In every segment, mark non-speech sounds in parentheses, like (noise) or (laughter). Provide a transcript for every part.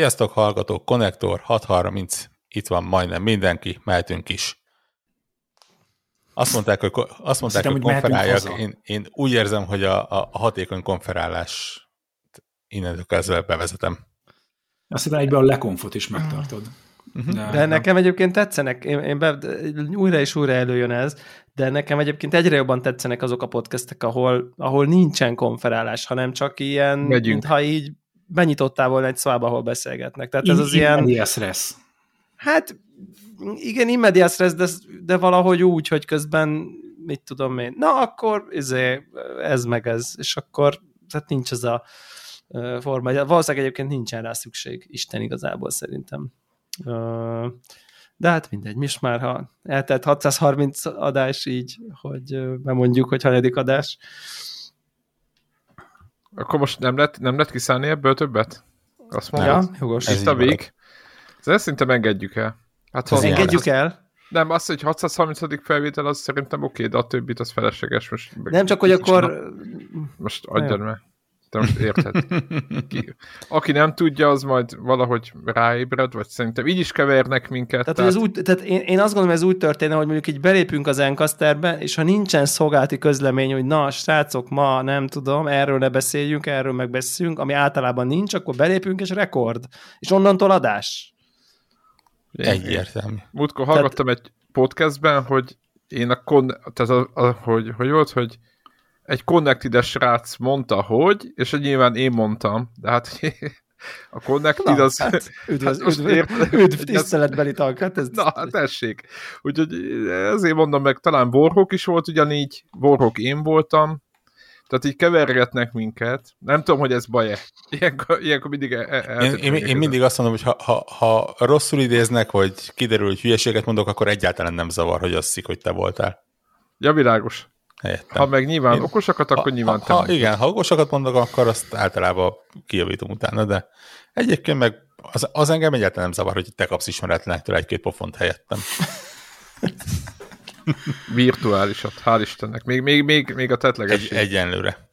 Sziasztok, hallgatók, Konnektor 630, itt van majdnem mindenki, mehetünk is. Azt mondták, hogy, azt mondták, Azt hogy konferáljak, én, én úgy érzem, hogy a, a, a hatékony konferálás innentől kezdve bevezetem. Azt hiszem, egyben a lekonfot is megtartod. Uh-huh. De, de nekem egyébként tetszenek, én, én be, újra és újra előjön ez, de nekem egyébként egyre jobban tetszenek azok a podcastek, ahol, ahol nincsen konferálás, hanem csak ilyen, Megyünk. mintha így benyitottál volna egy szobába, ahol beszélgetnek. Tehát ez az ilyen... Immedias res. Hát igen, immedias res, de, de valahogy úgy, hogy közben mit tudom én, na akkor izé, ez meg ez, és akkor tehát nincs ez a forma. Valószínűleg egyébként nincsen rá szükség, Isten igazából szerintem. De hát mindegy, mi már, ha eltelt 630 adás így, hogy bemondjuk, hogy hanyadik adás. Akkor most nem lehet, nem lehet kiszállni ebből többet? Azt mondod? Ja, jogos. Ez a vég. Ezt szerintem engedjük el. Hát, engedjük el? Nem, az, hogy 630. felvétel, az szerintem oké, de a többit az felesleges. Most nem csak, hogy akkor... Most adjad meg. Te most érted. Ki, aki nem tudja, az majd valahogy ráébred, vagy szerintem így is kevernek minket. Tehát, tehát... Ez úgy, tehát én, én azt gondolom, ez úgy történne, hogy mondjuk így belépünk az Encasterbe, és ha nincsen szolgálati közlemény, hogy na, srácok, ma nem tudom, erről ne beszéljünk, erről megbeszéljünk, ami általában nincs, akkor belépünk, és rekord. És onnantól adás. Egyértelmű. Múltkor hallgattam tehát... egy podcastben, hogy én a, kon, tehát a, a, hogy, hogy volt, hogy egy connected srác mondta, hogy, és nyilván én mondtam, de hát (laughs) a Connected Na, az... Hát, (laughs) hát üdv, üdv, üdv tiszteletbeli tag, hát ez... Na, hát tessék. Úgyhogy ezért mondom meg, talán Warhawk is volt ugyanígy, Warhawk én voltam, tehát így kevergetnek minket. Nem tudom, hogy ez baj-e. (laughs) Ilyenkor, ilyenkor mindig el, el én, én, én mindig azt mondom, hogy ha, ha, ha rosszul idéznek, vagy kiderül, hogy hülyeséget mondok, akkor egyáltalán nem zavar, hogy azt szik, hogy te voltál. Ja, világos. Értem. Ha meg nyilván Én, okosakat, akkor ha, nyilván ha, ha, Igen, ha okosakat mondok, akkor azt általában kijavítom utána, de egyébként meg az, az engem egyáltalán nem zavar, hogy te kapsz ismeretlenektől egy-két pofont helyettem. (laughs) Virtuálisat, hál' Istennek. Még, még, még, még a tetleges. Egy, egyenlőre.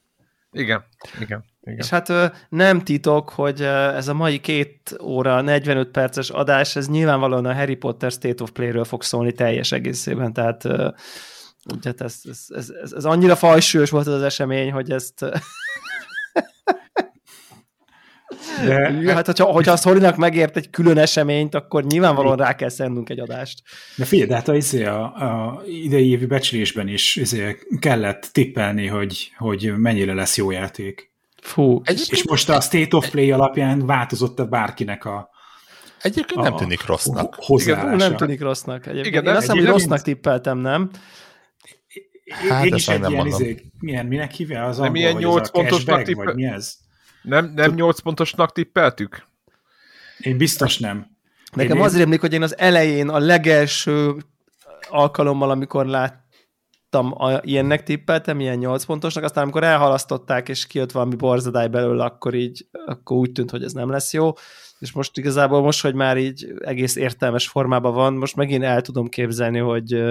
Igen, igen. Igen. És hát nem titok, hogy ez a mai két óra, 45 perces adás, ez nyilvánvalóan a Harry Potter State of Play-ről fog szólni teljes egészében, tehát Ugye ez, ez, ez, ez, ez annyira fajsúlyos volt az esemény, hogy ezt... De, ja, hát, hogyha, hogyha a Szorinak megért egy külön eseményt, akkor nyilvánvalóan rá kell szennünk egy adást. De figyelj, de hát a, izé, a, a idei évi becslésben is izé, kellett tippelni, hogy, hogy mennyire lesz jó játék. Fú. És, és most a State of Play alapján változott-e bárkinek a Egyébként nem tűnik rossznak. Igen, nem tűnik rossznak. Egyébként. Igen, Én azt hiszem, hogy rossznak tippeltem, nem? Hát én is egy ilyen, izé, milyen, minek hívja az angol, milyen 8 pontosnak tippel... vagy mi ez? Nem, nem 8 pontosnak tippeltük? Én biztos nem. Nekem én az rémlik, hogy én az elején, a legelső alkalommal, amikor láttam, a, ilyennek tippeltem, ilyen 8 pontosnak, aztán amikor elhalasztották, és kijött valami borzadály belőle, akkor így, akkor úgy tűnt, hogy ez nem lesz jó, és most igazából most, hogy már így egész értelmes formában van, most megint el tudom képzelni, hogy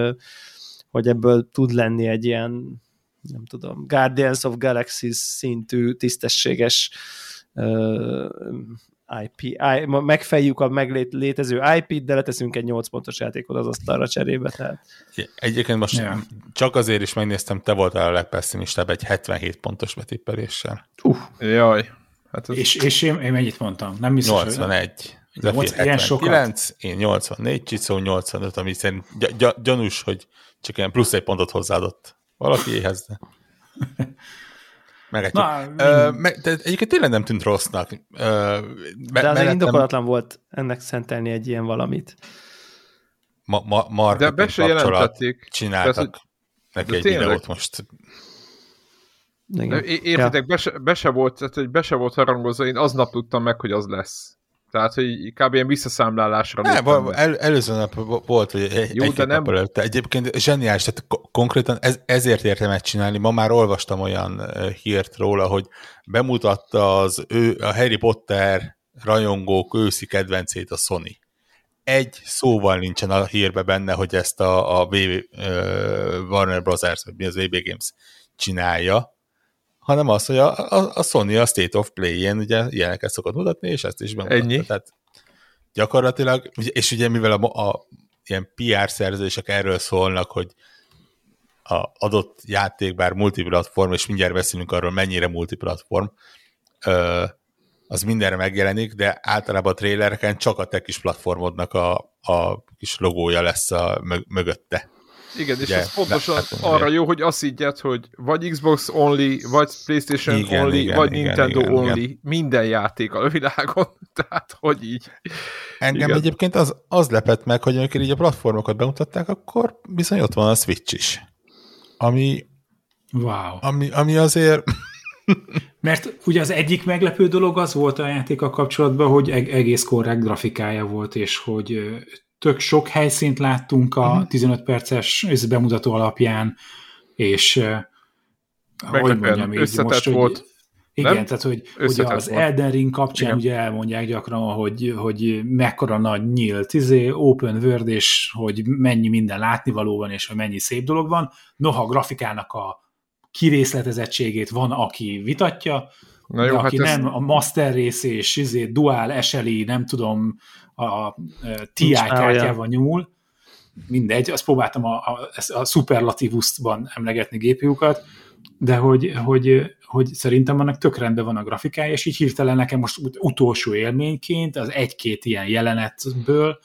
hogy ebből tud lenni egy ilyen, nem tudom, Guardians of Galaxies szintű tisztességes uh, IP, I, megfejjük a meglétező IP-t, de leteszünk egy 8 pontos játékot az asztalra cserébe. Tehát. Egyébként most ja. csak azért is megnéztem, te voltál a legpesszimistább egy 77 pontos betippeléssel. Uh. Jaj. Hát az... és, és én, én mennyit mondtam? Nem biztos, 81. Hogy... 79, én 84, Csiszó 85, ami szerint gy- gy- gyanús, hogy csak ilyen plusz egy pontot hozzáadott valaki éhez. De... (laughs) Na, meg, de egyébként tényleg nem tűnt rossznak. Uh, de azért indokolatlan volt ennek szentelni egy ilyen valamit. Ma, ma, de be se jelentették. Csináltak Tehát, neki egy tényleg. videót most. Igen. Értitek, ja. be, se, be se volt, tehát, hogy be se volt harangozva, én aznap tudtam meg, hogy az lesz. Tehát, hogy kb. ilyen visszaszámlálásra ne, el, előző nap volt, hogy egy, Jó, egy de nem... előtte. Egyébként zseniális, tehát konkrétan ez, ezért értem megcsinálni. Ma már olvastam olyan hírt róla, hogy bemutatta az ő, a Harry Potter rajongók őszi kedvencét a Sony. Egy szóval nincsen a hírbe benne, hogy ezt a, a VB, uh, Warner Brothers, vagy mi az VB Games csinálja, hanem az, hogy a, a, a Sony a State of Play-jén ugye ilyeneket szokott mutatni, és ezt is bemutatta. Ennyi. Tehát gyakorlatilag, és ugye mivel a, a ilyen PR szerződések erről szólnak, hogy a adott játék, bár multiplatform, és mindjárt beszélünk arról, mennyire multiplatform, az mindenre megjelenik, de általában a trailereken csak a te kis platformodnak a, a kis logója lesz a mögötte. Igen, és ez pontosan arra jó, hogy azt így hogy vagy Xbox only, vagy PlayStation igen, only, igen, vagy igen, Nintendo igen, only, igen. minden játék a világon, (laughs) tehát hogy így. Engem igen. egyébként az, az lepett meg, hogy amikor így a platformokat bemutatták, akkor bizony ott van a Switch is. Ami, wow. ami, ami azért (laughs) mert ugye az egyik meglepő dolog az volt a játéka kapcsolatban, hogy egész korrekt grafikája volt, és hogy tök sok helyszínt láttunk a 15 mhm. perces bemutató alapján, és hogy mondjam így, most, volt. Hogy, igen, nem? tehát hogy ugye az volt. Elden Ring kapcsán Igen. ugye elmondják gyakran, hogy, hogy mekkora nagy nyílt, izé, open world, és hogy mennyi minden látnivaló van, és hogy mennyi szép dolog van. Noha a grafikának a kirészletezettségét van, aki vitatja, Na jó, de aki hát nem ez... a master rész és izé, dual SLI, nem tudom, a, a TI kártyával nyúl, mindegy, azt próbáltam a, a, a superlatívusztban emlegetni GPU-kat, de hogy, hogy, hogy szerintem annak tök rendben van a grafikája, és így hirtelen nekem most utolsó élményként az egy-két ilyen jelenetből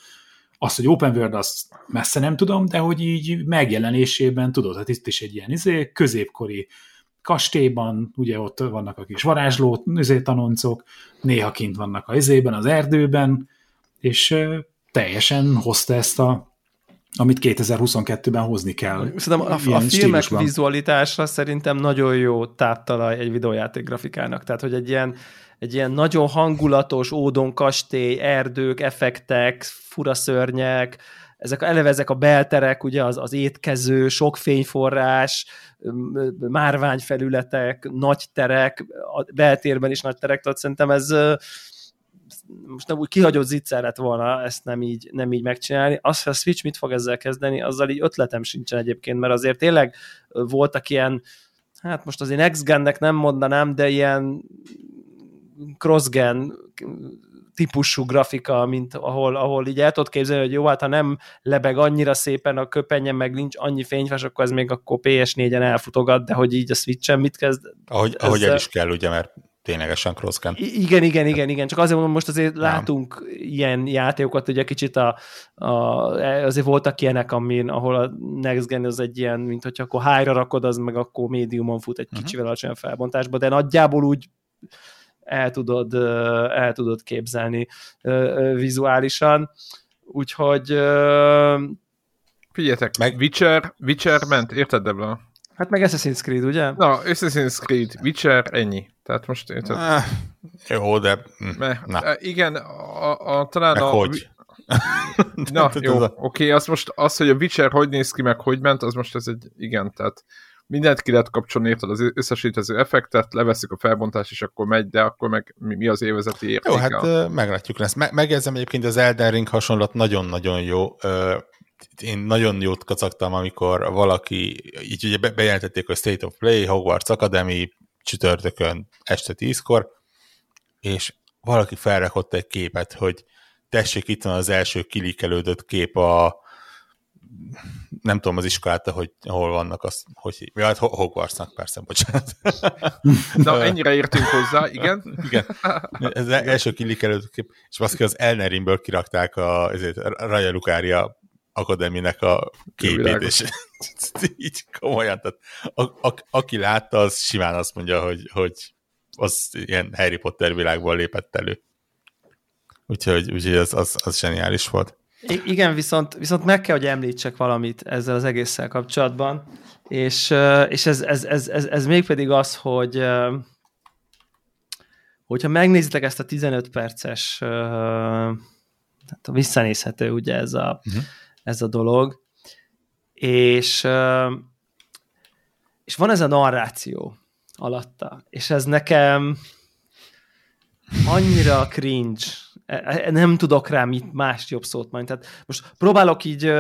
az, hogy open world, azt messze nem tudom, de hogy így megjelenésében tudod, hát itt is egy ilyen izé, középkori kastélyban, ugye ott vannak a kis varázsló izé, tanoncok, néha kint vannak a izében, az erdőben, és teljesen hozta ezt a amit 2022-ben hozni kell. Szerintem a, a filmek stílusban. vizualitásra szerintem nagyon jó táptalaj egy videójáték grafikának. Tehát, hogy egy ilyen, egy ilyen nagyon hangulatos, ódon kastély, erdők, effektek, fura szörnyek, ezek, eleve ezek a belterek, ugye az, az étkező, sok fényforrás, márványfelületek, nagy terek, a beltérben is nagy terek, tehát szerintem ez most nem úgy kihagyott zicser lett volna ezt nem így, nem így megcsinálni. Azt, hogy a Switch mit fog ezzel kezdeni, azzal így ötletem sincsen egyébként, mert azért tényleg voltak ilyen, hát most azért next gennek nem mondanám, de ilyen cross-gen típusú grafika, mint ahol, ahol így el tudod képzelni, hogy jó, hát ha nem lebeg annyira szépen a köpenye, meg nincs annyi fényfás, akkor ez még akkor PS4-en elfutogat, de hogy így a Switch-en mit kezd? Ahogy, ezzel... ahogy el is kell, ugye, mert ténylegesen crosscan. Igen, igen, igen, igen. Csak azért mondom, most azért Nem. látunk ilyen játékokat, ugye kicsit a, a, azért voltak ilyenek, amin, ahol a Next Gen az egy ilyen, mint hogyha akkor high rakod, az meg akkor médiumon fut egy uh-huh. kicsivel alacsonyabb felbontásba, de nagyjából úgy el tudod, el tudod képzelni vizuálisan. Úgyhogy Figyeljetek, meg Witcher, Witcher ment, érted, Debla? Hát meg Assassin's Creed, ugye? Na, Assassin's Creed, Witcher, ennyi. Tehát most érted? Ah, jó, de... Me, na. E, igen, a, a, talán meg a... hogy? (laughs) na, jó, oké, okay, az most az, hogy a Witcher hogy néz ki, meg hogy ment, az most ez egy igen, tehát mindent ki lehet kapcsolni, érted az összesítező effektet, leveszik a felbontás, és akkor megy, de akkor meg mi, mi az évezeti értéke? Jó, hát meglátjuk lesz. Me- megjegyzem egyébként az Elden Ring hasonlat nagyon-nagyon jó. Én nagyon jót kacagtam, amikor valaki, így ugye bejelentették, hogy State of Play, Hogwarts Academy, csütörtökön este tízkor, és valaki felrakott egy képet, hogy tessék, itt van az első kilikelődött kép a nem tudom az iskolát, hogy hol vannak, az, hogy ja, hát Hogwartsnak persze, bocsánat. (laughs) Na, ennyire értünk hozzá, igen. igen. Ez az első kilikelődött kép, és azt az Elnerimből kirakták a ezért, Raja Lukária akadéminek a képét, és (laughs) így komolyan, tehát a, a, aki látta, az simán azt mondja, hogy, hogy az ilyen Harry Potter világból lépett elő. Úgyhogy, úgyhogy az, az, az zseniális volt. I- igen, viszont, viszont meg kell, hogy említsek valamit ezzel az egésszel kapcsolatban, és, és ez, ez, ez, ez, ez mégpedig az, hogy hogyha megnézitek ezt a 15 perces tehát visszanézhető ugye ez a, uh-huh. Ez a dolog, és, és van ez a narráció alatta, és ez nekem annyira cringe, E, e, nem tudok rá mit más jobb szót mondani. Tehát most próbálok így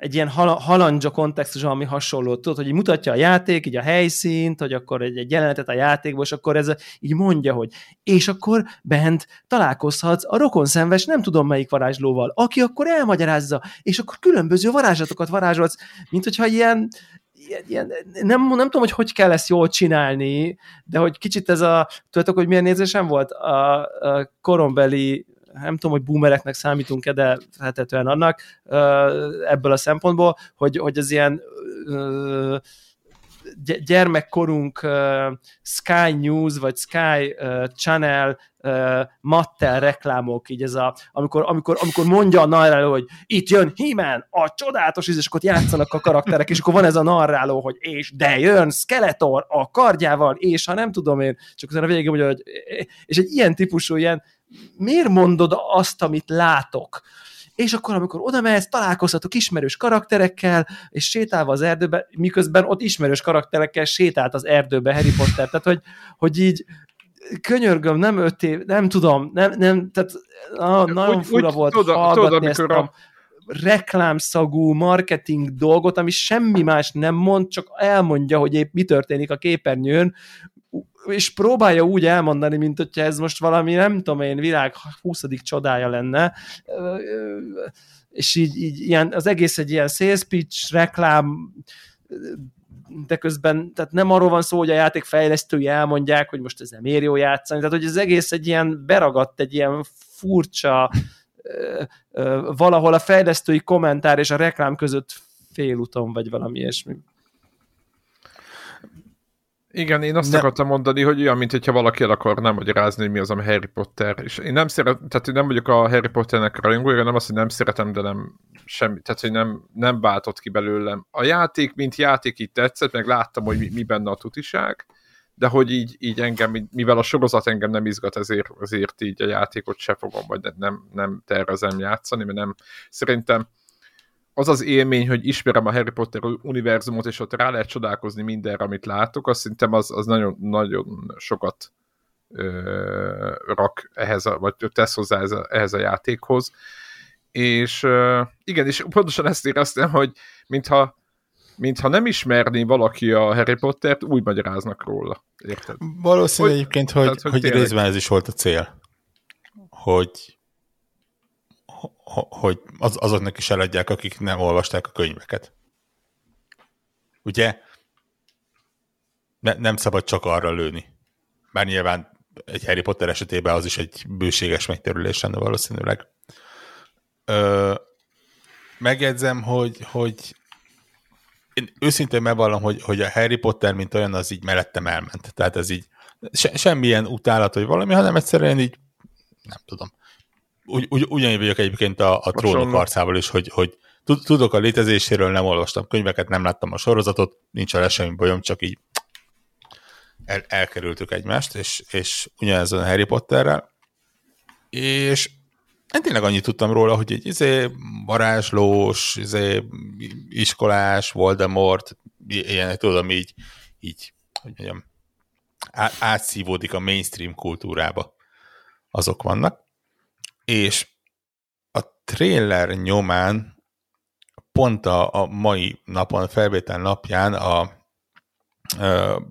egy ilyen hal- halandzsa kontextus, ami hasonló. Tudod, hogy így mutatja a játék, így a helyszínt, hogy akkor egy, egy jelenetet a játékból, és akkor ez így mondja, hogy és akkor bent találkozhatsz a rokonszenves, nem tudom melyik varázslóval, aki akkor elmagyarázza, és akkor különböző varázslatokat varázsolsz, mint hogyha ilyen, ilyen, nem, nem tudom, hogy hogy kell ezt jól csinálni, de hogy kicsit ez a, tudjátok, hogy milyen nézésem volt? A, a korombeli nem tudom, hogy boomereknek számítunk-e, de feltetően annak ebből a szempontból, hogy, hogy az ilyen gyermekkorunk Sky News, vagy Sky Channel Mattel reklámok, így ez a, amikor, amikor, amikor mondja a narráló, hogy itt jön he a csodálatos íz, és akkor játszanak a karakterek, és akkor van ez a narráló, hogy és de jön Skeletor a kardjával, és ha nem tudom én, csak aztán a végén mondja, hogy és egy ilyen típusú ilyen miért mondod azt, amit látok? és akkor, amikor oda mehetsz, találkozhatok ismerős karakterekkel, és sétálva az erdőbe, miközben ott ismerős karakterekkel sétált az erdőbe Harry Potter, tehát hogy, hogy így könyörgöm, nem öt év, nem tudom, nem, nem tehát nagyon úgy, fura úgy, volt tudod, hallgatni tudod, ezt a, a reklámszagú marketing dolgot, ami semmi más nem mond, csak elmondja, hogy épp mi történik a képernyőn, és próbálja úgy elmondani, mint hogyha ez most valami, nem tudom én, világ 20. csodája lenne, és így, így ilyen, az egész egy ilyen sales pitch, reklám, de közben tehát nem arról van szó, hogy a játék fejlesztői elmondják, hogy most ez nem ér jó játszani, tehát hogy az egész egy ilyen beragadt, egy ilyen furcsa, valahol a fejlesztői kommentár és a reklám között félúton, vagy valami ilyesmi. Igen, én azt ne... akartam mondani, hogy olyan, mint hogyha valaki el akarná magyarázni, hogy mi az, ami Harry Potter. És én nem szeret, tehát én nem vagyok a Harry Potternek rajongója, nem azt, hogy nem szeretem, de nem semmi, tehát hogy nem, nem váltott ki belőlem. A játék, mint játék így tetszett, meg láttam, hogy mi, mi benne a tutiság, de hogy így, így engem, mivel a sorozat engem nem izgat, ezért, ezért így a játékot se fogom, vagy nem, nem tervezem játszani, mert nem, szerintem az az élmény, hogy ismerem a Harry Potter univerzumot, és ott rá lehet csodálkozni mindenre, amit látok, azt szerintem az, az nagyon, nagyon sokat ö, rak ehhez, a, vagy tesz hozzá ehhez a, ehhez a játékhoz. És ö, igen, és pontosan ezt éreztem, hogy mintha mintha nem ismerné valaki a Harry Pottert, úgy magyaráznak róla. Érted? Valószínű hogy, egyébként, hogy, tehát, hogy, hogy részben ez is volt a cél. Hogy hogy az, azoknak is eladják, akik nem olvasták a könyveket. Ugye? Ne, nem szabad csak arra lőni. Bár nyilván egy Harry Potter esetében az is egy bőséges megterülés lenne valószínűleg. Ö, megjegyzem, hogy, hogy én őszintén megvallom, hogy, hogy a Harry Potter, mint olyan, az így mellettem elment. Tehát ez így se, semmilyen utálat, hogy valami, hanem egyszerűen így nem tudom ugy, ugy, ugyanígy vagyok egyébként a, a trónok arcával is, hogy, hogy tudok a létezéséről, nem olvastam könyveket, nem láttam a sorozatot, nincs a semmi bajom, csak így el, elkerültük egymást, és, és ugyanez a Harry Potterrel. És én tényleg annyit tudtam róla, hogy egy izé, varázslós, izé, iskolás, Voldemort, ilyenek tudom így, így, hogy mondjam, átszívódik a mainstream kultúrába. Azok vannak és a trailer nyomán pont a, a mai napon, a felvétel napján a, a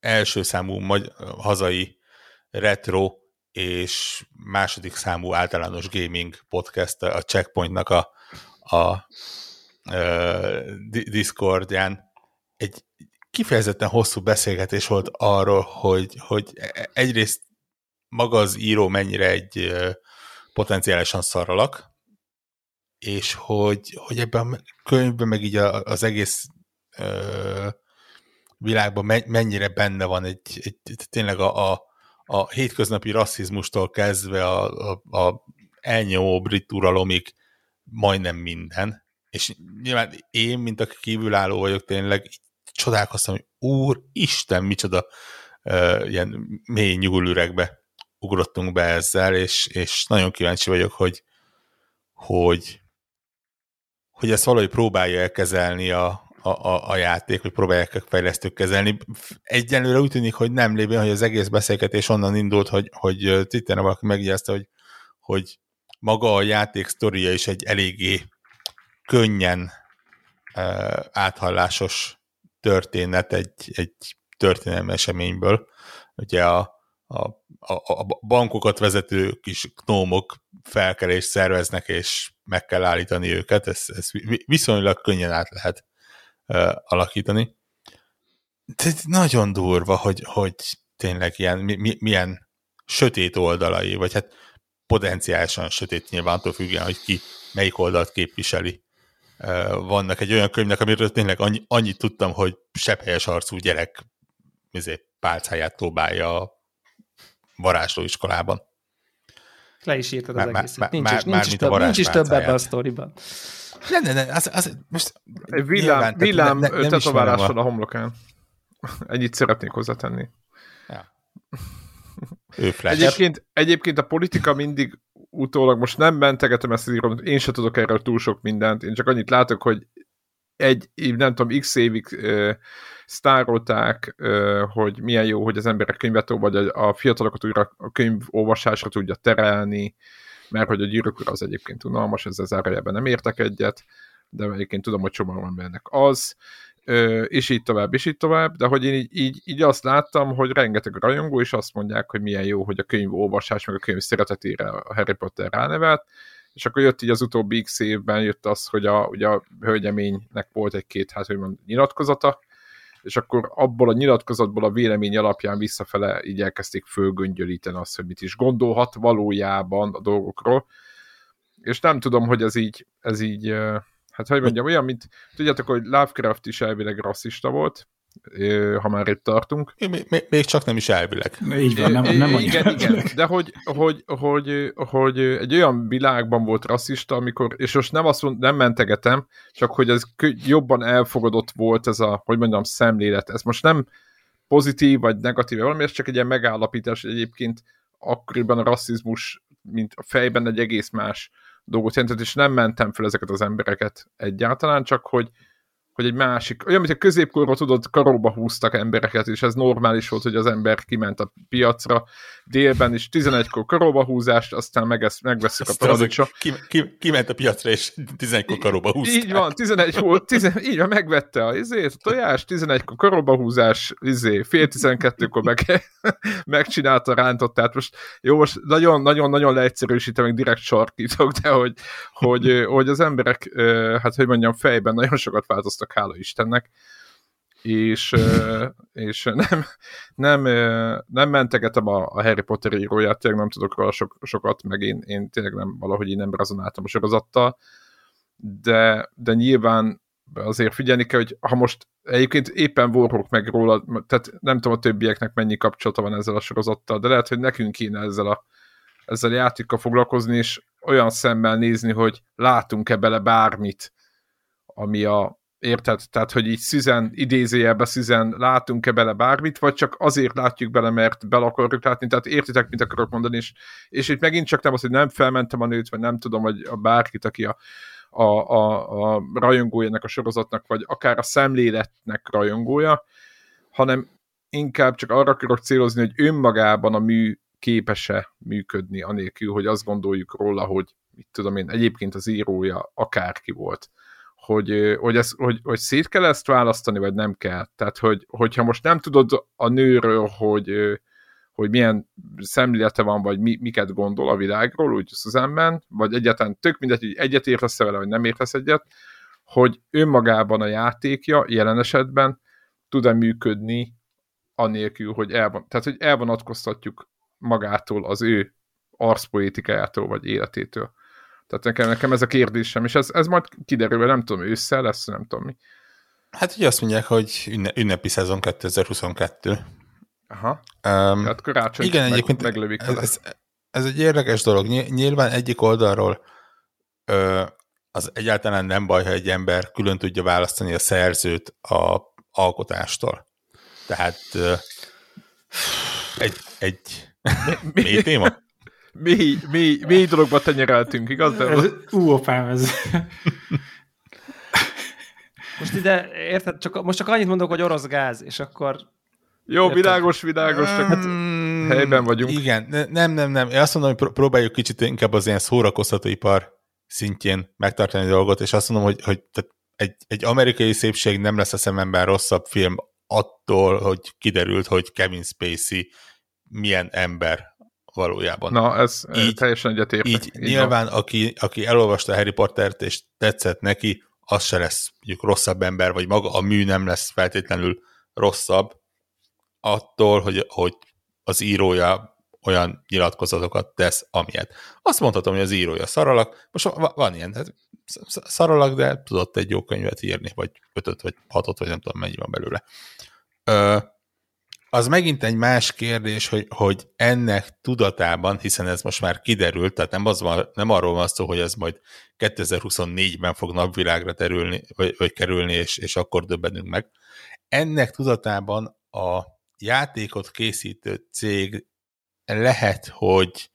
első számú magy- hazai retro és második számú általános gaming podcast a Checkpointnak a, a, a Discordján. Egy kifejezetten hosszú beszélgetés volt arról, hogy, hogy e-, egyrészt maga az író mennyire egy potenciálisan szaralak, és hogy, hogy ebben a könyvben, meg így az egész ö, világban mennyire benne van egy, egy tényleg a, a, a hétköznapi rasszizmustól kezdve a, a, a elnyomó brit uralomig majdnem minden. És nyilván én, mint aki kívülálló vagyok, tényleg csodálkoztam, hogy úr, Isten, micsoda uh, ilyen mély nyúlüregbe ugrottunk be ezzel, és, és nagyon kíváncsi vagyok, hogy, hogy, hogy ezt valahogy próbálja elkezelni a, a, a, a játék, hogy próbálják a fejlesztők kezelni. Egyenlőre úgy tűnik, hogy nem lévén, hogy az egész beszélgetés onnan indult, hogy, hogy Twitteren valaki megjegyezte, hogy, hogy maga a játék sztoria is egy eléggé könnyen áthallásos történet egy, egy történelmi eseményből. Ugye a, a, a, a bankokat vezető kis gnómok felkelést szerveznek, és meg kell állítani őket, ezt, ezt viszonylag könnyen át lehet uh, alakítani. De nagyon durva, hogy, hogy tényleg ilyen, mi, mi, milyen sötét oldalai, vagy hát potenciálisan sötét nyilván attól függően, hogy ki melyik oldalt képviseli. Vannak egy olyan könyvnek, amiről tényleg annyi, annyit tudtam, hogy sepphelyes arcú gyerek izé, pálcáját próbálja varázslóiskolában. Le is írtad az egészet. Már, nincs, már, is, nincs, is több, nincs is több ebben a sztoriban. Nem, nem, nem, az, az most... Villám, villám ne, ne, tetoválással a... a homlokán. (laughs) Ennyit szeretnék hozzátenni. Ja. Egyébként, egyébként a politika mindig utólag, most nem mentegetem ezt az én sem tudok erről túl sok mindent, én csak annyit látok, hogy egy, nem tudom, x évig uh, sztárolták, uh, hogy milyen jó, hogy az emberek könyvet vagy a, a fiatalokat újra a könyvolvasásra tudja terelni, mert hogy a gyűrűk az egyébként unalmas, ezzel zárójában nem értek egyet, de egyébként tudom, hogy csomóan embernek az, és így tovább, és így tovább, de hogy én így, így, így azt láttam, hogy rengeteg rajongó, és azt mondják, hogy milyen jó, hogy a könyv olvasás, meg a könyv szeretetére a Harry Potter ránevelt, és akkor jött így az utóbbi x évben jött az, hogy a, ugye a hölgyeménynek volt egy-két, hát hogy mond, nyilatkozata, és akkor abból a nyilatkozatból a vélemény alapján visszafele így elkezdték fölgöngyölíteni azt, hogy mit is gondolhat valójában a dolgokról, és nem tudom, hogy ez így, ez így hát hogy mondjam, olyan, mint tudjátok, hogy Lovecraft is elvileg rasszista volt, ha már itt tartunk. Még, még csak nem is elvileg. Így van, nem, nem Igen, igen, de hogy, hogy, hogy, hogy egy olyan világban volt rasszista, amikor, és most nem azt mond, nem mentegetem, csak hogy ez jobban elfogadott volt ez a, hogy mondjam, szemlélet. Ez most nem pozitív vagy negatív, valami, ez csak egy ilyen megállapítás, hogy egyébként akkoriban a rasszizmus, mint a fejben egy egész más dolgot jelentett, és nem mentem fel ezeket az embereket egyáltalán, csak hogy hogy egy másik, olyan, mint a középkorban tudod, karóba húztak embereket, és ez normális volt, hogy az ember kiment a piacra, délben is 11-kor karóba húzást, aztán megesz, megveszük a paradicsom. Ki, ki, kiment a piacra, és 11-kor karóba húzták. Így van, 11 volt, 10, így van, megvette a, izét, a tojás, 11-kor karóba húzás, izé, fél 12-kor meg, (laughs) megcsinálta rántott, tehát most jó, most nagyon-nagyon-nagyon leegyszerűsítem, meg direkt sarkítok, de hogy, hogy, hogy az emberek, hát hogy mondjam, fejben nagyon sokat változtak voltak, hála Istennek, és, és nem, nem, nem mentegetem a, a Harry Potter íróját, tényleg nem tudok róla sok, sokat, meg én, én tényleg nem, valahogy én nem rezonáltam a sorozattal, de, de nyilván azért figyelni kell, hogy ha most egyébként éppen vorrok meg róla, tehát nem tudom a többieknek mennyi kapcsolata van ezzel a sorozattal, de lehet, hogy nekünk kéne ezzel a, ezzel a játékkal foglalkozni, és olyan szemmel nézni, hogy látunk-e bele bármit, ami a, Érted? Tehát, hogy így szüzen, idézőjelbe szüzen látunk-e bele bármit, vagy csak azért látjuk bele, mert bele akarjuk látni. Tehát értitek, mit akarok mondani, és, és itt megint csak nem az, hogy nem felmentem a nőt, vagy nem tudom, hogy a bárkit, aki a, a, a, a rajongójának a sorozatnak, vagy akár a szemléletnek rajongója, hanem inkább csak arra akarok célozni, hogy önmagában a mű képes-e működni, anélkül, hogy azt gondoljuk róla, hogy mit tudom én, egyébként az írója akárki volt hogy, hogy, ez, hogy, hogy szét kell ezt választani, vagy nem kell. Tehát, hogy, hogyha most nem tudod a nőről, hogy, hogy milyen szemlélete van, vagy mi, miket gondol a világról, úgy Susanben, vagy egyáltalán tök mindegy, hogy egyet értesz vele, vagy nem értesz egyet, hogy önmagában a játékja jelen esetben tud-e működni anélkül, hogy elvan, tehát, hogy elvonatkoztatjuk magától az ő arszpoétikájától, vagy életétől. Tehát nekem, nekem ez a kérdésem, és ez, ez majd kiderül, nem tudom, ősszel lesz, nem tudom mi. Hát ugye azt mondják, hogy ünnepi szezon 2022. Aha. Um, hát karácsony igen, meg, egyébként meglövik ez, ez, ez egy érdekes dolog. Nyilván egyik oldalról ö, az egyáltalán nem baj, ha egy ember külön tudja választani a szerzőt a alkotástól. Tehát ö, egy, egy mély téma? Mély, mély, mély dologba tenyereltünk, igaz? De... Ez, ú, opám, ez... Most ide, érted, csak, most csak annyit mondok, hogy orosz gáz, és akkor... Jó, érted? világos, világos, csak hát mm, helyben vagyunk. Igen, nem, nem, nem. Én azt mondom, hogy próbáljuk kicsit inkább az ilyen szórakoztatóipar szintjén megtartani a dolgot, és azt mondom, hogy, hogy tehát egy, egy amerikai szépség nem lesz a szememben rosszabb film attól, hogy kiderült, hogy Kevin Spacey milyen ember valójában. Na, ez így, teljesen egyetértek. Így, így nyilván, aki, aki elolvasta Harry Pottert, és tetszett neki, az se lesz mondjuk rosszabb ember, vagy maga a mű nem lesz feltétlenül rosszabb attól, hogy, hogy az írója olyan nyilatkozatokat tesz, amilyet. Azt mondhatom, hogy az írója szaralak, most van ilyen, hát szaralak, de tudott egy jó könyvet írni, vagy ötöt, vagy hatot, vagy nem tudom mennyi van belőle. Ö, az megint egy más kérdés, hogy, hogy ennek tudatában, hiszen ez most már kiderült, tehát nem, az van, nem arról van szó, hogy ez majd 2024-ben fog napvilágra terülni, vagy, vagy kerülni, és, és akkor döbbenünk meg. Ennek tudatában a játékot készítő cég lehet, hogy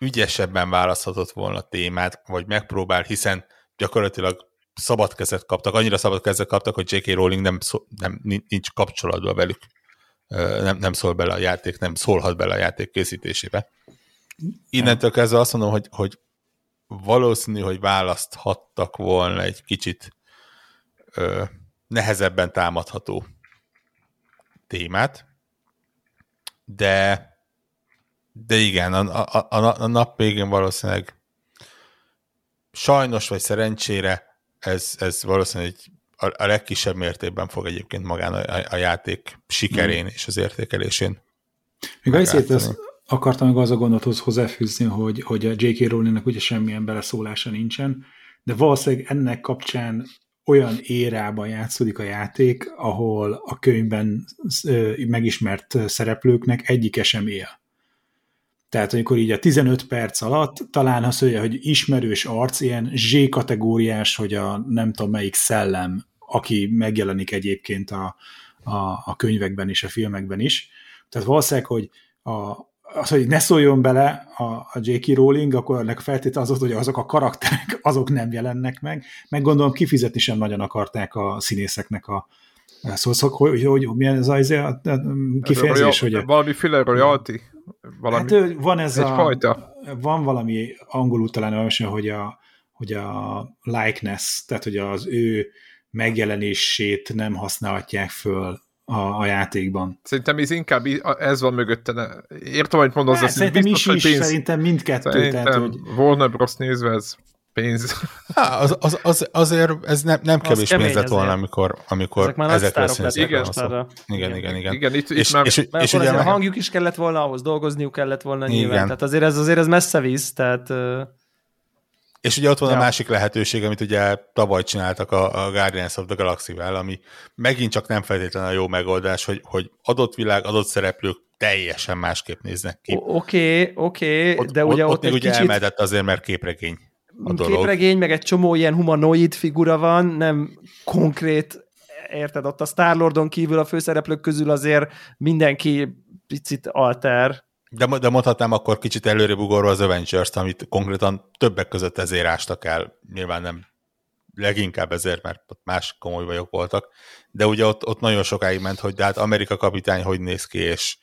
ügyesebben választhatott volna témát, vagy megpróbál, hiszen gyakorlatilag szabad kezet kaptak, annyira szabad kezet kaptak, hogy J.K. Rowling nem, nem nincs kapcsolatban velük, nem, nem szól bele a játék, nem szólhat bele a játék készítésébe. Innentől kezdve azt mondom, hogy, hogy valószínű, hogy választhattak volna egy kicsit ö, nehezebben támadható témát, de de igen, a, a, a, a nap végén valószínűleg sajnos vagy szerencsére ez, ez valószínűleg a, a legkisebb mértékben fog egyébként magán a, a játék sikerén mm. és az értékelésén. Még azért ezt akartam meg az a gondothoz hozzáfűzni, hogy, hogy a J.K. Rowlingnek ugye semmilyen beleszólása nincsen, de valószínűleg ennek kapcsán olyan érában játszódik a játék, ahol a könyvben megismert szereplőknek egyike sem él. Tehát amikor így a 15 perc alatt talán azt mondja, hogy ismerős arc, ilyen Z kategóriás, hogy a nem tudom melyik szellem, aki megjelenik egyébként a, a, a könyvekben és a filmekben is. Tehát valószínűleg, hogy a, az, hogy ne szóljon bele a, a J.K. Rowling, akkor ennek feltétele az, hogy azok a karakterek, (laughs) azok nem jelennek meg. Meg gondolom kifizetni sem nagyon akarták a színészeknek a, Szóval, hogy, hogy, hogy milyen ez az izé, a kifejezés, hogy... Valami filler royalty? Valami, hát van ez a... Fajta. Van valami angolul talán olyan, hogy a, hogy a likeness, tehát hogy az ő megjelenését nem használhatják föl a, a játékban. Szerintem ez inkább ez van mögötte. Értem, hogy mondod, az Szerintem biztos, is, is pénz... szerintem mindkettő. Szerintem tehát, hogy... Warner Bros. nézve ez pénz. (laughs) Há, az, az, az, azért ez ne, nem kevés pénz lett volna, amikor, amikor ezek már ezekre igen, igen, igen, igen, igen. igen itt, itt és, már, és, és, és ugye a hangjuk is kellett volna, ahhoz dolgozniuk kellett volna igen. nyilván. Tehát azért ez, azért ez messze visz, tehát... És ugye ott van ja. a másik lehetőség, amit ugye tavaly csináltak a, a Guardians of the Galaxy-vel, ami megint csak nem feltétlenül a jó megoldás, hogy, hogy adott világ, adott szereplők teljesen másképp néznek ki. Oké, okay, oké, okay, de ugye ott, ott, ott még ugye kicsit... elmehetett azért, mert képregény a dolog. Képregény, meg egy csomó ilyen humanoid figura van, nem konkrét, érted, ott a Star-Lordon kívül a főszereplők közül azért mindenki picit alter. De, de mondhatnám akkor kicsit előre ugorva az Avengers-t, amit konkrétan többek között ezért ástak el. Nyilván nem leginkább ezért, mert ott más komoly vagyok voltak. De ugye ott, ott nagyon sokáig ment, hogy de hát Amerika kapitány hogy néz ki, és,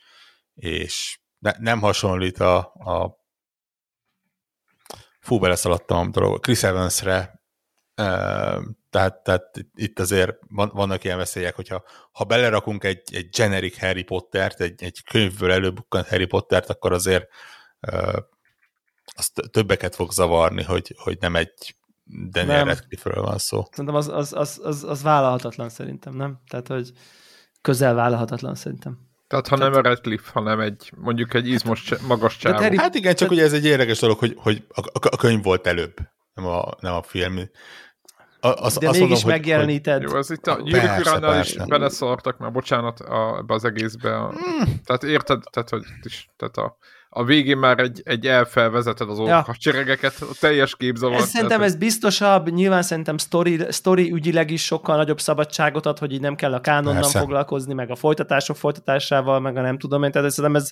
és ne, nem hasonlít a, a fú, beleszaladtam a dolog, Chris Evans-re, tehát, tehát itt azért van, vannak ilyen veszélyek, hogyha ha belerakunk egy, egy generic Harry Pottert, egy, egy könyvből előbukkant Harry Pottert, akkor azért az többeket fog zavarni, hogy, hogy nem egy Daniel Radcliffe-ről van szó. Szerintem az, az, az, az, az vállalhatatlan szerintem, nem? Tehát, hogy közel vállalhatatlan szerintem. Tehát ha Tehát... nem a Redcliffe, hanem egy mondjuk egy izmos, magas csávó. Harry... Hát igen, csak ugye ez egy érdekes dolog, hogy, hogy a, a könyv volt előbb, nem a, nem a film. A, az, De azt mégis mondom, megjeleníted. Hogy... Jó, az itt a Gyűrűk Uránál is beleszartak már, bocsánat, a, ebbe az egészbe. Mm. Tehát érted, tehát, hogy is, tehát a, a végén már egy, egy elfelvezeted az ja. cseregeket, a teljes képzavar. Ez szerintem ez biztosabb, nyilván szerintem story, story ügyileg is sokkal nagyobb szabadságot ad, hogy így nem kell a kánonnal Persze. foglalkozni, meg a folytatások folytatásával, meg a nem tudom én, tehát szerintem ez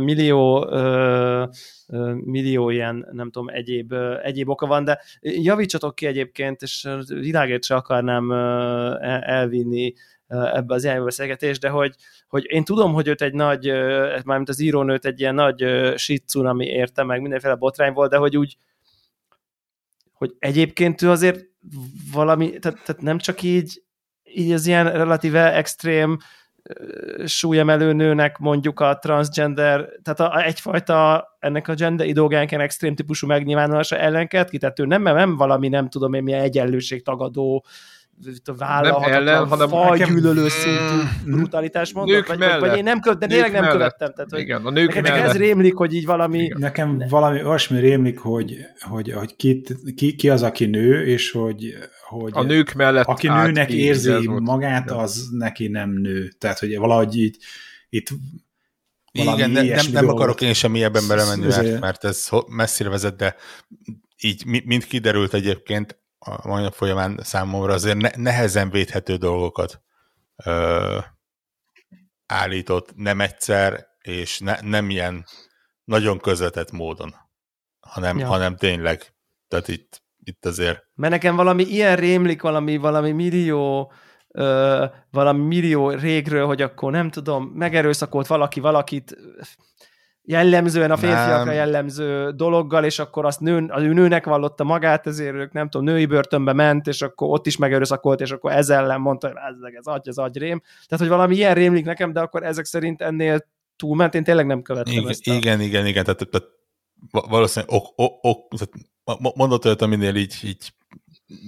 millió millió ilyen, nem tudom, egyéb, egyéb oka van, de javítsatok ki egyébként, és világért se akarnám elvinni ebbe az irányba beszélgetés, de hogy, hogy én tudom, hogy őt egy nagy, mármint az írónőt egy ilyen nagy shit tsunami érte, meg mindenféle botrány volt, de hogy úgy hogy egyébként ő azért valami, tehát, tehát nem csak így, így az ilyen relatíve extrém súlyemelő nőnek mondjuk a transgender, tehát a, egyfajta ennek a gender ideogánken extrém típusú megnyilvánulása ellenket ki, tehát ő nem, nem valami, nem tudom én, milyen egyenlőség tagadó vállalhatatlan, nem ellen, hanem fajgyűlölő szintű brutalitás mondott, nők vagy, mellett. vagy én nem, követ, de tényleg nem mellett. követtem. Tehát, hogy Igen, a nők nekem mellett. ez rémlik, hogy így valami... Igen. Nekem valami olyasmi rémlik, hogy, hogy, hogy ki, ki, ki, az, aki nő, és hogy, hogy a nők mellett aki nőnek érzi magát, az neki nem nő. Tehát, hogy valahogy így itt igen, nem, nem akarok én sem ebben belemenni, mert, mert ez messzire vezet, de így mind kiderült egyébként, a mai nap folyamán számomra azért ne, nehezen védhető dolgokat ö, állított nem egyszer, és ne, nem ilyen nagyon közvetett módon, hanem, ja. hanem tényleg, tehát itt, itt azért... Mert nekem valami ilyen rémlik, valami, valami millió ö, valami millió régről, hogy akkor nem tudom, megerőszakolt valaki valakit, jellemzően a férfiakra nem. jellemző dologgal, és akkor azt nő, az ő nőnek vallotta magát, ezért ők nem tudom, női börtönbe ment, és akkor ott is megerőszakolt, és akkor ez ellen mondta, hogy ez, ez agy, ez agyrém. Tehát, hogy valami ilyen rémlik nekem, de akkor ezek szerint ennél túlment, én tényleg nem követtem igen, ezt. A... Igen, igen, igen, tehát, tehát valószínűleg ok, ok, ok, mondott olyat, aminél így, így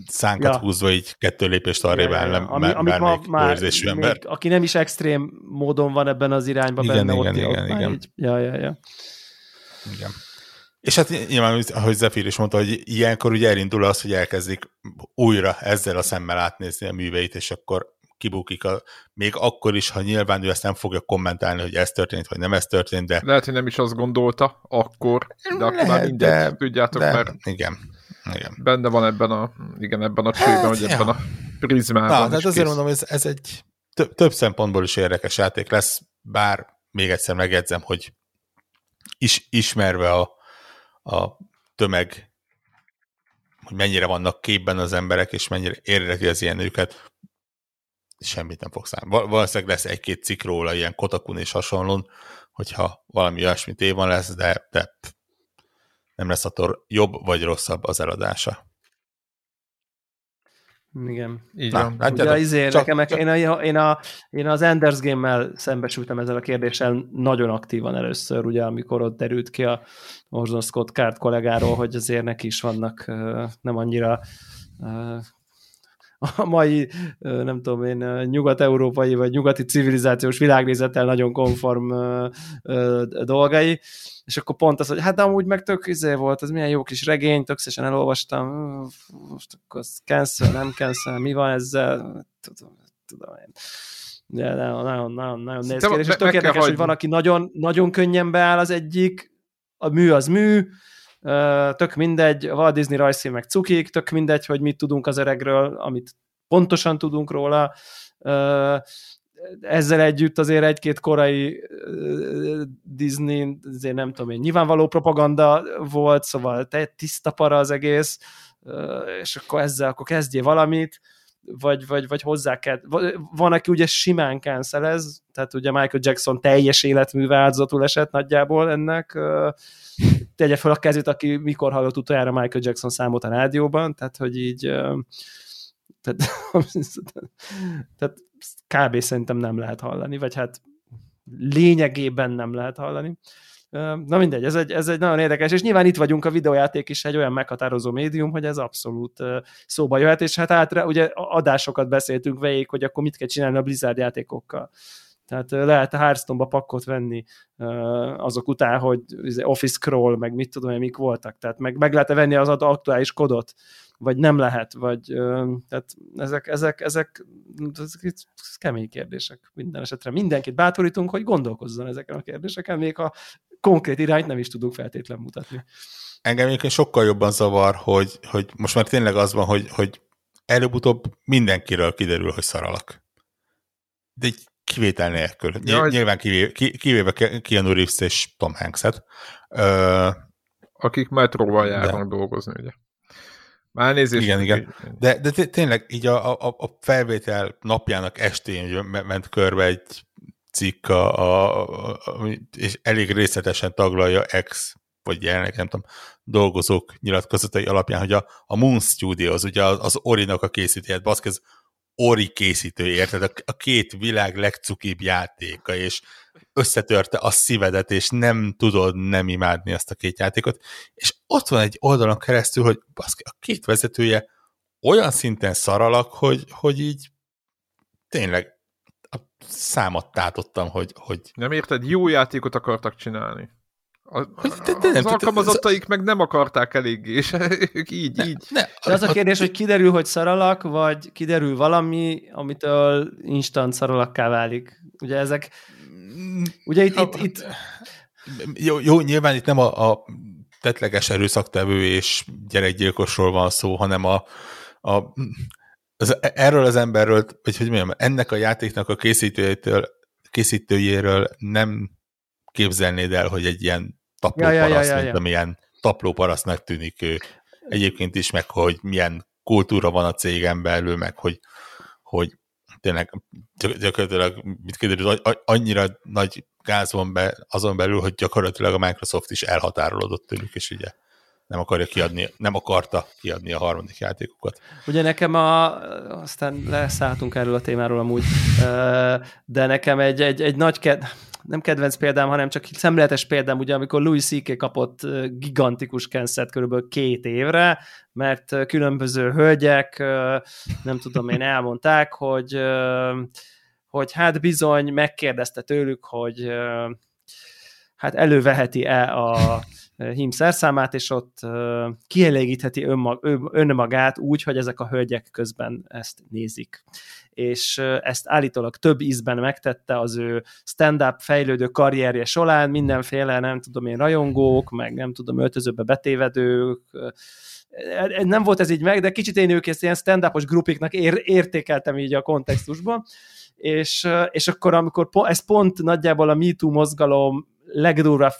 szánkat ja. húzva így kettő lépést arrébb ja, ja, ja. Ami, amit ma már ember. aki nem is extrém módon van ebben az irányban igen, benne, igen, ott, igen, ott igen. Így, ja, ja, ja. Igen. És hát nyilván, ahogy Zephyr is mondta, hogy ilyenkor ugye elindul az, hogy elkezdik újra ezzel a szemmel átnézni a műveit, és akkor kibukik, a, még akkor is, ha nyilván ő ezt nem fogja kommentálni, hogy ez történt, vagy nem ez történt, de... Lehet, hogy nem is azt gondolta akkor, de akkor már mindegy, de, tudjátok, de, mert... Igen, igen. Benne van ebben a, igen, ebben a csőben, hát, hogy ja. ebben a prizmában. Na, tehát azért mondom, ez, ez egy több, több szempontból is érdekes játék lesz, bár még egyszer megjegyzem, hogy is, ismerve a, a tömeg, hogy mennyire vannak képben az emberek, és mennyire érdekli az ilyen őket, semmit nem fog számolni. Valószínűleg lesz egy-két cikk róla, ilyen Kotakun és hasonlón, hogyha valami olyasmi tévan lesz, de, de nem lesz attól jobb vagy rosszabb az eladása. Igen. Így Na, van. Ugye izé, csak, nekem, csak... Én, a, én, a, én az Enders Game-mel szembesültem ezzel a kérdéssel nagyon aktívan először, ugye, amikor ott derült ki a Orson Scott Card kollégáról, hogy azért neki is vannak nem annyira a mai, nem tudom én, nyugat-európai vagy nyugati civilizációs világnézettel nagyon konform dolgai, és akkor pont az, hogy hát amúgy meg tök izé volt, ez milyen jó kis regény, tökszesen elolvastam, most akkor cancel, nem cancel, mi van ezzel, tudom, tudom én. De nagyon, nagyon, nagyon, nagyon néz ki, és tök érdekes, hogy valaki nagyon, nagyon könnyen beáll az egyik, a mű az mű, tök mindegy, a Walt Disney rajzfilm meg cukik, tök mindegy, hogy mit tudunk az öregről, amit pontosan tudunk róla, ezzel együtt azért egy-két korai Disney, azért nem tudom én, nyilvánvaló propaganda volt, szóval te tiszta para az egész, és akkor ezzel akkor kezdjél valamit, vagy, vagy, vagy hozzá kell. Van, aki ugye simán cancelez, tehát ugye Michael Jackson teljes életműve áldozatul esett nagyjából ennek, tegye fel a kezét, aki mikor hallott utoljára Michael Jackson számot a rádióban, tehát hogy így tehát, (laughs) tehát kb. szerintem nem lehet hallani, vagy hát lényegében nem lehet hallani. Na mindegy, ez egy, ez egy nagyon érdekes, és nyilván itt vagyunk, a videójáték is egy olyan meghatározó médium, hogy ez abszolút szóba jöhet, és hát átra, ugye adásokat beszéltünk végig, hogy akkor mit kell csinálni a Blizzard játékokkal. Tehát lehet a Hearthstone-ba pakkot venni azok után, hogy izé, Office Scroll, meg mit tudom én, mik voltak. Tehát meg, meg lehet venni az aktuális kodot, vagy nem lehet, vagy tehát ezek, ezek, ezek, ezek, kemény kérdések minden esetre. Mindenkit bátorítunk, hogy gondolkozzon ezeken a kérdéseken, még a konkrét irányt nem is tudunk feltétlen mutatni. Engem egyébként sokkal jobban zavar, hogy, hogy most már tényleg az van, hogy, hogy előbb-utóbb mindenkiről kiderül, hogy szaralak. De egy kivétel nélkül. Ja, Nyilván kivéve, kivéve Keanu Reeves és Tom Hanks-et. Ö, Akik metróval járnak de. dolgozni, ugye. Már nézést. Igen, igen. De, de tényleg így a, a, a felvétel napjának estén ment körbe egy cikk, a, a, a, és elég részletesen taglalja ex vagy jelenleg nem tudom, dolgozók nyilatkozatai alapján, hogy a, a Moon Studios, ugye az, az Orinak a készítője, baszki, az Ori készítő, érted? A, a két világ legcukibb játéka, és összetörte a szívedet, és nem tudod nem imádni azt a két játékot, és ott van egy oldalon keresztül, hogy baszki, a két vezetője olyan szinten szaralak, hogy, hogy így tényleg számot tátottam, hogy, hogy... Nem érted? Jó játékot akartak csinálni. A, hogy de, de nem, az alkalmazottaik meg nem akarták eléggé, és ők (laughs) így, ne, így. Ne, de az a kérdés, hogy kiderül, hogy szaralak, vagy kiderül valami, amitől instant szaralakká válik. Ugye ezek... Ugye itt... itt, itt... Jó, jó, nyilván itt nem a, a tetleges erőszaktevő és gyerekgyilkosról van szó, hanem a, a az, erről az emberről, vagy hogy mondjam, ennek a játéknak a készítőjétől, készítőjéről nem képzelnéd el, hogy egy ilyen tapló ja, ja, ja, ja, mint amilyen tapló parasztnak tűnik ő. Egyébként is, meg hogy milyen kultúra van a cégen belül, meg hogy, hogy tényleg gyakorlatilag mit kiderül, annyira nagy gáz van be azon belül, hogy gyakorlatilag a Microsoft is elhatárolódott tőlük, és ugye nem akarja kiadni, nem akarta kiadni a harmadik játékokat. Ugye nekem a, aztán leszálltunk erről a témáról amúgy, de nekem egy, egy, egy nagy ked, nem kedvenc példám, hanem csak szemléletes példám, ugye amikor Louis C.K. kapott gigantikus kenszet körülbelül két évre, mert különböző hölgyek, nem tudom én, elmondták, hogy, hogy hát bizony megkérdezte tőlük, hogy hát előveheti-e a hím szerszámát, és ott kielégítheti önmag, önmagát úgy, hogy ezek a hölgyek közben ezt nézik. És ezt állítólag több ízben megtette az ő stand-up fejlődő karrierje során, mindenféle, nem tudom én, rajongók, meg nem tudom, öltözőbe betévedők, nem volt ez így meg, de kicsit én ők ezt ilyen stand-upos grupiknak ér, értékeltem így a kontextusban, és, és akkor amikor po, ez pont nagyjából a MeToo mozgalom legdurvább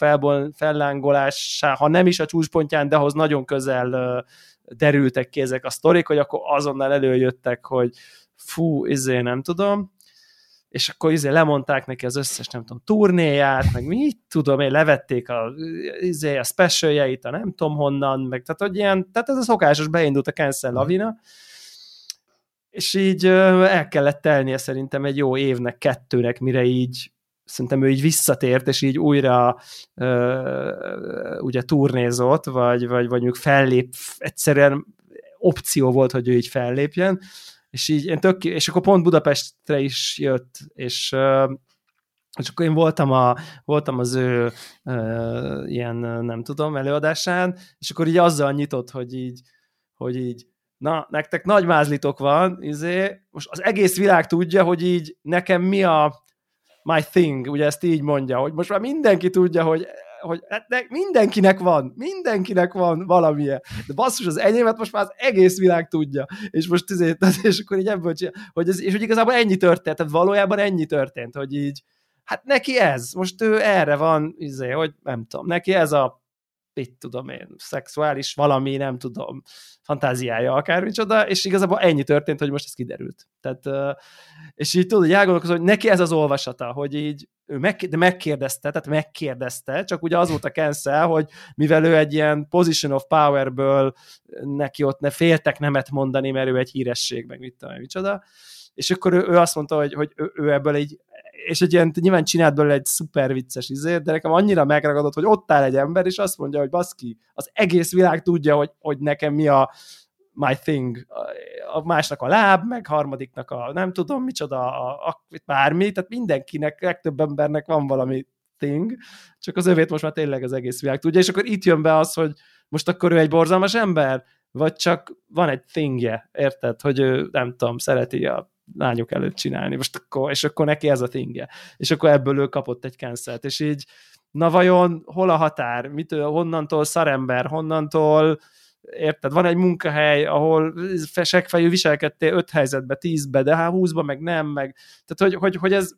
fellángolásá, ha nem is a csúcspontján, de ahhoz nagyon közel derültek ki ezek a sztorik, hogy akkor azonnal előjöttek, hogy fú, izé nem tudom, és akkor izé lemondták neki az összes, nem tudom, turnéját, meg mit tudom én, levették a, izé, a specialjeit, a nem tudom honnan, meg tehát, hogy ilyen, tehát ez a szokásos beindult a cancel lavina, és így el kellett telnie szerintem egy jó évnek, kettőnek, mire így szerintem ő így visszatért, és így újra uh, ugye turnézott, vagy, vagy, vagy mondjuk fellép, egyszerűen opció volt, hogy ő így fellépjen, és így én tök, és akkor pont Budapestre is jött, és uh, és akkor én voltam, a, voltam az ő uh, ilyen, nem tudom, előadásán, és akkor így azzal nyitott, hogy így, hogy így na, nektek nagy mázlitok van, izé, most az egész világ tudja, hogy így nekem mi a, my thing, ugye ezt így mondja, hogy most már mindenki tudja, hogy hogy hát mindenkinek van, mindenkinek van valamilyen. De basszus, az enyémet most már az egész világ tudja. És most ezért, (laughs) és akkor így ebből csinál, hogy ez, és hogy igazából ennyi történt, tehát valójában ennyi történt, hogy így, hát neki ez, most ő erre van, izé, hogy nem tudom, neki ez a mit tudom én, szexuális valami, nem tudom, fantáziája akármicsoda, és igazából ennyi történt, hogy most ez kiderült. Tehát, és így tudod, hogy elgondolkozom, hogy neki ez az olvasata, hogy így ő meg, de megkérdezte, tehát megkérdezte, csak ugye az volt a cancel, hogy mivel ő egy ilyen position of powerből neki ott ne féltek nemet mondani, mert ő egy híresség, meg mit tudom, micsoda, és akkor ő, ő azt mondta, hogy, hogy ő, ő ebből egy és egy ilyen, nyilván csinált belőle egy szuper vicces izért, de nekem annyira megragadott, hogy ott áll egy ember, és azt mondja, hogy baszki, az egész világ tudja, hogy, hogy nekem mi a my thing, a másnak a láb, meg harmadiknak a nem tudom micsoda, a, a, bármi, tehát mindenkinek, legtöbb embernek van valami thing, csak az övét most már tényleg az egész világ tudja, és akkor itt jön be az, hogy most akkor ő egy borzalmas ember, vagy csak van egy thingje, érted, hogy ő nem tudom, szereti a lányok előtt csinálni, most akkor, és akkor neki ez a thingje. És akkor ebből ő kapott egy cancelt, és így, na vajon hol a határ? Mitől, honnantól szarember, honnantól érted, van egy munkahely, ahol seggfejű viselkedtél öt helyzetbe, tízbe, de hát húszba meg nem, meg, tehát hogy, hogy, hogy ez,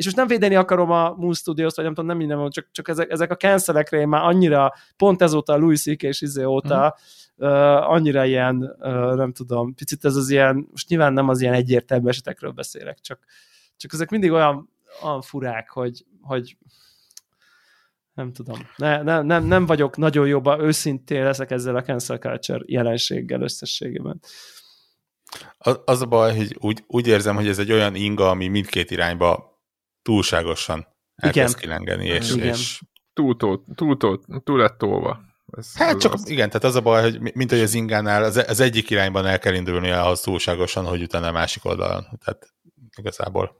és most nem védeni akarom a Moon Studios, vagy nem tudom, nem minden van, csak, csak ezek, ezek a cancelekre én már annyira, pont ezóta a Louis C.K. és izé óta, mm. uh, annyira ilyen, uh, nem tudom, picit ez az ilyen, most nyilván nem az ilyen egyértelmű esetekről beszélek, csak, csak ezek mindig olyan, olyan furák, hogy, hogy nem tudom. Ne, ne, nem, nem vagyok nagyon jobban, őszintén leszek ezzel a cancel culture jelenséggel összességében. Az, az a baj, hogy úgy, úgy érzem, hogy ez egy olyan inga, ami mindkét irányba túlságosan elkezd igen. kilengeni, és, igen. és... Túl, túl, túl, lett tolva. Ez, hát csak az... igen, tehát az a baj, hogy mint hogy az ingánál az, az egyik irányban el kell indulni ahhoz túlságosan, hogy utána a másik oldalon. Tehát igazából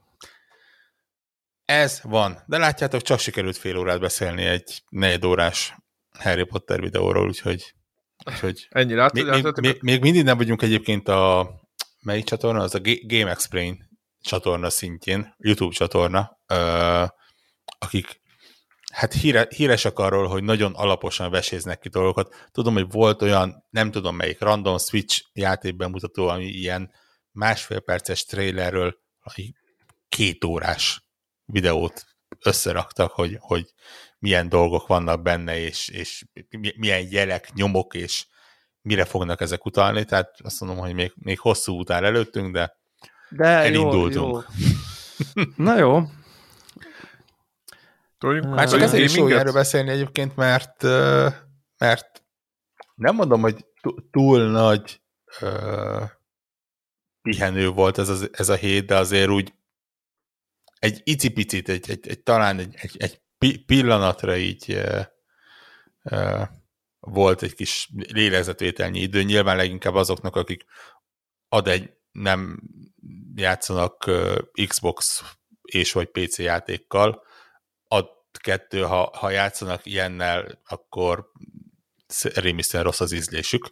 ez van. De látjátok, csak sikerült fél órát beszélni egy negyed órás Harry Potter videóról, úgyhogy, úgyhogy Ennyi látod, még, még, még, még mindig nem vagyunk egyébként a melyik csatorna? Az a Game Explain csatorna szintjén, YouTube csatorna, akik hát híre, híresek arról, hogy nagyon alaposan veséznek ki dolgokat. Tudom, hogy volt olyan, nem tudom melyik, random Switch játékbemutató, ami ilyen másfél perces trailerről két órás videót összeraktak, hogy, hogy milyen dolgok vannak benne, és, és milyen jelek, nyomok, és mire fognak ezek utalni. Tehát azt mondom, hogy még, még hosszú áll előttünk, de, de elindultunk. Jó, jó. (laughs) Na jó, Tudjuk, hát csak ezért is jó erről beszélni egyébként, mert, mert nem mondom, hogy túl nagy uh, pihenő volt ez, az, ez a hét, de azért úgy egy icipicit, egy, egy, egy talán egy, egy, egy pillanatra így uh, uh, volt egy kis lélegzetvételnyi idő, nyilván leginkább azoknak, akik ad egy nem játszanak Xbox és vagy PC játékkal, ad kettő, ha, ha játszanak ilyennel, akkor rémisztően rossz az ízlésük,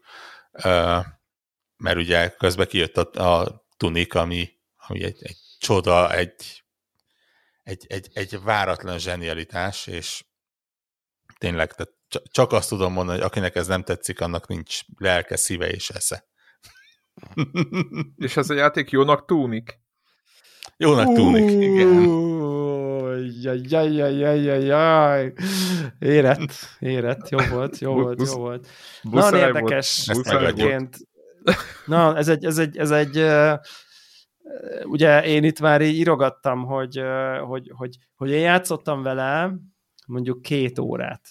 mert ugye közben kijött a, a tunik, ami, ami egy, egy csoda, egy egy, egy, egy váratlan zsenialitás, és tényleg tehát csak azt tudom mondani, hogy akinek ez nem tetszik, annak nincs lelke, szíve és esze. És ez a játék jónak tűnik? Jónak tűnik, igen. Jajjajjajjajjaj. Érett, érett, jó volt, jó volt, jó volt. Nagyon érdekes egyébként. Na, ez egy, ez egy, ez egy ugye én itt már így írogattam, hogy, hogy, hogy, hogy én játszottam vele mondjuk két órát.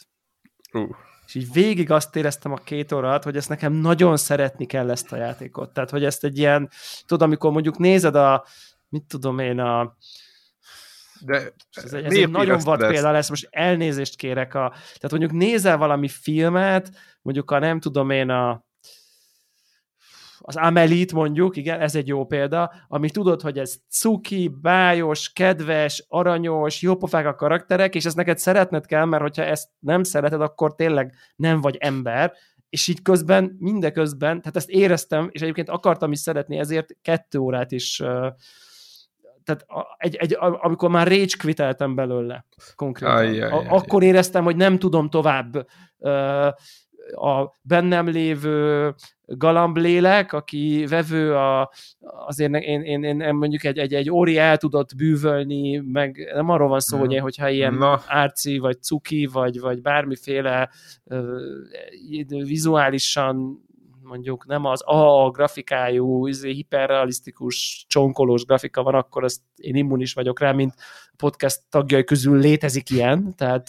Uh. És így végig azt éreztem a két órát, hogy ezt nekem nagyon szeretni kell ezt a játékot. Tehát, hogy ezt egy ilyen, tudod, amikor mondjuk nézed a, mit tudom én, a, de ez egy, ez egy nagyon vad példa lesz, most elnézést kérek. A, tehát mondjuk nézel valami filmet, mondjuk a nem tudom én a az Amelit mondjuk, igen, ez egy jó példa, ami tudod, hogy ez cuki, bájos, kedves, aranyos, jópofák a karakterek, és ezt neked szeretned kell, mert hogyha ezt nem szereted, akkor tényleg nem vagy ember, és így közben, mindeközben, tehát ezt éreztem, és egyébként akartam is szeretni, ezért kettő órát is tehát egy, egy, amikor már rage quiteltem belőle konkrétan, Ajjaj, akkor éreztem, hogy nem tudom tovább a bennem lévő galamblélek, aki vevő a, azért én, én, én, mondjuk egy, egy, egy óri el tudott bűvölni, meg nem arról van szó, hmm. hogy én, hogyha ilyen Na. árci, vagy cuki, vagy, vagy bármiféle uh, vizuálisan mondjuk nem az a grafikájú, izé, hiperrealisztikus, csonkolós grafika van, akkor azt én immunis vagyok rá, mint podcast tagjai közül létezik ilyen, tehát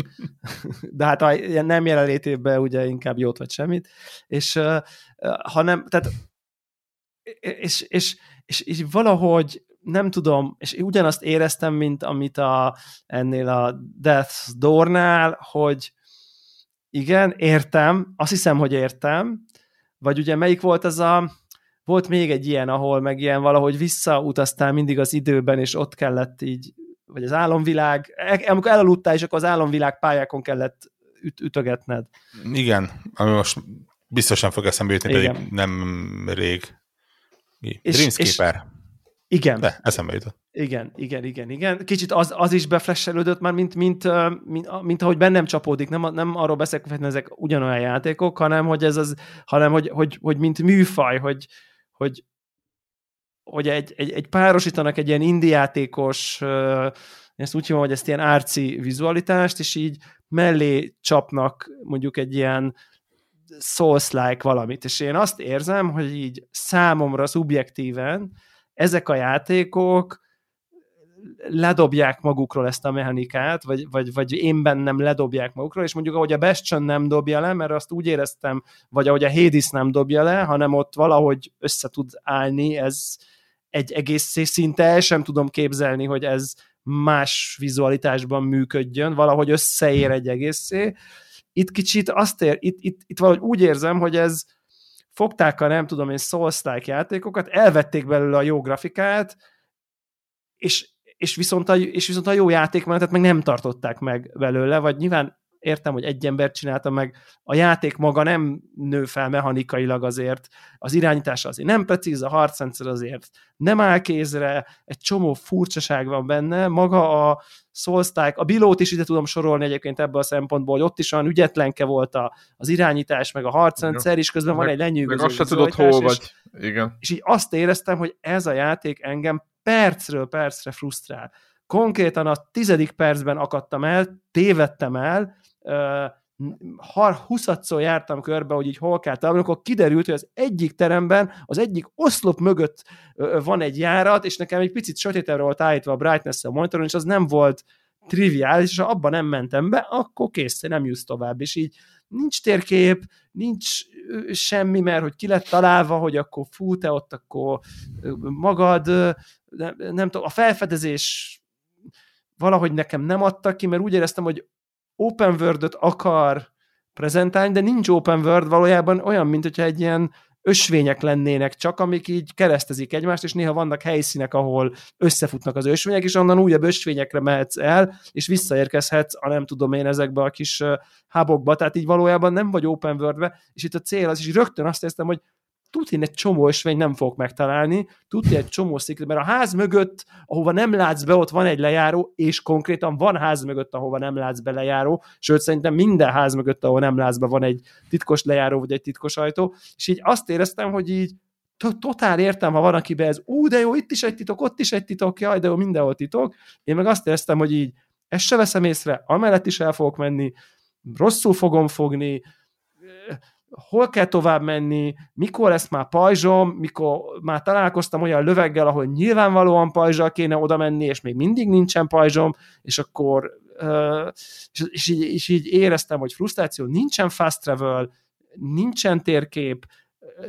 (laughs) de hát a nem jelenlétében ugye inkább jót vagy semmit, és hanem, tehát és, és, és, és valahogy nem tudom, és ugyanazt éreztem, mint amit a, ennél a Death's Door-nál, hogy igen, értem, azt hiszem, hogy értem, vagy ugye melyik volt az a, volt még egy ilyen, ahol meg ilyen valahogy visszautaztál mindig az időben, és ott kellett így, vagy az álomvilág, e, amikor elaludtál, és akkor az álomvilág pályákon kellett üt, ütögetned. Igen, ami most biztosan fog eszembe jutni, Igen. pedig nem rég. Dreamscaper. És, igen. De, eszembe jutott. Igen, igen, igen, igen. Kicsit az, az is befresselődött már, mint, mint, mint, mint, ahogy bennem csapódik. Nem, nem arról beszélek, hogy ezek ugyanolyan játékok, hanem hogy ez az, hanem hogy, hogy, hogy mint műfaj, hogy, hogy, hogy egy, egy, egy párosítanak egy ilyen indie játékos, ezt úgy hívom, hogy ezt ilyen árci vizualitást, és így mellé csapnak mondjuk egy ilyen Souls-like valamit, és én azt érzem, hogy így számomra szubjektíven ezek a játékok ledobják magukról ezt a mechanikát, vagy, vagy, vagy én bennem ledobják magukról, és mondjuk ahogy a Bastion nem dobja le, mert azt úgy éreztem, vagy ahogy a Hades nem dobja le, hanem ott valahogy össze tud állni, ez egy egész szinte el sem tudom képzelni, hogy ez más vizualitásban működjön, valahogy összeér egy egészé. Itt kicsit azt ér, itt, itt, itt valahogy úgy érzem, hogy ez fogták a nem tudom én souls játékokat, elvették belőle a jó grafikát, és, és, viszont a, és viszont a jó játékmenetet meg nem tartották meg belőle, vagy nyilván értem, hogy egy ember csinálta meg, a játék maga nem nő fel mechanikailag azért, az irányítás azért nem precíz, a harcrendszer azért nem áll kézre, egy csomó furcsaság van benne, maga a Soulstrike, a Bilót is ide tudom sorolni egyébként ebből a szempontból, hogy ott is olyan ügyetlenke volt a, az irányítás, meg a harcrendszer, és közben meg, van egy lenyűgöző. Meg azt se tudod, hol vagy. És, Igen. És így azt éreztem, hogy ez a játék engem percről percre frusztrál. Konkrétan a tizedik percben akadtam el, tévedtem el, huszadszor jártam körbe, hogy így hol kell találni, akkor kiderült, hogy az egyik teremben, az egyik oszlop mögött van egy járat, és nekem egy picit sötétebbre volt állítva a brightness a monitoron, és az nem volt triviális, és ha abban nem mentem be, akkor kész, nem jussz tovább, és így nincs térkép, nincs semmi, mert hogy ki lett találva, hogy akkor fú, te ott akkor magad, nem, nem tudom, a felfedezés valahogy nekem nem adtak ki, mert úgy éreztem, hogy open world akar prezentálni, de nincs open world valójában olyan, mint hogyha egy ilyen ösvények lennének csak, amik így keresztezik egymást, és néha vannak helyszínek, ahol összefutnak az ösvények, és onnan újabb ösvényekre mehetsz el, és visszaérkezhetsz a nem tudom én ezekbe a kis hábokba, tehát így valójában nem vagy open world és itt a cél az, és rögtön azt éreztem, hogy tudni egy csomó ösvény nem fogok megtalálni, tudni egy csomó sziklet, mert a ház mögött, ahova nem látsz be, ott van egy lejáró, és konkrétan van ház mögött, ahova nem látsz be lejáró, sőt szerintem minden ház mögött, ahol nem látsz be, van egy titkos lejáró, vagy egy titkos ajtó, és így azt éreztem, hogy így totál értem, ha van, akiben ez, ú, de jó, itt is egy titok, ott is egy titok, jaj, de jó, mindenhol titok. Én meg azt éreztem, hogy így ezt se veszem észre, amellett is el fogok menni, rosszul fogom fogni, hol kell tovább menni, mikor lesz már pajzsom, mikor már találkoztam olyan löveggel, ahol nyilvánvalóan pajzsal kéne oda menni, és még mindig nincsen pajzsom, és akkor és, és, így, és így éreztem, hogy frusztráció, nincsen fast travel, nincsen térkép,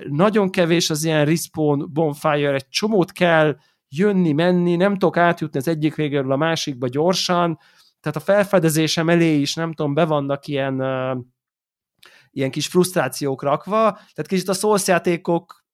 nagyon kevés az ilyen respawn bonfire, egy csomót kell jönni, menni, nem tudok átjutni az egyik végéről a másikba gyorsan, tehát a felfedezésem elé is, nem tudom, be vannak ilyen uh, ilyen kis frusztrációk rakva, tehát kicsit a szószjátékok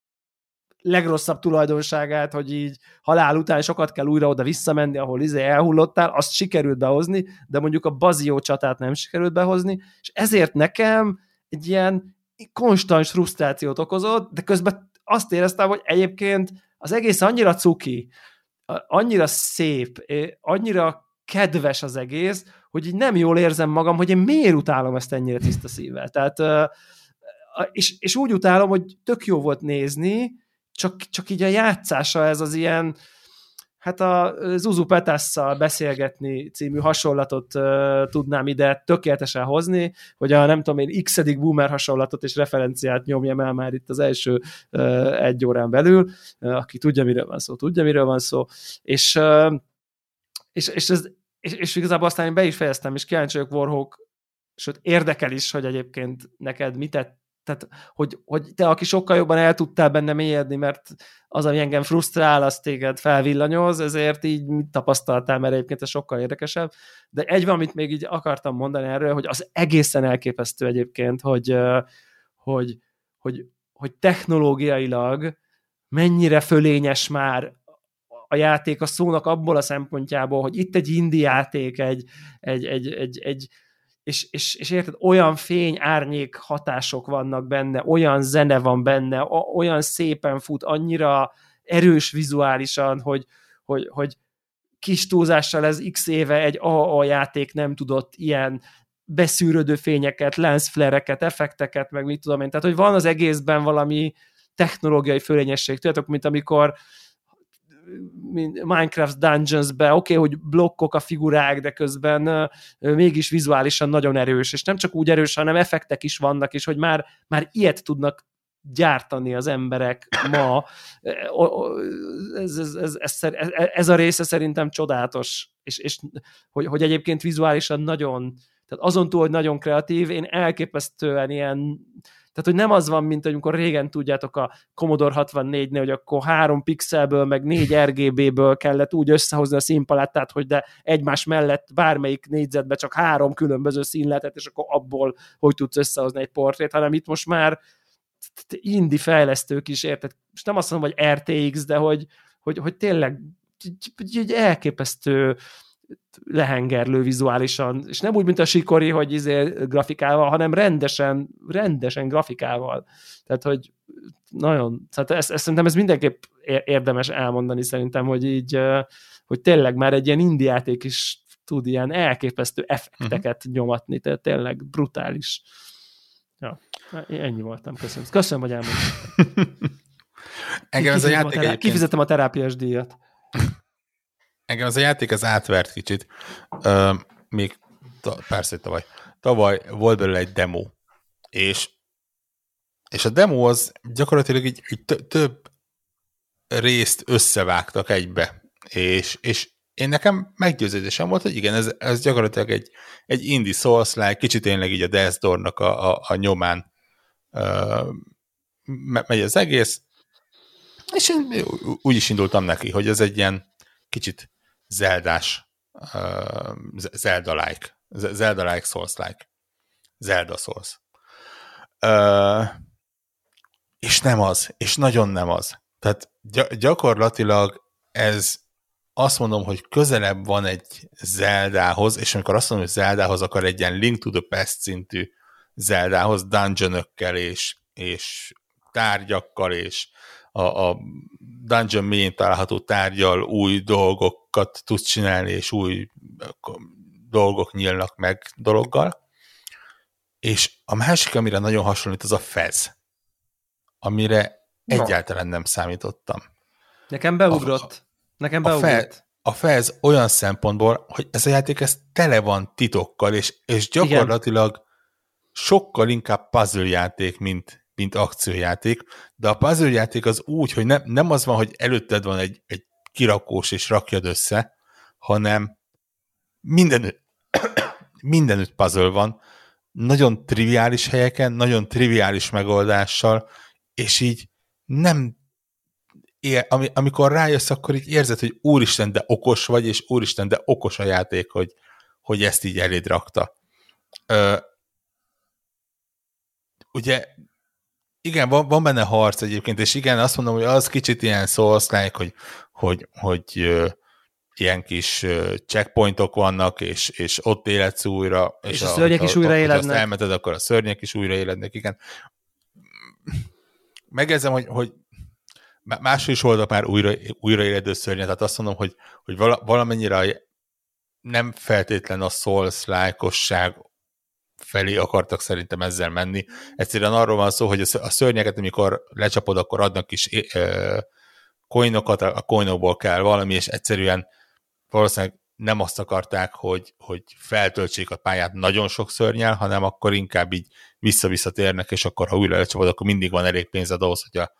legrosszabb tulajdonságát, hogy így halál után sokat kell újra oda visszamenni, ahol izé elhullottál, azt sikerült behozni, de mondjuk a bazió csatát nem sikerült behozni, és ezért nekem egy ilyen konstans frusztrációt okozott, de közben azt éreztem, hogy egyébként az egész annyira cuki, annyira szép, annyira kedves az egész, hogy így nem jól érzem magam, hogy én miért utálom ezt ennyire tiszta szívvel. Tehát, és, és úgy utálom, hogy tök jó volt nézni, csak, csak így a játszása ez az ilyen, hát a Zuzu Petasszal beszélgetni című hasonlatot uh, tudnám ide tökéletesen hozni, hogy a nem tudom én x boomer hasonlatot és referenciát nyomjam el már itt az első uh, egy órán belül, uh, aki tudja, miről van szó, tudja, miről van szó, és, uh, és, és ez és, és igazából aztán én be is fejeztem, és kíváncsi vagyok Warhawk, sőt érdekel is, hogy egyébként neked mit tett, tehát hogy, hogy te, aki sokkal jobban el tudtál benne mélyedni, mert az, ami engem frusztrál, az téged felvillanyoz, ezért így mit tapasztaltál, mert egyébként ez sokkal érdekesebb. De egy valamit még így akartam mondani erről, hogy az egészen elképesztő egyébként, hogy, hogy, hogy, hogy technológiailag mennyire fölényes már a játék a szónak abból a szempontjából, hogy itt egy indi játék, egy, egy, egy, egy, egy és, és, és érted, olyan fény, árnyék hatások vannak benne, olyan zene van benne, olyan szépen fut, annyira erős vizuálisan, hogy, hogy, hogy kis túlzással ez x éve egy AA játék nem tudott ilyen beszűrődő fényeket, lensflereket, effekteket, meg mit tudom én. Tehát, hogy van az egészben valami technológiai fölényesség. Tudjátok, mint amikor Minecraft Dungeons-be, oké, okay, hogy blokkok a figurák, de közben mégis vizuálisan nagyon erős, és nem csak úgy erős, hanem effektek is vannak, és hogy már, már ilyet tudnak gyártani az emberek ma. Ez, ez, ez, ez, ez a része szerintem csodálatos, és, és hogy, hogy egyébként vizuálisan nagyon, tehát azon túl, hogy nagyon kreatív, én elképesztően ilyen tehát, hogy nem az van, mint amikor régen tudjátok a Commodore 64-nél, hogy akkor három pixelből, meg négy RGB-ből kellett úgy összehozni a színpalettát, hogy de egymás mellett bármelyik négyzetbe csak három különböző szín lehetett, és akkor abból hogy tudsz összehozni egy portrét, hanem itt most már indi fejlesztők is, érted? És nem azt mondom, hogy RTX, de hogy, hogy, hogy tényleg egy elképesztő lehengerlő vizuálisan, és nem úgy, mint a Sikori, hogy izé grafikával, hanem rendesen, rendesen grafikával. Tehát, hogy nagyon, tehát ezt, ezt szerintem ez mindenképp érdemes elmondani szerintem, hogy így, hogy tényleg már egy ilyen indiáték is tud ilyen elképesztő effekteket uh-huh. nyomatni, tehát tényleg brutális. Ja, ennyi voltam, köszönöm. Köszönöm, hogy elmondtam. (laughs) Engem ez a játék a terá- Kifizettem a terápiás díjat. Engem az a játék az átvert kicsit. Uh, még ta, persze tavaly. Tavaly volt belőle egy demo, és, és a demo az gyakorlatilag így, így több részt összevágtak egybe, és, és én nekem meggyőződésem volt, hogy igen, ez, ez gyakorlatilag egy, egy indie souls -like, kicsit tényleg így a Death Door-nak a, a, a nyomán uh, megy az egész, és én úgy is indultam neki, hogy ez egy ilyen kicsit Zeldás, uh, Zelda-like, Zelda-like, Souls-like, Zelda Souls. Uh, és nem az, és nagyon nem az. Tehát gy- gyakorlatilag ez azt mondom, hogy közelebb van egy Zeldához, és amikor azt mondom, hogy Zeldához, akar egy ilyen Link to the Past szintű Zeldához, dungeonökkel és, és tárgyakkal, és a, a dungeon mélyén található tárgyal új dolgokat tudsz csinálni, és új dolgok nyílnak meg dologgal. És a másik, amire nagyon hasonlít, az a fez, amire no. egyáltalán nem számítottam. Nekem beugrott. A, Nekem beugrott. A, fe, a fez olyan szempontból, hogy ez a játék ez tele van titokkal, és, és gyakorlatilag Igen. sokkal inkább puzzle játék, mint, mint akciójáték, de a puzzle játék az úgy, hogy nem, nem az van, hogy előtted van egy, egy kirakós és rakjad össze, hanem mindenütt, (coughs) mindenütt puzzle van, nagyon triviális helyeken, nagyon triviális megoldással, és így nem ami, amikor rájössz, akkor így érzed, hogy úristen, de okos vagy, és úristen, de okos a játék, hogy, hogy ezt így eléd rakta. Ö, ugye igen, van, van benne harc egyébként, és igen, azt mondom, hogy az kicsit ilyen like, hogy, hogy, hogy ö, ilyen kis checkpointok vannak, és, és ott életsz újra. És, és a, a szörnyek a, is újra élednek. Azt elmeted, akkor a szörnyek is újra élednek, igen. Megjegyzem, hogy, hogy máshol is voltak már újra, újraéledő szörnyek, tehát azt mondom, hogy, hogy valamennyire nem feltétlen a souls lájkosság felé akartak szerintem ezzel menni. Egyszerűen arról van szó, hogy a szörnyeket, amikor lecsapod, akkor adnak is coinokat, a coinokból kell valami, és egyszerűen valószínűleg nem azt akarták, hogy, hogy feltöltsék a pályát nagyon sok szörnyel, hanem akkor inkább így vissza-vissza térnek, és akkor ha újra lecsapod, akkor mindig van elég pénzed ahhoz, hogy a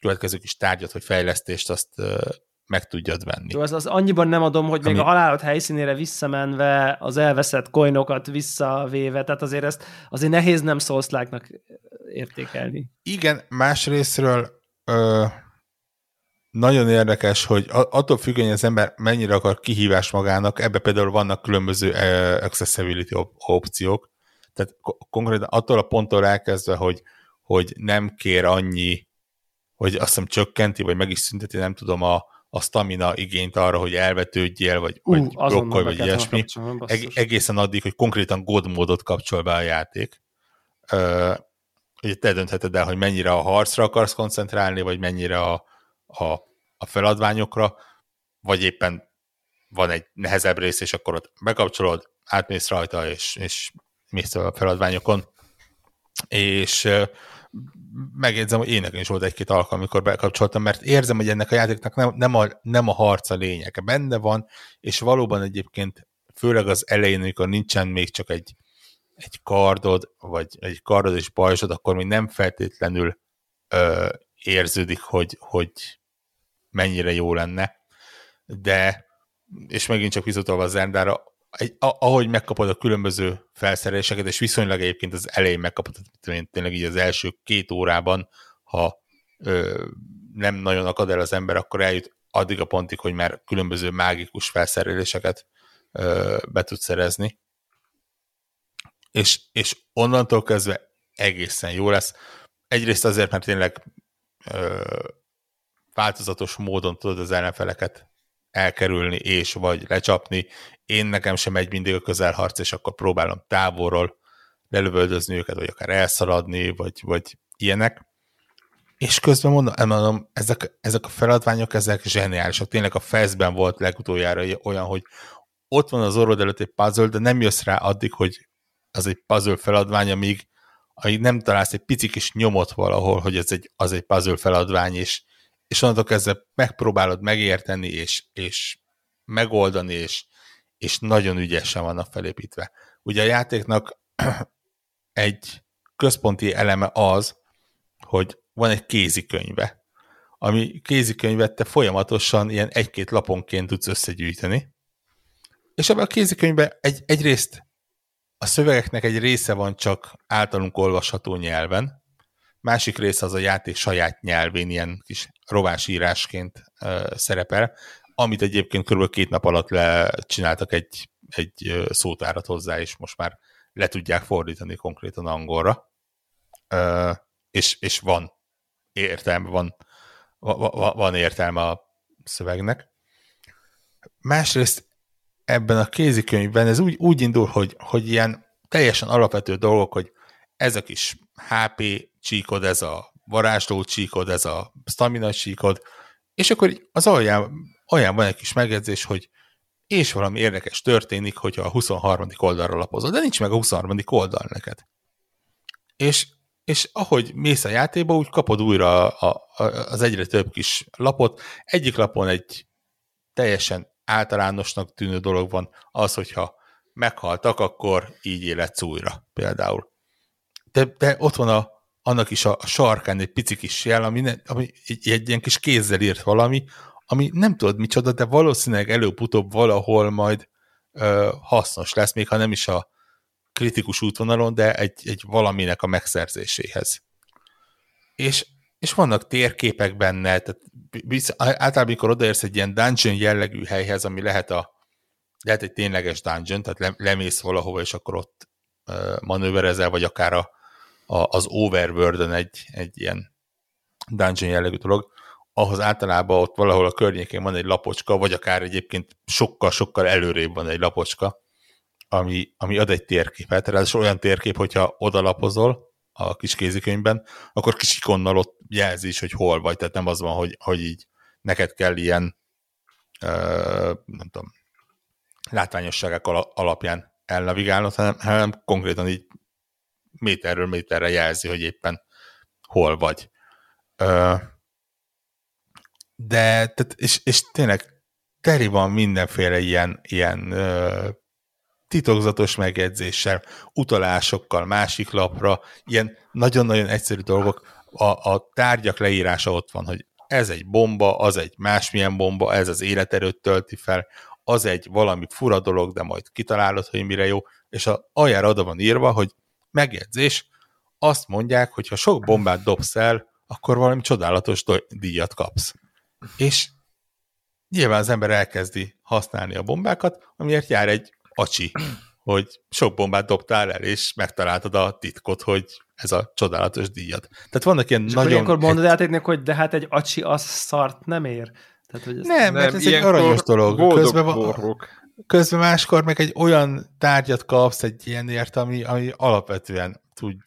következő kis tárgyat, vagy fejlesztést azt meg tudjad venni. Jó, az, az annyiban nem adom, hogy Ami... még a halálod helyszínére visszamenve az elveszett coinokat visszavéve, tehát azért ezt azért nehéz nem szószláknak értékelni. Igen, másrésztről ö, nagyon érdekes, hogy attól függően, hogy az ember mennyire akar kihívás magának, ebbe például vannak különböző accessibility op- opciók, tehát konkrétan attól a ponttól elkezdve, hogy, hogy nem kér annyi, hogy azt hiszem csökkenti, vagy meg is szünteti, nem tudom, a, a stamina igényt arra, hogy elvetődjél, vagy, uh, vagy blokkolj, vagy ilyesmi. Eg- egészen addig, hogy konkrétan God módot kapcsol be a játék. Uh, ugye te döntheted el, hogy mennyire a harcra akarsz koncentrálni, vagy mennyire a, a, a feladványokra, vagy éppen van egy nehezebb rész, és akkor ott bekapcsolod, átmész rajta, és, és mész a feladványokon. És megjegyzem, hogy ének is volt egy-két alkalom, amikor bekapcsoltam, mert érzem, hogy ennek a játéknak nem, nem, a, nem a harc lényege. Benne van, és valóban egyébként főleg az elején, amikor nincsen még csak egy, egy kardod, vagy egy kardod és pajzsod, akkor még nem feltétlenül ö, érződik, hogy, hogy mennyire jó lenne, de, és megint csak visszatolva a Zendára, egy, ahogy megkapod a különböző felszereléseket, és viszonylag egyébként az elején megkapod, tényleg így az első két órában, ha ö, nem nagyon akad el az ember, akkor eljut addig a pontig, hogy már különböző mágikus felszereléseket ö, be tud szerezni. És, és onnantól kezdve egészen jó lesz. Egyrészt azért, mert tényleg ö, változatos módon tudod az ellenfeleket elkerülni és vagy lecsapni. Én nekem sem megy mindig a közelharc, és akkor próbálom távolról lelövöldözni őket, vagy akár elszaladni, vagy, vagy ilyenek. És közben mondom, mondom ezek, ezek a feladványok, ezek zseniálisak. Tényleg a Fezben volt legutoljára olyan, hogy ott van az orrod előtt egy puzzle, de nem jössz rá addig, hogy az egy puzzle feladvány, amíg, amíg nem találsz egy pici kis nyomot valahol, hogy ez egy, az egy puzzle feladvány, és, és onnantól kezdve megpróbálod megérteni, és, és megoldani, és, és nagyon ügyesen vannak felépítve. Ugye a játéknak (clears throat) egy központi eleme az, hogy van egy kézikönyve, ami kézikönyvet te folyamatosan ilyen egy-két laponként tudsz összegyűjteni, és ebben a kézikönyvben egy, egyrészt a szövegeknek egy része van csak általunk olvasható nyelven, másik része az a játék saját nyelvén, ilyen kis rovásírásként szerepel, amit egyébként kb. két nap alatt lecsináltak egy, egy szótárat hozzá, és most már le tudják fordítani konkrétan angolra. Uh, és, és van értelme, van, van, van értelme a szövegnek. Másrészt ebben a kézikönyvben ez úgy, úgy indul, hogy, hogy ilyen teljesen alapvető dolgok, hogy ez a kis HP csíkod, ez a varázsló csíkod, ez a stamina csíkod, és akkor az alján, alján van egy kis megjegyzés, hogy és valami érdekes történik, hogyha a 23. oldalra lapozod, de nincs meg a 23. oldal neked. És és ahogy mész a játékba, úgy kapod újra a, a, az egyre több kis lapot. Egyik lapon egy teljesen általánosnak tűnő dolog van, az, hogyha meghaltak, akkor így életsz újra, például. De, de ott van a, annak is a, a sarkán egy pici kis jel, ami, ne, ami egy, egy ilyen kis kézzel írt valami, ami nem tudod micsoda, de valószínűleg előbb-utóbb valahol majd ö, hasznos lesz, még ha nem is a, kritikus útvonalon, de egy, egy valaminek a megszerzéséhez. És, és vannak térképek benne, tehát általában, amikor odaérsz egy ilyen dungeon jellegű helyhez, ami lehet a lehet egy tényleges dungeon, tehát lemész valahova, és akkor ott uh, manőverezel, vagy akár a, az overworld egy, egy ilyen dungeon jellegű dolog, ahhoz általában ott valahol a környékén van egy lapocska, vagy akár egyébként sokkal-sokkal előrébb van egy lapocska, ami, ami ad egy térképet, ráadásul olyan térkép, hogyha odalapozol a kis kézikönyvben, akkor kis ikonnal ott jelzi is, hogy hol vagy, tehát nem az van, hogy, hogy így neked kell ilyen uh, nem tudom, látványosságák alapján elnavigálnod, hanem, hanem konkrétan így méterről méterre jelzi, hogy éppen hol vagy. De, tehát, és, és tényleg teri van mindenféle ilyen, ilyen titokzatos megjegyzéssel, utalásokkal másik lapra, ilyen nagyon-nagyon egyszerű dolgok, a, a tárgyak leírása ott van, hogy ez egy bomba, az egy másmilyen bomba, ez az életerőt tölti fel, az egy valami fura dolog, de majd kitalálod, hogy mire jó, és a aljára oda van írva, hogy megjegyzés, azt mondják, hogy ha sok bombát dobsz el, akkor valami csodálatos díjat kapsz. És nyilván az ember elkezdi használni a bombákat, amiért jár egy acsi, hogy sok bombát dobtál el, és megtaláltad a titkot, hogy ez a csodálatos díjat. Tehát vannak ilyen és nagyon... akkor mondod játéknak, hogy de hát egy acsi az szart nem ér. Tehát, hogy ez nem, mert ez egy aranyos dolog. Közben, közben máskor meg egy olyan tárgyat kapsz egy ilyenért, ami, ami alapvetően tud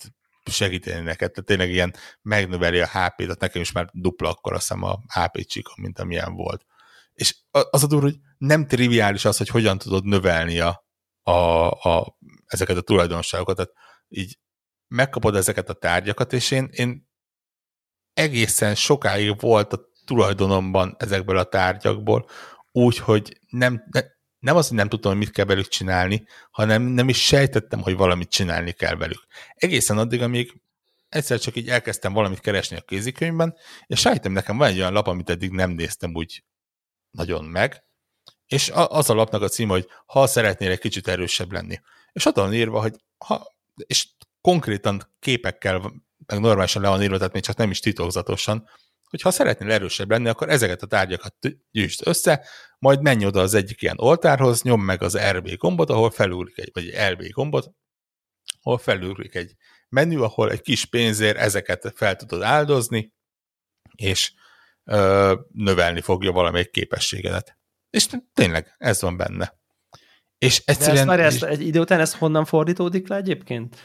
segíteni neked, tehát tényleg ilyen megnöveli a HP-t, tehát nekem is már dupla akkor azt hiszem a HP csikom, mint amilyen volt. És az a durva, hogy nem triviális az, hogy hogyan tudod növelni a, a, a, ezeket a tulajdonságokat. Tehát így megkapod ezeket a tárgyakat, és én, én egészen sokáig volt a tulajdonomban ezekből a tárgyakból, úgy, hogy nem, ne, nem az, hogy nem tudtam, hogy mit kell velük csinálni, hanem nem is sejtettem, hogy valamit csinálni kell velük. Egészen addig, amíg egyszer csak így elkezdtem valamit keresni a kézikönyvben, és rájöttem, nekem van egy olyan lap, amit eddig nem néztem úgy nagyon meg, és az a lapnak a címe, hogy ha szeretnél egy kicsit erősebb lenni. És ott van írva, hogy ha, és konkrétan képekkel, meg normálisan le van írva, tehát még csak nem is titokzatosan, hogy ha szeretnél erősebb lenni, akkor ezeket a tárgyakat gyűjtsd össze, majd menj oda az egyik ilyen oltárhoz, nyom meg az RB gombot, ahol felúrik egy, vagy egy LB gombot, ahol felúrik egy menü, ahol egy kis pénzért ezeket fel tudod áldozni, és ö, növelni fogja valamelyik képességedet. És tényleg ez van benne. És egyszerűen... De ezt, már ezt, egy idő után ez honnan fordítódik le egyébként?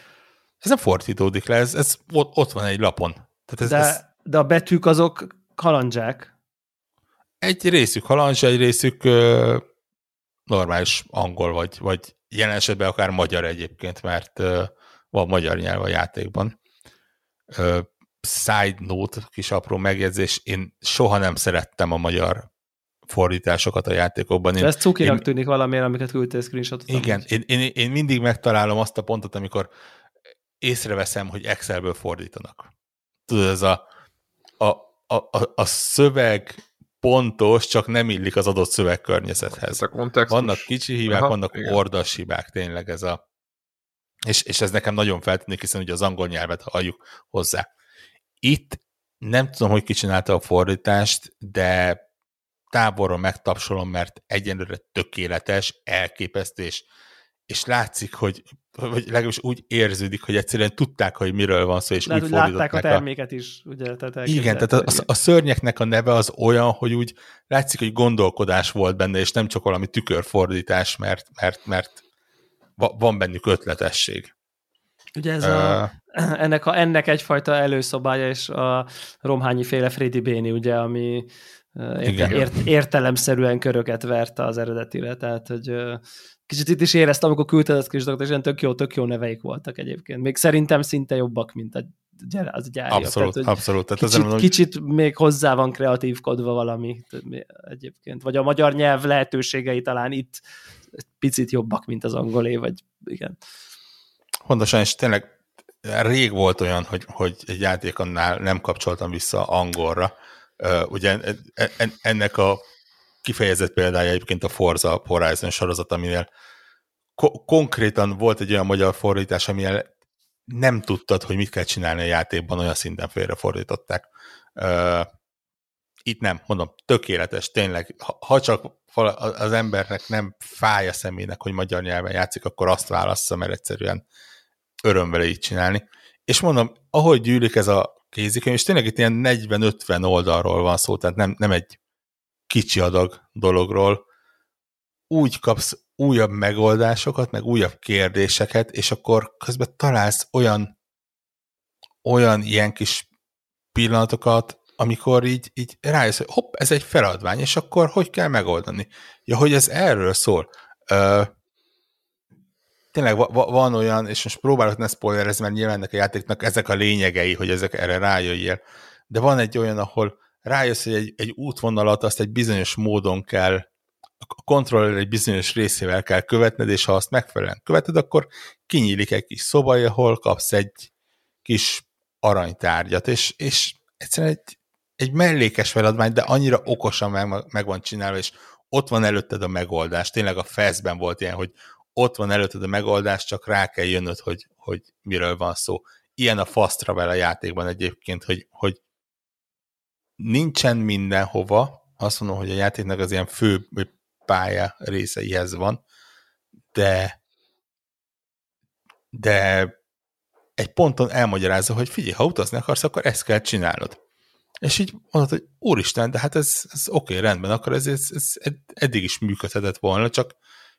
Ez nem fordítódik le, ez, ez ott, ott van egy lapon. Tehát ez, de, ez, de a betűk azok kalandzsák. Egy részük halandzsa, egy részük ö, normális angol, vagy, vagy jelen esetben akár magyar egyébként, mert ö, van magyar nyelv a játékban. Ö, side note, kis apró megjegyzés, én soha nem szerettem a magyar fordításokat a játékokban. Én, ez cukinak én, tűnik valamiért, amiket küldtél screenshotot. Igen, én, én, én mindig megtalálom azt a pontot, amikor észreveszem, hogy Excelből fordítanak. Tudod, ez a, a, a, a, a szöveg pontos, csak nem illik az adott szövegkörnyezethez. Ez Vannak kicsi hibák, Aha, vannak igen. ordas hibák, tényleg ez a... És, és ez nekem nagyon feltűnik, hiszen ugye az angol nyelvet halljuk hozzá. Itt nem tudom, hogy ki csinálta a fordítást, de távolról megtapsolom, mert egyenlőre tökéletes, elképesztő, és, és látszik, hogy vagy legalábbis úgy érződik, hogy egyszerűen tudták, hogy miről van szó, és Lehet, úgy látták a terméket a... is, ugye? Tehát Igen, tehát a, a, a szörnyeknek a neve az olyan, hogy úgy látszik, hogy gondolkodás volt benne, és nem csak valami tükörfordítás, mert, mert, mert van bennük ötletesség. Ugye ez uh, a, (clears throat) ennek, a, ennek egyfajta előszobája, és a Romhányi féle Freddy Béni, ugye, ami érte, ért, értelemszerűen köröket verte az eredetire, tehát hogy kicsit itt is éreztem, amikor küldted ezt kis dolgot, és ilyen tök jó, tök jó neveik voltak egyébként. Még szerintem szinte jobbak, mint a, az gyári. Abszolút, tehát, abszolút. Tehát kicsit, mondom, kicsit még hozzá van kreatívkodva valami egyébként. Vagy a magyar nyelv lehetőségei talán itt picit jobbak, mint az angolé, vagy igen. Pontosan, és tényleg rég volt olyan, hogy, hogy egy játékonnál nem kapcsoltam vissza angolra. Uh, ugye ennek a kifejezett példája egyébként a Forza Horizon sorozat, aminél ko- konkrétan volt egy olyan magyar fordítás, amilyen nem tudtad, hogy mit kell csinálni a játékban, olyan szinten fordították. Uh, itt nem, mondom, tökéletes, tényleg, ha, ha csak az embernek nem fáj a szemének, hogy magyar nyelven játszik, akkor azt válassza, mert egyszerűen öröm így csinálni. És mondom, ahogy gyűlik ez a kézikönyv, és tényleg itt ilyen 40-50 oldalról van szó, tehát nem, nem egy kicsi adag dologról, úgy kapsz újabb megoldásokat, meg újabb kérdéseket, és akkor közben találsz olyan olyan ilyen kis pillanatokat, amikor így, így rájössz, hogy hopp, ez egy feladvány, és akkor hogy kell megoldani? Ja, hogy ez erről szól. Ö, tényleg va- va- van olyan, és most próbálok ne spoilerezni, mert nyilván ennek a játéknak ezek a lényegei, hogy ezek erre rájöjjél, de van egy olyan, ahol rájössz, hogy egy, egy útvonalat azt egy bizonyos módon kell, a kontroller egy bizonyos részével kell követned, és ha azt megfelelően követed, akkor kinyílik egy kis szoba, ahol kapsz egy kis aranytárgyat, és, és egyszerűen egy, egy mellékes feladvány, de annyira okosan meg, meg van csinálva, és ott van előtted a megoldás. Tényleg a feszben volt ilyen, hogy ott van előtted a megoldás, csak rá kell jönnöd, hogy, hogy miről van szó. Ilyen a fast travel a játékban egyébként, hogy, hogy nincsen mindenhova, azt mondom, hogy a játéknak az ilyen fő pálya részeihez van, de de egy ponton elmagyarázza, hogy figyelj, ha utazni akarsz, akkor ezt kell csinálnod. És így mondod, hogy úristen, de hát ez, ez oké, okay, rendben, akkor ez, ez, ez eddig is működhetett volna, csak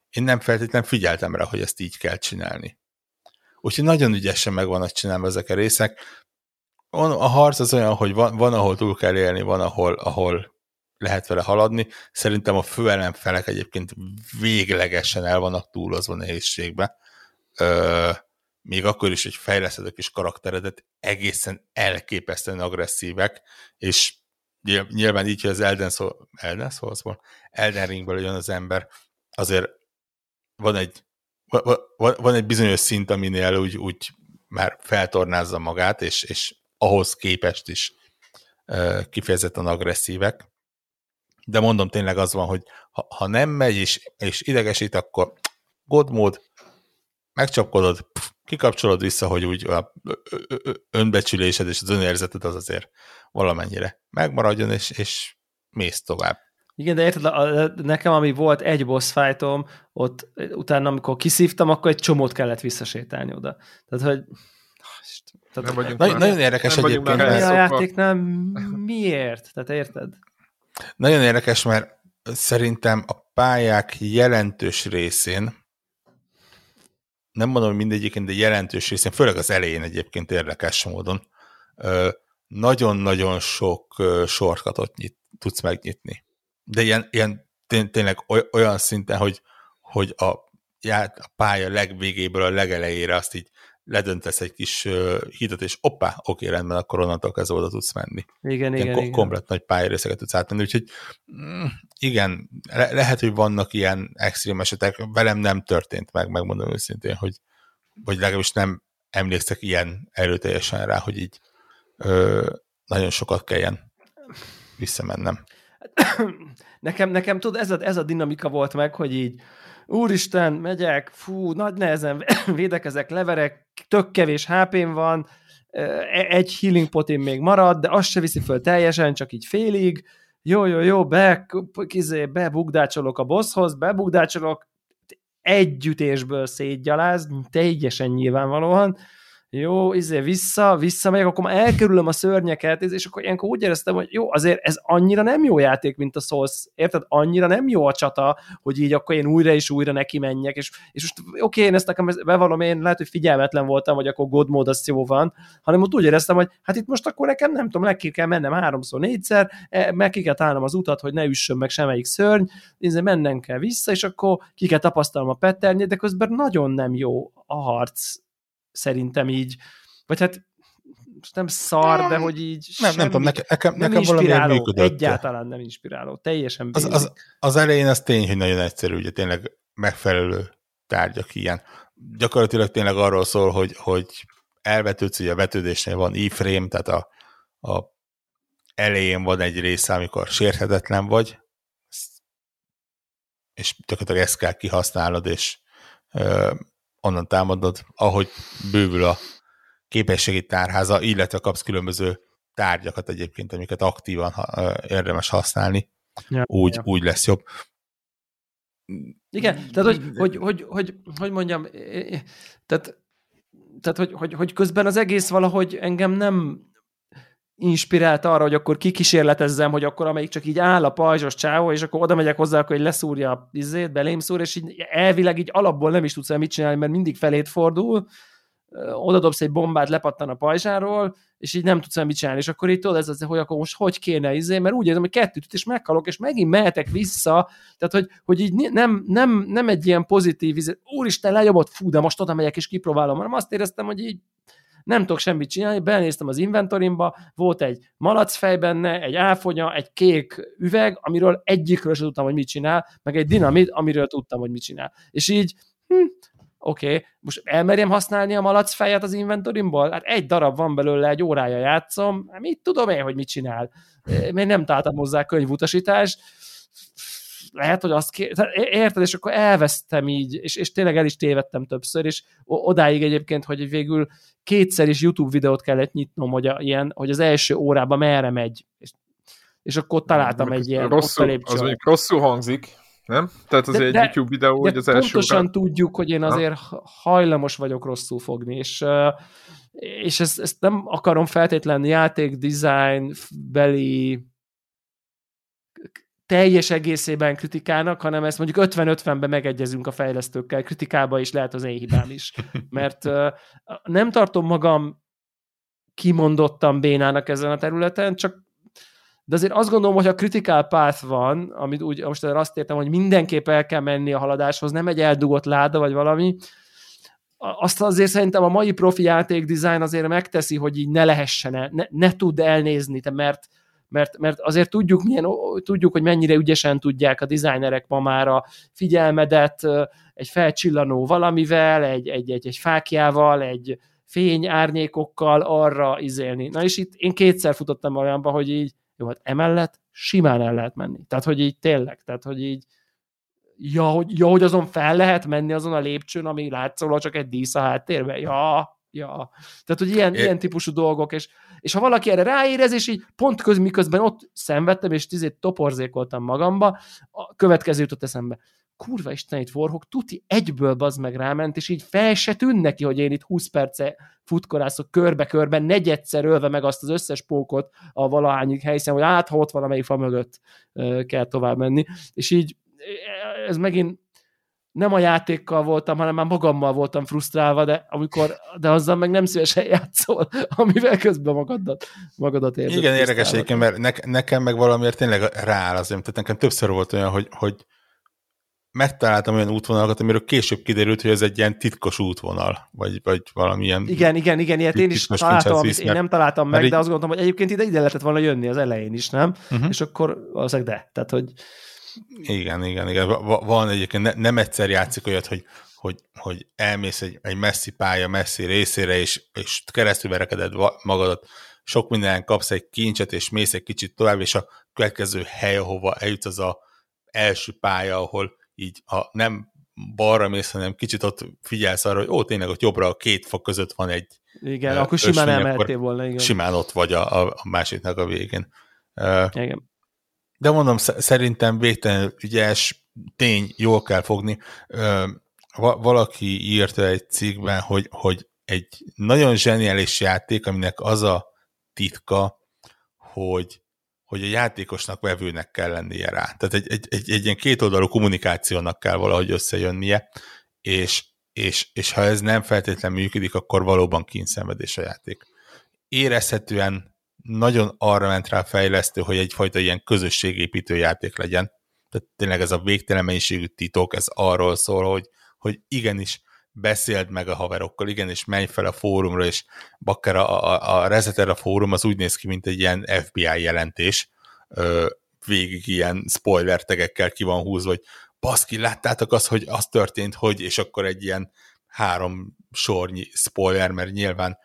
én nem feltétlenül figyeltem rá, hogy ezt így kell csinálni. Úgyhogy nagyon ügyesen meg vannak csinálva ezek a részek a harc az olyan, hogy van, van ahol túl kell élni, van, ahol, ahol lehet vele haladni. Szerintem a főellenfelek egyébként véglegesen el vannak túlozva nehézségbe. Ö, még akkor is, hogy fejleszted a kis karakteredet, egészen elképesztően agresszívek, és nyilván így, hogy az Elden, szó, Elden Soulsból, Elden Ringből jön az ember, azért van egy van egy bizonyos szint, aminél úgy, úgy már feltornázza magát, és, és ahhoz képest is kifejezetten agresszívek. De mondom, tényleg az van, hogy ha, ha nem megy és, és idegesít, akkor god mód, megcsapkodod, pff, kikapcsolod vissza, hogy úgy a önbecsülésed és az önérzeted az azért valamennyire megmaradjon, és, és mész tovább. Igen, de érted, nekem ami volt egy boss fightom, ott utána, amikor kiszívtam, akkor egy csomót kellett visszasétálni oda. Tehát, hogy tehát, nem vagyunk nagyon, már, nagyon érdekes nem egyébként. Mi a játéknál (laughs) miért? Tehát érted? Nagyon érdekes, mert szerintem a pályák jelentős részén, nem mondom, hogy mindegyiken, de jelentős részén, főleg az elején egyébként érdekes módon, nagyon-nagyon sok sorkatot nyit, tudsz megnyitni. De ilyen, ilyen tényleg olyan szinten, hogy, hogy a, a pálya legvégéből a legelejére azt így ledöntesz egy kis hidat, és oppá, oké, rendben, akkor onnantól kezdve oda tudsz menni. Igen, ilyen igen, ko- igen. Komplet nagy pályarészeket tudsz átmenni, úgyhogy mm, igen, le- lehet, hogy vannak ilyen extrém esetek, velem nem történt meg, megmondom őszintén, hogy vagy legalábbis nem emlékszek ilyen erőteljesen rá, hogy így ö, nagyon sokat kelljen visszamennem. (coughs) Nekem, nekem tud, ez a, ez a dinamika volt meg, hogy így úristen, megyek, fú, nagy nehezen (coughs) védekezek, leverek, tök kevés hp van, e, egy healing potin még marad, de azt se viszi föl teljesen, csak így félig, jó, jó, jó, be, kizé, bebugdácsolok a bosshoz, bebugdácsolok, együttésből szétgyaláz, teljesen nyilvánvalóan, jó, izé vissza, visszamegyek, akkor már elkerülöm a szörnyeket, és akkor ilyenkor úgy éreztem, hogy jó, azért ez annyira nem jó játék, mint a Souls, érted? Annyira nem jó a csata, hogy így akkor én újra és újra neki menjek, és, és most oké, okay, én ezt nekem bevallom, én lehet, hogy figyelmetlen voltam, hogy akkor God mode az jó van, hanem ott úgy éreztem, hogy hát itt most akkor nekem nem tudom, neki kell mennem háromszor, négyszer, e, meg ki kell találnom az utat, hogy ne üssön meg semmelyik szörny, izé mennem kell vissza, és akkor ki kell tapasztalnom a petternyét, de közben nagyon nem jó a harc szerintem így, vagy hát nem szar, de hogy így nem, nem tudom, nekem, nekem, nem nekem valami működött. Egyáltalán nem inspiráló, teljesen az, az, az, elején az tény, hogy nagyon egyszerű, ugye tényleg megfelelő tárgyak ilyen. Gyakorlatilag tényleg arról szól, hogy, hogy elvetődsz, hogy a vetődésnél van iframe, tehát a, a elején van egy része, amikor sérhetetlen vagy, és gyakorlatilag ezt kell kihasználnod, és onnan támadod, ahogy bővül a képességi tárháza, illetve kapsz különböző tárgyakat egyébként, amiket aktívan érdemes használni, ja, úgy, ja. úgy lesz jobb. Igen, tehát hogy, hogy, hogy, hogy, hogy mondjam, tehát, tehát hogy, hogy, hogy közben az egész valahogy engem nem inspirált arra, hogy akkor kikísérletezzem, hogy akkor amelyik csak így áll a pajzsos csávó, és akkor oda megyek hozzá, akkor hogy leszúrja a izét, belém szúr, és így elvileg így alapból nem is tudsz el mit csinálni, mert mindig felét fordul, oda dobsz egy bombát, lepattan a pajzsáról, és így nem tudsz el mit csinálni, és akkor így tudod, ez az, hogy akkor most hogy kéne izé, mert úgy érzem, hogy kettőt és meghalok, és megint mehetek vissza, tehát hogy, hogy így nem, nem, nem egy ilyen pozitív, izé, úristen, lejobbott, fú, de most oda megyek és kipróbálom, hanem azt éreztem, hogy így nem tudok semmit csinálni, benéztem az inventorimba, volt egy malacfej benne, egy áfonya, egy kék üveg, amiről egyikről sem tudtam, hogy mit csinál, meg egy dinamit, amiről tudtam, hogy mit csinál. És így, hm, oké, okay, most elmerjem használni a malacfejet az inventorimból? Hát egy darab van belőle, egy órája játszom, hát mit tudom én, hogy mit csinál? Még nem találtam hozzá könyvutasítást, lehet, hogy azt ké... érted, és akkor elvesztem így, és, és tényleg el is tévedtem többször, és odáig egyébként, hogy végül kétszer is YouTube videót kellett nyitnom, hogy, a, ilyen, hogy az első órában merre megy, és, és akkor találtam de, egy ilyen rosszul, Az mondjuk rosszul hangzik, nem? Tehát az de, egy de, YouTube videó, hogy az első pontosan órán... tudjuk, hogy én azért ha? hajlamos vagyok rosszul fogni, és, és ezt, ezt nem akarom feltétlenül játék, design, beli teljes egészében kritikának, hanem ezt mondjuk 50-50-ben megegyezünk a fejlesztőkkel, kritikába is lehet az én hibám is. (laughs) Mert nem tartom magam kimondottan bénának ezen a területen, csak de azért azt gondolom, hogy a critical path van, amit úgy most azt értem, hogy mindenképp el kell menni a haladáshoz, nem egy eldugott láda vagy valami, azt azért szerintem a mai profi játék design azért megteszi, hogy így ne lehessen, ne, ne tud elnézni, mert mert, mert azért tudjuk, milyen, tudjuk, hogy mennyire ügyesen tudják a designerek ma már a figyelmedet egy felcsillanó valamivel, egy, egy, egy, egy fákjával, egy fény, árnyékokkal arra izélni. Na és itt én kétszer futottam olyanba, hogy így, jó, hát emellett simán el lehet menni. Tehát, hogy így tényleg, tehát, hogy így ja, hogy, ja, hogy azon fel lehet menni azon a lépcsőn, ami látszólag csak egy dísz a háttérben. Ja, ja. Tehát, hogy ilyen, é. ilyen típusú dolgok, és, és ha valaki erre ráérez, és így pont köz, miközben ott szenvedtem, és tizét toporzékoltam magamba, a következő jutott eszembe kurva itt Warhawk tuti egyből bazd meg ráment, és így fel se tűn neki, hogy én itt 20 perce futkorászok körbe-körbe, negyedszer ölve meg azt az összes pókot a valahányik helyszínen, hogy át, ha ott valamelyik fa mögött kell tovább menni. És így ez megint nem a játékkal voltam, hanem már magammal voltam frusztrálva, de amikor, de azzal meg nem szívesen játszol, (laughs) amivel közben magadat, magadat érzed. Igen, érdekes egyébként, mert ne, nekem meg valamiért tényleg rááll az, tehát nekem többször volt olyan, hogy, hogy megtaláltam olyan útvonalakat, amiről később kiderült, hogy ez egy ilyen titkos útvonal, vagy, vagy valamilyen... Igen, igen, igen, ilyet én is találtam, amit én nem találtam meg, így... de azt gondoltam, hogy egyébként ide, ide lehetett volna jönni az elején is, nem? Uh-huh. És akkor valószínűleg de. Tehát, hogy... Igen, igen, igen. Van egyébként, ne, nem egyszer játszik olyat, hogy, hogy, hogy elmész egy, egy messzi pálya, messzi részére, és, és keresztül verekeded magadat, sok minden kapsz egy kincset, és mész egy kicsit tovább, és a következő hely, ahova eljutsz, az a első pálya, ahol így ha nem balra mész, hanem kicsit ott figyelsz arra, hogy ó, tényleg ott jobbra a két fog között van egy Igen, uh, akkor simán elmehettél volna, igen. Simán ott vagy a, a másiknak a végén. Igen. De mondom, szerintem végtelenül ügyes, tény, jól kell fogni. Valaki írta egy cikkben, hogy, hogy egy nagyon zseniális játék, aminek az a titka, hogy hogy a játékosnak vevőnek kell lennie rá. Tehát egy, egy, egy, egy ilyen kétoldalú kommunikációnak kell valahogy összejönnie, és, és, és ha ez nem feltétlenül működik, akkor valóban kínszenvedés a játék. Érezhetően nagyon arra ment rá a fejlesztő, hogy egyfajta ilyen közösségépítő játék legyen. Tehát tényleg ez a végtelen mennyiségű titok, ez arról szól, hogy, hogy igenis beszéld meg a haverokkal, igen, és menj fel a fórumra, és bakker a, a, a Reseter a fórum az úgy néz ki, mint egy ilyen FBI jelentés, ö, végig ilyen spoiler tegekkel ki van húzva, hogy baszki, láttátok azt, hogy az történt, hogy, és akkor egy ilyen három sornyi spoiler, mert nyilván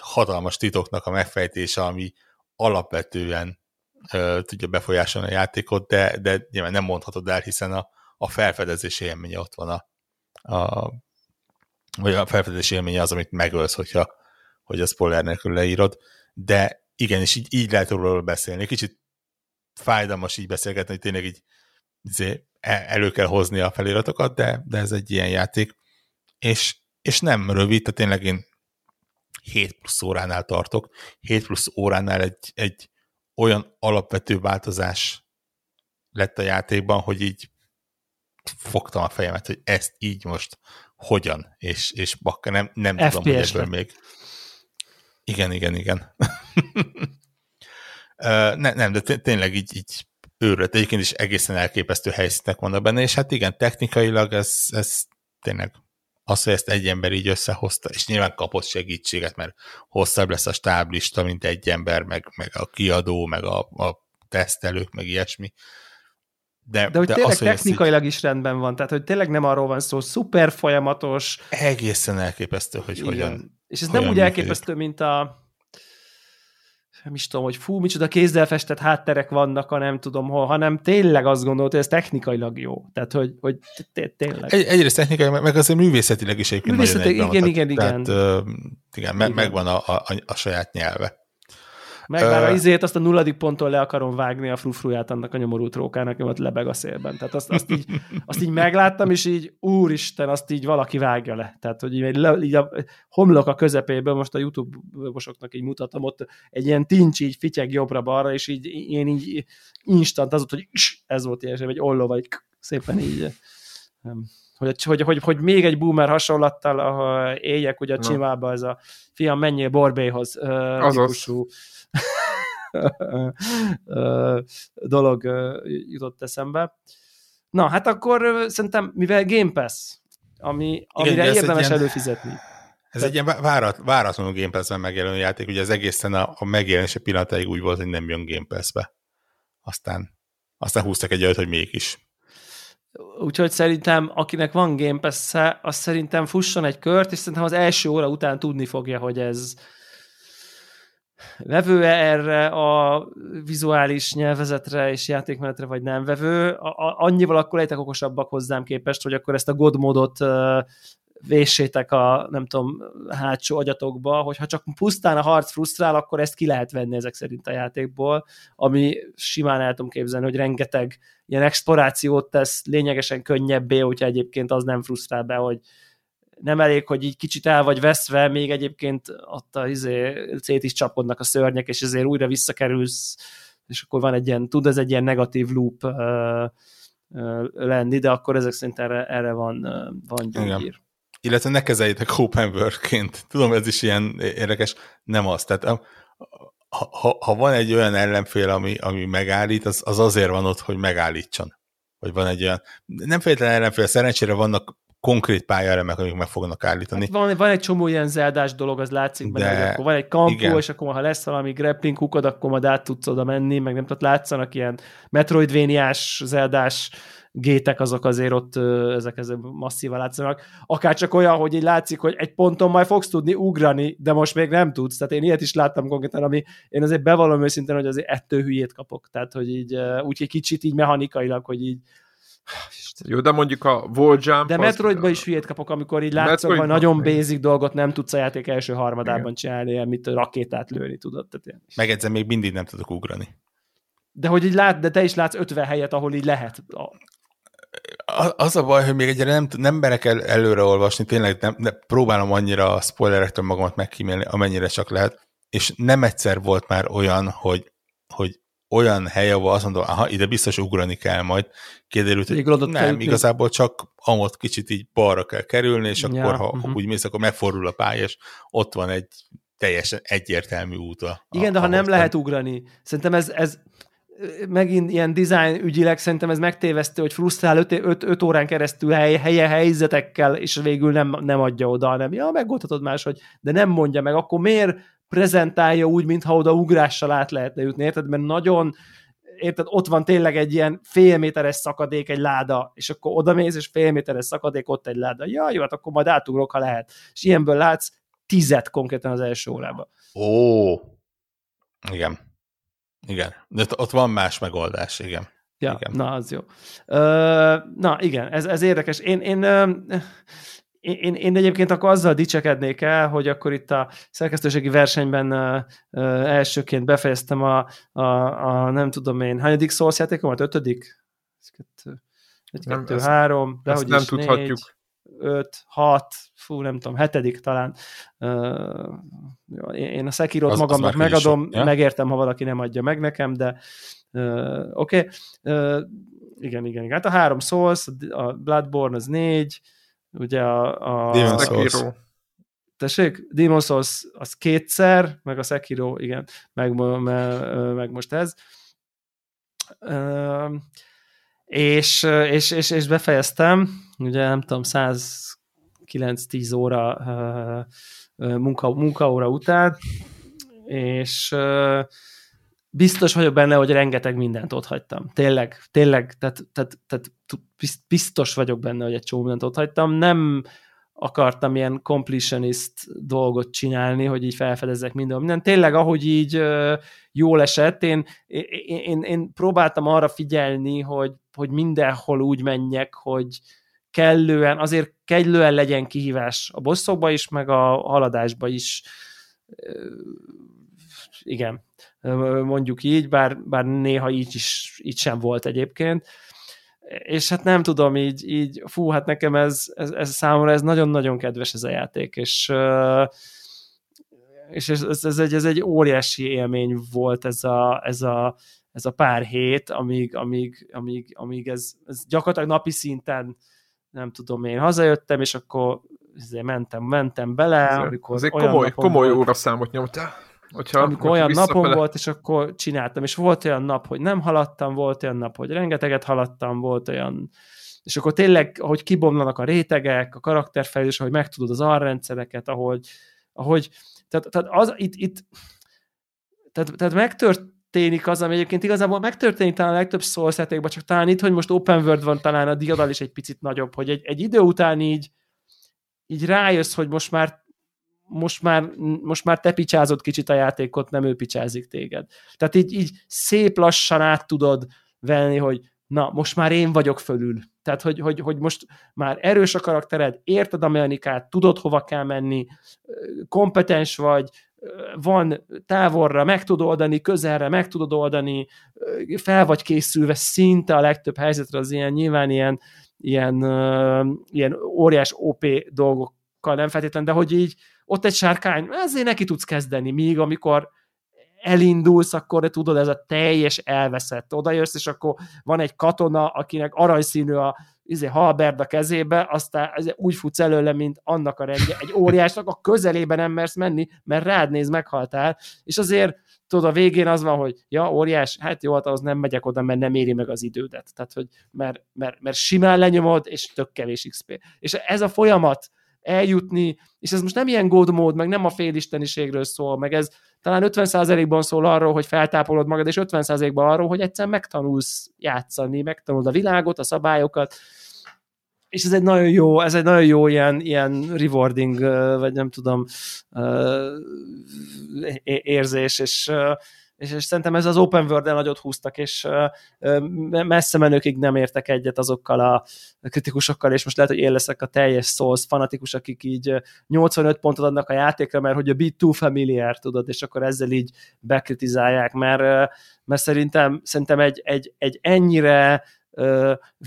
hatalmas titoknak a megfejtése, ami alapvetően ö, tudja befolyásolni a játékot, de, de nyilván nem mondhatod el, hiszen a, a felfedezés élménye ott van a, a, vagy a felfedezés élménye az, amit megölsz, hogyha hogy a spoiler nélkül leírod, de igenis így, így lehet róla beszélni. Kicsit fájdalmas így beszélgetni, hogy tényleg így izé, e, elő kell hozni a feliratokat, de, de ez egy ilyen játék. És, és nem rövid, tehát tényleg én 7 plusz óránál tartok. 7 plusz óránál egy, egy olyan alapvető változás lett a játékban, hogy így fogtam a fejemet, hogy ezt így most hogyan, és, és bakka nem, nem tudom, hogy ebből még. Igen, igen, igen. (laughs) ne, nem, de tényleg így, így őrült. Egyébként is egészen elképesztő helyszínek vannak benne, és hát igen, technikailag ez, ez tényleg az, hogy ezt egy ember így összehozta, és nyilván kapott segítséget, mert hosszabb lesz a stáblista, mint egy ember, meg, meg a kiadó, meg a, a tesztelők, meg ilyesmi. De, de hogy de tényleg az, technikailag így... is rendben van, tehát hogy tényleg nem arról van szó, szuper folyamatos. Egészen elképesztő, hogy Igen. hogyan. És ez hogyan nem úgy működik. elképesztő, mint a nem is tudom, hogy fú, micsoda kézzel festett hátterek vannak, ha nem tudom hol, hanem tényleg azt gondolt, hogy ez technikailag jó. Tehát, hogy, hogy tényleg. Egy, egyrészt technikai, meg azért művészetileg is egyébként Művészetileg, nagyon igen, igen, igen, Tehát, igen, igen. megvan a, a, a saját nyelve. Meg már uh, izét azt a nulladik ponttól le akarom vágni a frufruját annak a nyomorú trókának, ami ott lebeg a szélben. Tehát azt, azt, így, azt így megláttam, és így úristen, azt így valaki vágja le. Tehát, hogy így, így a homlok a közepéből, most a YouTube-osoknak így mutatom, ott egy ilyen tincs így fityeg jobbra-balra, és így én így instant az volt, hogy ez volt ilyen, egy olló, vagy szépen így hogy, hogy, hogy, hogy még egy boomer hasonlattal ahol éljek ugye a csimába, ez a fiam, menjél Borbéhoz típusú (laughs) dolog jutott eszembe. Na, hát akkor szerintem, mivel Game Pass, ami, amire Igen, érdemes ilyen, előfizetni. Ez egy ilyen várat, váratlanul Game Pass-ben megjelenő játék, ugye az egészen a, a megjelenése pillanatáig úgy volt, hogy nem jön Game Pass-be. Aztán, aztán húztak egy olyat, hogy mégis. Úgyhogy szerintem, akinek van Game pass az szerintem fusson egy kört, és szerintem az első óra után tudni fogja, hogy ez vevő-e erre a vizuális nyelvezetre és játékmenetre, vagy nem vevő. A, annyival akkor lejtek okosabbak hozzám képest, hogy akkor ezt a God modot véssétek a, nem tudom, hátsó agyatokba, hogyha csak pusztán a harc frusztrál, akkor ezt ki lehet venni ezek szerint a játékból, ami simán el tudom képzelni, hogy rengeteg ilyen explorációt tesz lényegesen könnyebbé, hogyha egyébként az nem frusztrál be, hogy nem elég, hogy így kicsit el vagy veszve, még egyébként ott a izé, szét is csapodnak a szörnyek, és ezért újra visszakerülsz, és akkor van egy ilyen, tud ez egy ilyen negatív loop uh, lenni, de akkor ezek szerint erre, erre van, van gyógyír illetve ne kezeljétek open world-ként. Tudom, ez is ilyen érdekes, nem az. Tehát ha, ha, ha van egy olyan ellenfél, ami, ami megállít, az, az azért van ott, hogy megállítson. Vagy van egy olyan, nem feltétlenül ellenfél, szerencsére vannak konkrét pályáremek, amik meg fognak állítani. Hát van, van egy csomó ilyen zeldás dolog, az látszik benne, De... akkor van egy kampó, igen. és akkor ha lesz valami grappling hookod, akkor majd át tudsz oda menni, meg nem tudod, látszanak ilyen metroidvéniás, zeldás gétek azok azért ott ezek, ezek masszívan látszanak. Akár csak olyan, hogy így látszik, hogy egy ponton majd fogsz tudni ugrani, de most még nem tudsz. Tehát én ilyet is láttam konkrétan, ami én azért bevallom őszintén, hogy azért ettől hülyét kapok. Tehát, hogy így úgy egy kicsit így mechanikailag, hogy így jó, de mondjuk a wall jump... De Metroidba az... is hülyét kapok, amikor így látszok, hogy nagyon basic dolgot nem tudsz a játék első harmadában Igen. csinálni, amit rakétát lőni tudod. Tehát ilyen. Megedzem, még mindig nem tudok ugrani. De hogy így lát, de te is látsz 50 helyet, ahol így lehet az a baj, hogy még egyre nem, nem merek el, előre olvasni, tényleg nem, nem, próbálom annyira a spoilerektől magamat megkímélni, amennyire csak lehet, és nem egyszer volt már olyan, hogy, hogy olyan hely, ahol azt mondom, aha, ide biztos ugrani kell majd, kiderült, hogy nem, kell igazából csak amott kicsit így balra kell kerülni, és akkor, ja, ha uh-huh. úgy mész, akkor megfordul a pálya, és ott van egy teljesen egyértelmű út. A, Igen, de ha nem lehet ugrani, szerintem ez, ez megint ilyen design ügyileg szerintem ez megtévesztő, hogy frusztrál 5 órán keresztül hely, helye helyzetekkel, és végül nem, nem adja oda, hanem ja, megoldhatod máshogy, de nem mondja meg, akkor miért prezentálja úgy, mintha oda ugrással át lehetne jutni, érted? Mert nagyon érted, ott van tényleg egy ilyen fél méteres szakadék, egy láda, és akkor oda mész, és fél méteres szakadék, ott egy láda. Ja, jó, hát akkor majd átugrok, ha lehet. És ilyenből látsz tizet konkrétan az első órában. Ó, igen. Igen, de ott van más megoldás, igen. Ja, igen. na, az jó. na, igen, ez, ez érdekes. Én, én, én, én egyébként akkor azzal dicsekednék el, hogy akkor itt a szerkesztőségi versenyben elsőként befejeztem a, a, a nem tudom én, hányadik Souls játékomat? Ötödik? Kettő, egy, nem, kettő, ezt, három, de hogy nem is tudhatjuk. Négy, öt, hat, fú, nem tudom, hetedik talán. Uh, én a Sekirot az, magamnak az megadom, ja? megértem, ha valaki nem adja meg nekem, de uh, oké. Okay. Uh, igen, igen, igen. Hát a három Souls, a Bloodborne az négy, ugye a... a Demon Souls. Tessék? Demon Souls az kétszer, meg a Sekiro, igen, meg, meg, meg most ez. Uh, és, és, és, és befejeztem, ugye nem tudom, 109-10 óra munka, munkaóra után, és biztos vagyok benne, hogy rengeteg mindent ott hagytam. Tényleg, tényleg, tehát, tehát, tehát biztos vagyok benne, hogy egy csomó mindent ott hagytam. Nem akartam ilyen completionist dolgot csinálni, hogy így felfedezzek minden. minden. Tényleg, ahogy így jól esett, én, én, én, én próbáltam arra figyelni, hogy, hogy mindenhol úgy menjek, hogy kellően, azért kellően legyen kihívás a bosszokba is, meg a haladásba is. Igen, mondjuk így, bár, bár néha így is így sem volt egyébként és hát nem tudom, így, így fú, hát nekem ez, ez, ez számomra ez nagyon-nagyon kedves ez a játék, és és ez, ez, ez, egy, ez egy óriási élmény volt ez a, ez a, ez a pár hét, amíg, amíg, amíg, amíg ez, ez gyakorlatilag napi szinten nem tudom én, hazajöttem, és akkor mentem, mentem bele, ez, amikor ez egy komoly, komoly óraszámot nyomtál. Hogyha, amikor olyan napom bele... volt, és akkor csináltam, és volt olyan nap, hogy nem haladtam, volt olyan nap, hogy rengeteget haladtam, volt olyan, és akkor tényleg, ahogy kibomlanak a rétegek, a karakterfejlődés, ahogy megtudod az arrendszereket, ahogy, ahogy tehát, tehát az itt, itt tehát, tehát megtört, történik az, ami egyébként igazából megtörténik talán a legtöbb Souls csak talán itt, hogy most open world van, talán a diadal is egy picit nagyobb, hogy egy, egy idő után így, így rájössz, hogy most már most már, most már te picsázott kicsit a játékot, nem ő picsázik téged. Tehát így, így szép lassan át tudod venni, hogy na, most már én vagyok fölül. Tehát, hogy, hogy, hogy most már erős a karaktered, érted a mechanikát, tudod, hova kell menni, kompetens vagy, van távolra, meg tudod oldani, közelre meg tudod oldani, fel vagy készülve szinte a legtöbb helyzetre az ilyen nyilván ilyen, ilyen, ilyen óriás OP dolgokkal nem feltétlen, de hogy így ott egy sárkány, ezért neki tudsz kezdeni, míg amikor elindulsz, akkor tudod, ez a teljes elveszett. Oda jössz, és akkor van egy katona, akinek aranyszínű a izé, halberd a kezébe, aztán úgy futsz előle, mint annak a rendje. Egy óriásnak a közelébe nem mersz menni, mert rád néz, meghaltál, és azért tudod, a végén az van, hogy ja, óriás, hát jó, hát az nem megyek oda, mert nem éri meg az idődet. Tehát, hogy mert, mert, mert simán lenyomod, és tök kevés XP. És ez a folyamat, eljutni, és ez most nem ilyen god mód, meg nem a félisteniségről szól, meg ez talán 50%-ban szól arról, hogy feltápolod magad, és 50%-ban arról, hogy egyszer megtanulsz játszani, megtanulod a világot, a szabályokat, és ez egy nagyon jó, ez egy nagyon jó ilyen, ilyen rewarding, vagy nem tudom, érzés, és és, és szerintem ez az open world nagyot húztak, és messze menőkig nem értek egyet azokkal a kritikusokkal, és most lehet, hogy én leszek a teljes Souls fanatikus, akik így 85 pontot adnak a játékra, mert hogy a bit too familiar, tudod, és akkor ezzel így bekritizálják, mert, mert szerintem, szerintem egy, egy, egy ennyire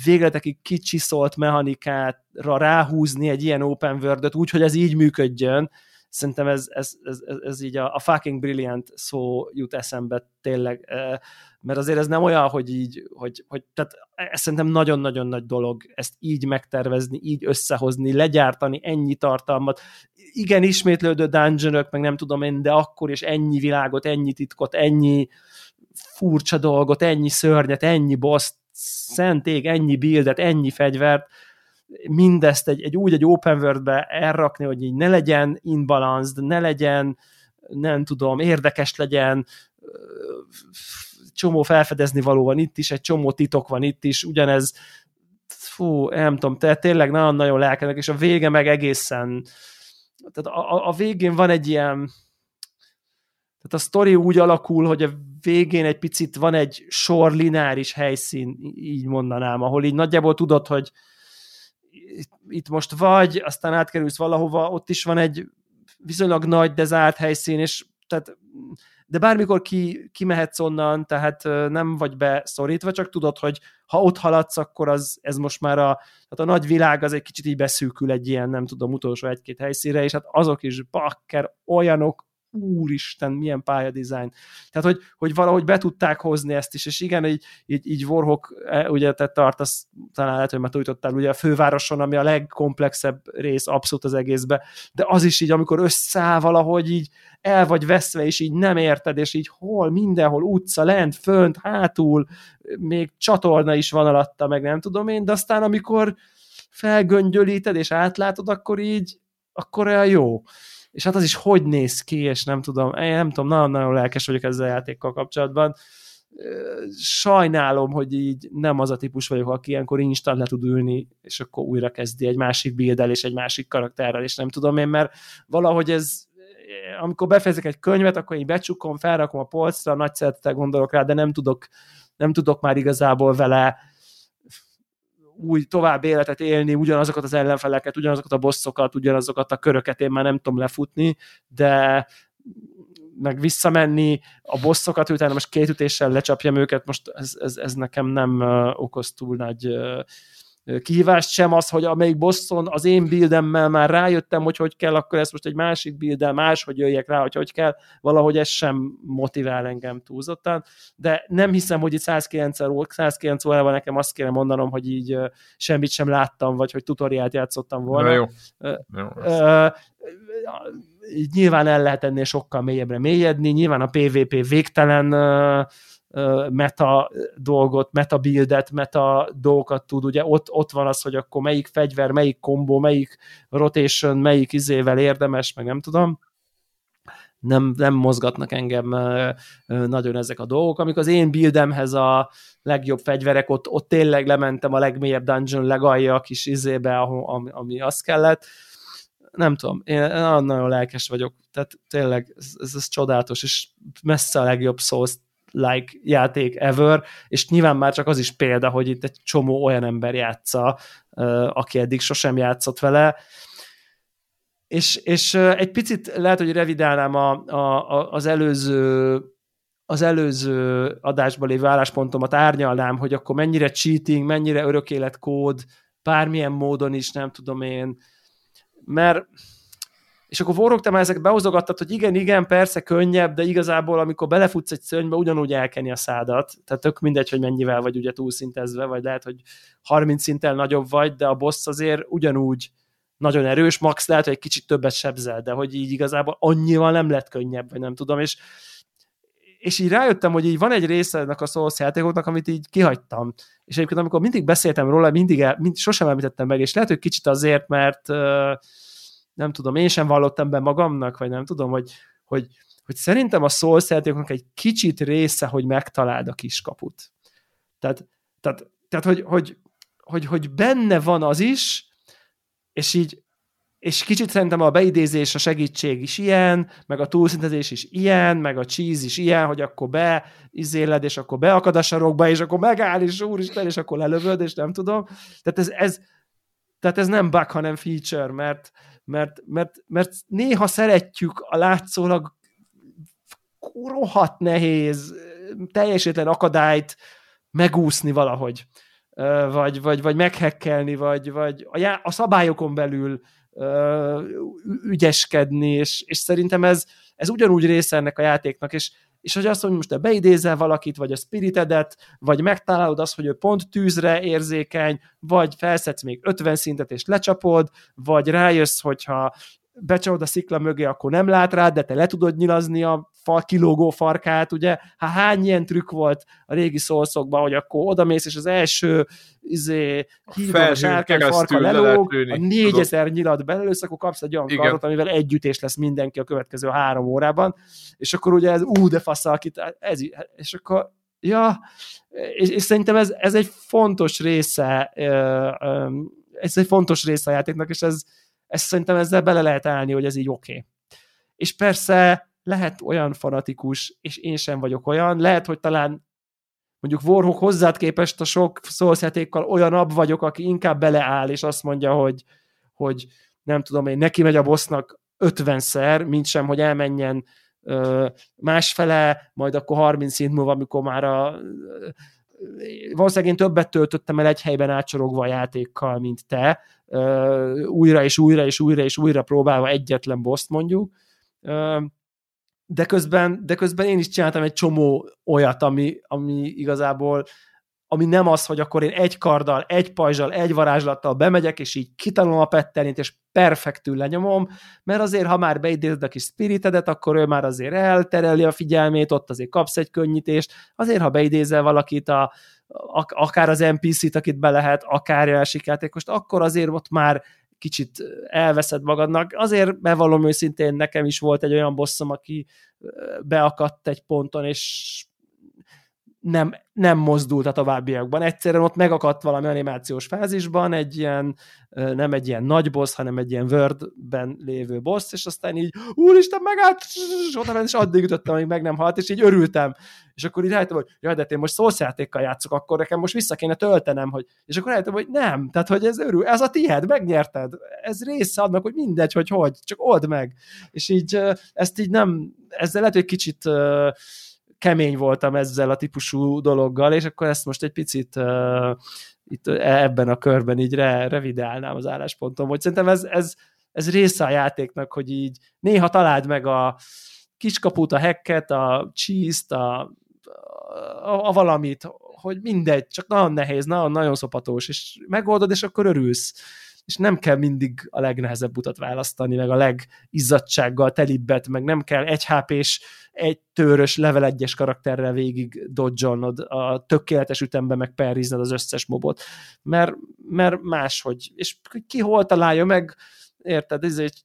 végletekig kicsiszolt mechanikára ráhúzni egy ilyen open world úgy, hogy ez így működjön, szerintem ez, ez, ez, ez így a, a fucking brilliant szó jut eszembe tényleg, mert azért ez nem olyan, hogy így, hogy, hogy tehát ez szerintem nagyon-nagyon nagy dolog ezt így megtervezni, így összehozni, legyártani ennyi tartalmat. Igen, ismétlődő dungeonök, meg nem tudom én, de akkor is ennyi világot, ennyi titkot, ennyi furcsa dolgot, ennyi szörnyet, ennyi boss szentég, ennyi buildet, ennyi fegyvert, mindezt egy, egy úgy egy open world-be elrakni, hogy így ne legyen inbalanced, ne legyen, nem tudom, érdekes legyen, csomó felfedezni való van itt is, egy csomó titok van itt is, ugyanez fú, nem tudom, tehát tényleg nagyon-nagyon lelkedek, és a vége meg egészen tehát a, a végén van egy ilyen tehát a sztori úgy alakul, hogy a végén egy picit van egy sor lineáris helyszín, így mondanám, ahol így nagyjából tudod, hogy itt most vagy, aztán átkerülsz valahova, ott is van egy viszonylag nagy, de zárt helyszín, és tehát, de bármikor ki, kimehetsz onnan, tehát nem vagy beszorítva, csak tudod, hogy ha ott haladsz, akkor az, ez most már a, tehát a nagy világ az egy kicsit így beszűkül egy ilyen, nem tudom, utolsó egy-két helyszínre, és hát azok is bakker, olyanok, úristen, milyen pályadizájn. Tehát, hogy, hogy valahogy be tudták hozni ezt is, és igen, így, így, így Warhawk, e, ugye te tartasz, talán lehet, hogy már tudtottál, ugye a fővároson, ami a legkomplexebb rész abszolút az egészbe, de az is így, amikor összeáll valahogy így el vagy veszve, és így nem érted, és így hol, mindenhol, utca, lent, fönt, hátul, még csatorna is van alatta, meg nem tudom én, de aztán amikor felgöngyölíted és átlátod, akkor így, akkor olyan jó és hát az is hogy néz ki, és nem tudom, én nem tudom, nagyon-nagyon lelkes vagyok ezzel a játékkal kapcsolatban. Sajnálom, hogy így nem az a típus vagyok, aki ilyenkor instant le tud ülni, és akkor újra kezdi egy másik bilddel és egy másik karakterrel, és nem tudom én, mert valahogy ez amikor befejezek egy könyvet, akkor én becsukom, felrakom a polcra, nagy szeretettel gondolok rá, de nem tudok, nem tudok már igazából vele új tovább életet élni, ugyanazokat az ellenfeleket, ugyanazokat a bosszokat, ugyanazokat a köröket én már nem tudom lefutni, de meg visszamenni, a bosszokat utána most két ütéssel lecsapjam őket, most ez, ez, ez nekem nem okoz túl nagy kihívást, sem az, hogy amelyik bosszon az én buildemmel már rájöttem, hogy hogy kell, akkor ezt most egy másik builddel máshogy jöjjek rá, hogy hogy kell, valahogy ez sem motivál engem túlzottan, de nem hiszem, hogy itt 109, 109 órában nekem azt kéne mondanom, hogy így semmit sem láttam, vagy hogy tutoriált játszottam volna. Na jó. jó nyilván el lehet ennél sokkal mélyebbre mélyedni, nyilván a PvP végtelen meta dolgot, meta buildet, meta dolgokat tud, ugye ott, ott van az, hogy akkor melyik fegyver, melyik kombó, melyik rotation, melyik izével érdemes, meg nem tudom, nem, nem mozgatnak engem nagyon ezek a dolgok. Amikor az én buildemhez a legjobb fegyverek, ott, ott tényleg lementem a legmélyebb dungeon legalja a kis izébe, ami, ami azt kellett. Nem tudom, én nagyon lelkes vagyok, tehát tényleg ez, ez, ez csodálatos, és messze a legjobb Souls like játék ever, és nyilván már csak az is példa, hogy itt egy csomó olyan ember játsza, aki eddig sosem játszott vele, és, és egy picit lehet, hogy revidálnám a, a, az előző az előző adásban lévő álláspontomat árnyalnám, hogy akkor mennyire cheating, mennyire örökéletkód, bármilyen módon is, nem tudom én, mert és akkor már ezek behozogattad, hogy igen, igen, persze könnyebb, de igazából amikor belefutsz egy szörnybe, ugyanúgy elkeni a szádat, tehát tök mindegy, hogy mennyivel vagy ugye túlszintezve, vagy lehet, hogy 30 szinttel nagyobb vagy, de a boss azért ugyanúgy nagyon erős, max lehet, hogy egy kicsit többet sebzel, de hogy így igazából annyival nem lett könnyebb, vagy nem tudom, és és így rájöttem, hogy így van egy része ennek a Souls játékoknak, amit így kihagytam. És egyébként amikor mindig beszéltem róla, mindig el, mind, sosem említettem meg, és lehet, hogy kicsit azért, mert uh, nem tudom, én sem vallottam be magamnak, vagy nem tudom, hogy, hogy, hogy szerintem a játékoknak egy kicsit része, hogy megtaláld a kiskaput. Tehát, tehát, tehát hogy, hogy, hogy, hogy benne van az is, és így és kicsit szerintem a beidézés, a segítség is ilyen, meg a túlszintezés is ilyen, meg a cheese is ilyen, hogy akkor be izéled, és akkor beakad a sarokba, és akkor megáll, és úristen, és akkor lelövöd, és nem tudom. Tehát ez, ez, tehát ez nem bug, hanem feature, mert, mert, mert, mert néha szeretjük a látszólag rohadt nehéz, teljesétlen akadályt megúszni valahogy, vagy, vagy, vagy meghekkelni, vagy, vagy a, já- a szabályokon belül ügyeskedni, és, és szerintem ez, ez ugyanúgy része ennek a játéknak, és, és hogy azt, hogy most te beidézel valakit, vagy a spiritedet, vagy megtalálod azt, hogy ő pont tűzre érzékeny, vagy felszedsz még 50 szintet és lecsapod, vagy rájössz, hogyha becsapod a szikla mögé, akkor nem lát rád, de te le tudod nyilazni a fal, kilógó farkát, ugye? Hát hány ilyen trükk volt a régi szószokban, hogy akkor odamész, és az első izé, hídon a sárkány farka lelóg, a négyezer nyilat belősz, akkor kapsz egy olyan kardot, amivel együttés lesz mindenki a következő három órában, és akkor ugye ez ú, de fasz, akit, ez, és akkor ja, és, és szerintem ez, ez egy fontos része, ez egy fontos része a játéknak, és ez, ez szerintem ezzel bele lehet állni, hogy ez így oké. Okay. És persze lehet olyan fanatikus, és én sem vagyok olyan, lehet, hogy talán mondjuk Warhawk hozzád képest a sok szószjátékkal olyan ab vagyok, aki inkább beleáll, és azt mondja, hogy, hogy nem tudom én, neki megy a bossnak 50-szer, mint sem, hogy elmenjen ö, másfele, majd akkor 30 szint múlva, amikor már a valószínűleg én többet töltöttem el egy helyben átsorogva a játékkal, mint te, újra és újra és újra és újra próbálva egyetlen boszt mondjuk, de közben, de közben én is csináltam egy csomó olyat, ami, ami igazából ami nem az, hogy akkor én egy karddal, egy pajzsal, egy varázslattal bemegyek, és így kitanulom a pettelint, és perfektül lenyomom, mert azért, ha már beidézed a kis spiritedet, akkor ő már azért eltereli a figyelmét, ott azért kapsz egy könnyítést, azért, ha beidézel valakit, a, akár az NPC-t, akit be lehet, akár a játékost, akkor azért ott már kicsit elveszed magadnak. Azért bevallom őszintén, nekem is volt egy olyan bosszom, aki beakadt egy ponton, és nem, nem mozdult a továbbiakban. Egyszerűen ott megakadt valami animációs fázisban, egy ilyen, nem egy ilyen nagy boss, hanem egy ilyen Word-ben lévő boss, és aztán így, úristen, megállt, és oda és addig ütöttem, amíg meg nem halt, és így örültem. És akkor így rájöttem, hogy jaj, de én most szószjátékkal játszok, akkor nekem most vissza kéne töltenem, hogy, és akkor rájöttem, hogy nem, tehát hogy ez örül, ez a tiéd, megnyerted, ez része annak, hogy mindegy, hogy hogy, csak old meg. És így ezt így nem, ezzel lehet, hogy kicsit kemény voltam ezzel a típusú dologgal, és akkor ezt most egy picit uh, itt ebben a körben így re, revidálnám az álláspontom, hogy szerintem ez, ez, ez része a játéknak, hogy így néha találd meg a kiskaput, a hacket, a cheese-t, a, a, a valamit, hogy mindegy, csak nagyon nehéz, nagyon, nagyon szopatós, és megoldod, és akkor örülsz és nem kell mindig a legnehezebb utat választani, meg a legizzadsággal telibbet, meg nem kell egy HP-s, egy tőrös level 1-es karakterrel végig dodge a tökéletes ütembe meg perrizned az összes mobot, mert, mert máshogy, és ki hol találja meg, érted, ez egy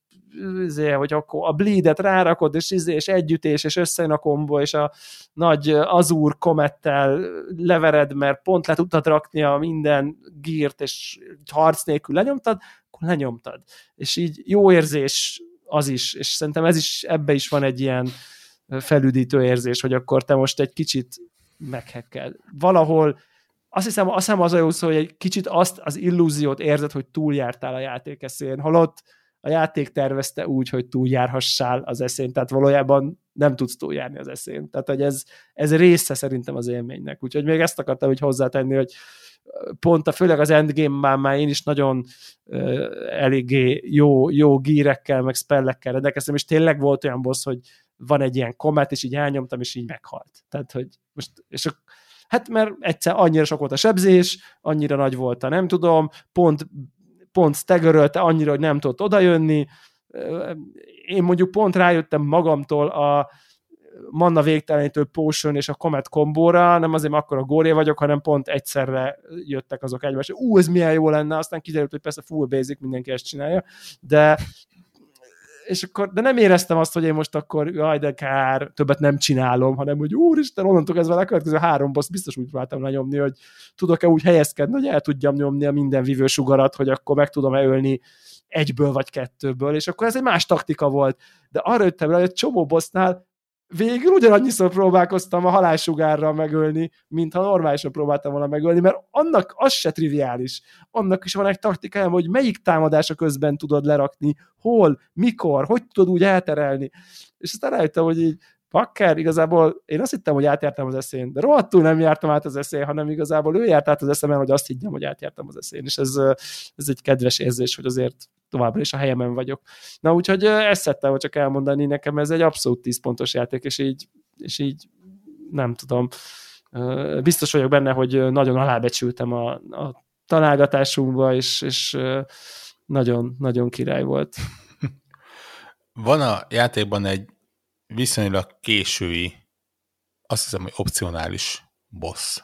izé, hogy akkor a bleedet rárakod, és, izé, és együttés, és összejön a kombo, és a nagy azúr komettel levered, mert pont le tudtad rakni a minden gírt, és harc nélkül lenyomtad, akkor lenyomtad. És így jó érzés az is, és szerintem ez is, ebbe is van egy ilyen felüdítő érzés, hogy akkor te most egy kicsit meghekkel. Valahol azt hiszem, azt hiszem az a jó szó, hogy egy kicsit azt az illúziót érzed, hogy túljártál a játék eszén, holott a játék tervezte úgy, hogy túljárhassál az eszén, tehát valójában nem tudsz túljárni az eszén. Tehát, hogy ez, ez része szerintem az élménynek. Úgyhogy még ezt akartam hogy hozzátenni, hogy pont a főleg az endgame-ben már én is nagyon uh, eléggé jó, jó gírekkel, meg spellekkel rendelkeztem, és tényleg volt olyan boss, hogy van egy ilyen komet, és így elnyomtam, és így meghalt. Tehát, hogy most, és a, hát mert egyszer annyira sok volt a sebzés, annyira nagy volt a nem tudom, pont, pont staggerölte annyira, hogy nem tudott odajönni, én mondjuk pont rájöttem magamtól a, manna végtelenítő potion és a comet kombóra, nem azért, akkor a góré vagyok, hanem pont egyszerre jöttek azok egymásra. Ú, ez milyen jó lenne, aztán kiderült, hogy persze full basic, mindenki ezt csinálja, de és akkor, de nem éreztem azt, hogy én most akkor, jaj, de kár, többet nem csinálom, hanem hogy úristen, onnantól kezdve a következő három boss biztos úgy próbáltam lenyomni, hogy tudok-e úgy helyezkedni, hogy el tudjam nyomni a minden vívő sugarat, hogy akkor meg tudom-e ölni egyből vagy kettőből, és akkor ez egy más taktika volt. De arra jöttem rá, hogy egy csomó bossnál végül ugyanannyiszor próbálkoztam a halálsugárral megölni, mint ha normálisan próbáltam volna megölni, mert annak az se triviális. Annak is van egy taktikája, hogy melyik támadása közben tudod lerakni, hol, mikor, hogy tudod úgy elterelni. És aztán rájöttem, hogy így Pakker igazából én azt hittem, hogy átjártam az eszén, de rohadtul nem jártam át az eszén, hanem igazából ő járt át az eszemen, hogy azt higgyem, hogy átjártam az eszén, és ez, ez egy kedves érzés, hogy azért továbbra is a helyemen vagyok. Na úgyhogy ezt szerettem csak elmondani, nekem ez egy abszolút 10 pontos játék, és így, és így nem tudom, biztos vagyok benne, hogy nagyon alábecsültem a, a találgatásunkba, és, és nagyon, nagyon király volt. (laughs) Van a játékban egy viszonylag késői, azt hiszem, hogy opcionális boss,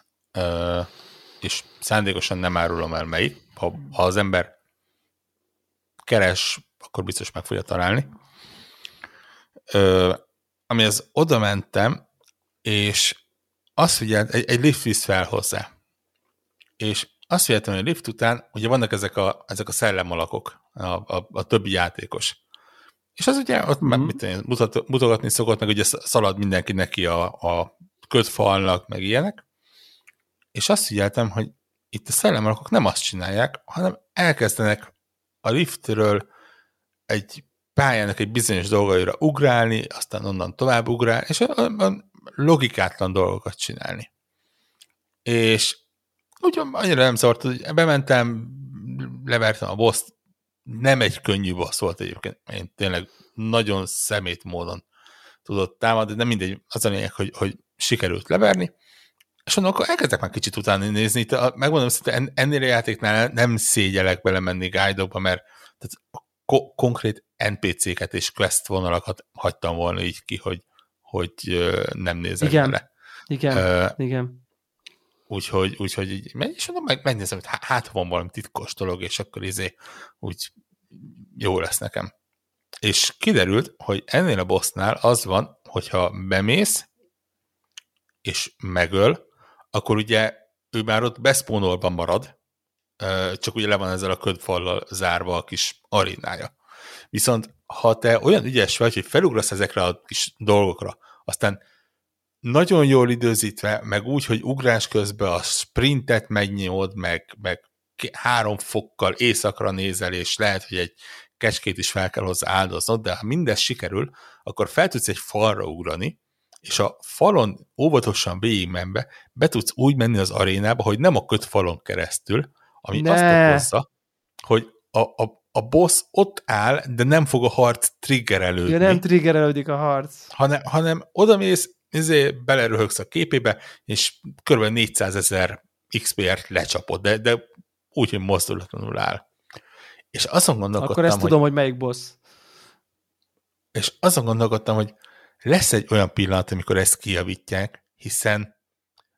és szándékosan nem árulom el melyik, ha, ha az ember keres, akkor biztos meg fogja találni. Ö, ami az oda mentem, és azt figyelt, egy, egy lift visz fel hozzá. És azt figyeltem, hogy a lift után, ugye vannak ezek a, ezek a szellemalakok, a, a, a többi játékos. És az ugye ott mm-hmm. mit tenni, mutat, mutogatni szokott, meg ugye szalad mindenki neki a, a kötfalnak, meg ilyenek. És azt figyeltem, hogy itt a szellemalakok nem azt csinálják, hanem elkezdenek a liftről egy pályának egy bizonyos dolgaira ugrálni, aztán onnan tovább ugrálni, és logikátlan dolgokat csinálni. És úgy annyira nem zavart, hogy bementem, levertem a boss nem egy könnyű boss volt egyébként, én tényleg nagyon szemét módon tudott támadni, de mindegy, az a lényeg, hogy, hogy sikerült leverni, és onnan akkor elkezdek már kicsit utána nézni, itt, megmondom, hogy ennél a játéknál nem szégyelek belemenni guide mert tehát ko- konkrét NPC-ket és quest vonalakat hagytam volna így ki, hogy, hogy nem nézek igen. bele. Igen, uh, igen. Úgyhogy, úgyhogy így, és mondom, meg, megnézem, hogy hát van valami titkos dolog, és akkor izé úgy jó lesz nekem. És kiderült, hogy ennél a bossnál az van, hogyha bemész, és megöl, akkor ugye ő már ott beszpónolban marad, csak ugye le van ezzel a ködfallal zárva a kis arénája. Viszont ha te olyan ügyes vagy, hogy felugrasz ezekre a kis dolgokra, aztán nagyon jól időzítve, meg úgy, hogy ugrás közben a sprintet megnyomod, meg, meg három fokkal éjszakra nézel, és lehet, hogy egy kecskét is fel kell hozzá áldoznod, de ha mindez sikerül, akkor fel tudsz egy falra ugrani, és a falon óvatosan végigmenve be tudsz úgy menni az arénába, hogy nem a kötfalon keresztül, ami ne. azt okozza, hogy a, a, a boss ott áll, de nem fog a harc triggerelődni. Ja, nem triggerelődik a harc. Hanem, hanem odamész, izé, beleröhögsz a képébe, és kb. 400 ezer XP-ert lecsapod, de, de úgy, hogy mozdulatlanul áll. És azon gondolkodtam, Akkor ezt hogy, tudom, hogy melyik boss. És azon gondolkodtam, hogy lesz egy olyan pillanat, amikor ezt kijavítják, hiszen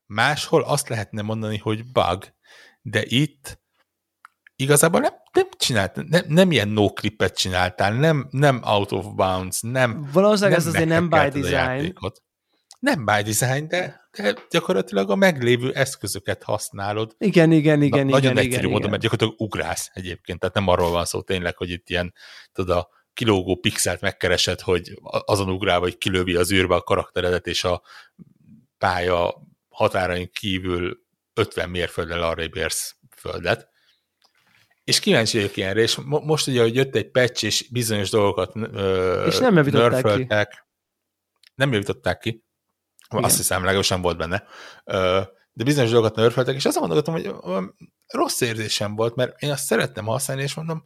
máshol azt lehetne mondani, hogy bug, de itt igazából nem, nem csináltál, nem, nem ilyen no clipet csináltál, nem, nem out of bounds, nem Valószínűleg ez azért nem by design. Nem by design, de, de gyakorlatilag a meglévő eszközöket használod. Igen, igen, igen, Na, igen. Nagyon egyszerű módon, mert gyakorlatilag ugrálsz egyébként, tehát nem arról van szó tényleg, hogy itt ilyen, tudod, a kilógó pixelt megkeresed, hogy azon ugrál, vagy kilövi az űrbe a karakteredet, és a pálya határain kívül 50 mérfölddel arrébb érsz földet. És kíváncsi vagyok ilyenre, és mo- most ugye, hogy jött egy patch, és bizonyos dolgokat ö, és nem nörföltek. Ki. Nem javították ki. Igen. Azt hiszem, legalábbis volt benne. De bizonyos dolgokat nörföltek, és azt mondogatom, hogy rossz érzésem volt, mert én azt szerettem használni, és mondom,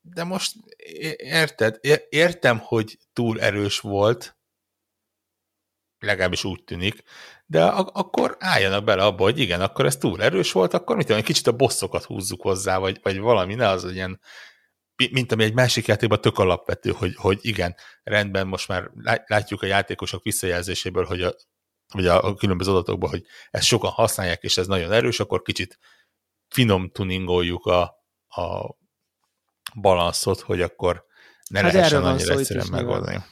de most érted, értem, hogy túl erős volt, legalábbis úgy tűnik, de ak- akkor álljanak bele abba, hogy igen, akkor ez túl erős volt, akkor mit tudom, egy kicsit a bosszokat húzzuk hozzá, vagy, vagy valami, ne az ilyen, mint ami egy másik játékban tök alapvető, hogy, hogy igen, rendben, most már látjuk a játékosok visszajelzéséből, hogy a, vagy a, a különböző adatokban, hogy ezt sokan használják, és ez nagyon erős, akkor kicsit finom tuningoljuk a, a balanszot, hogy akkor ne hát lehessen annyira egyszerűen megoldani.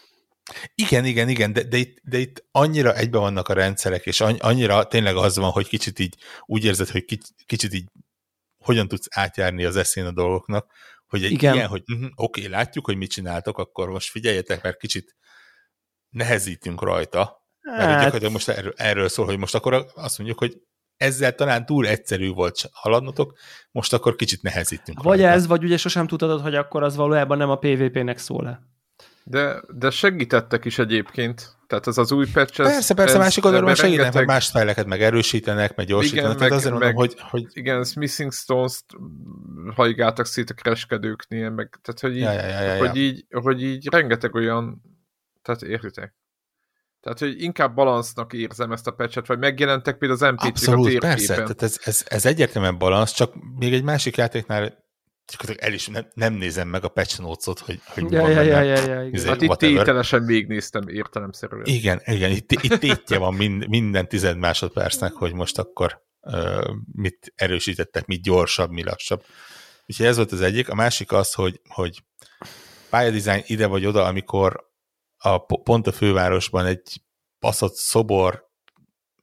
Igen, igen, igen, de, de, itt, de itt annyira egybe vannak a rendszerek, és annyira tényleg az van, hogy kicsit így úgy érzed, hogy kicsit így hogyan tudsz átjárni az eszén a dolgoknak, hogy egy igen. ilyen, hogy uh-huh, oké, okay, látjuk, hogy mit csináltok, akkor most figyeljetek, mert kicsit nehezítünk rajta, mert hát... gyakorlatilag most erről, erről szól, hogy most akkor azt mondjuk, hogy ezzel talán túl egyszerű volt haladnotok, most akkor kicsit nehezítünk. Vagy rajta. ez, vagy ugye sosem tudod, hogy akkor az valójában nem a PvP-nek szól-e. De, de segítettek is egyébként. Tehát az az új patch... Ez, persze, persze, ez, másik oldalról segítenek, rengeteg... meg más fejleket meg erősítenek, meg gyorsítanak. Igen, Tehát meg, azért mondom, hogy, hogy... Igen, Smithing Stones-t hajgáltak szét a kereskedőknél, meg tehát, hogy így, ja, ja, ja, ja, hogy, így, hogy így rengeteg olyan... Tehát értitek? Tehát, hogy inkább balansznak érzem ezt a patchet, vagy megjelentek például az NPC-k a térképen. persze, tehát ez, ez, ez egyértelműen balansz, csak még egy másik játéknál el is nem, nem nézem meg a patch notes-ot, hogy, hogy ja, ja, ja, ja, ja, izé, Hát itt tételesen végignéztem értelemszerűen. Igen, igen, itt, itt tétje van mind, minden tized másodpercnek, hogy most akkor uh, mit erősítettek, mi gyorsabb, mi lassabb. Úgyhogy ez volt az egyik. A másik az, hogy, hogy pályadizájn ide vagy oda, amikor a, pont a fővárosban egy baszott szobor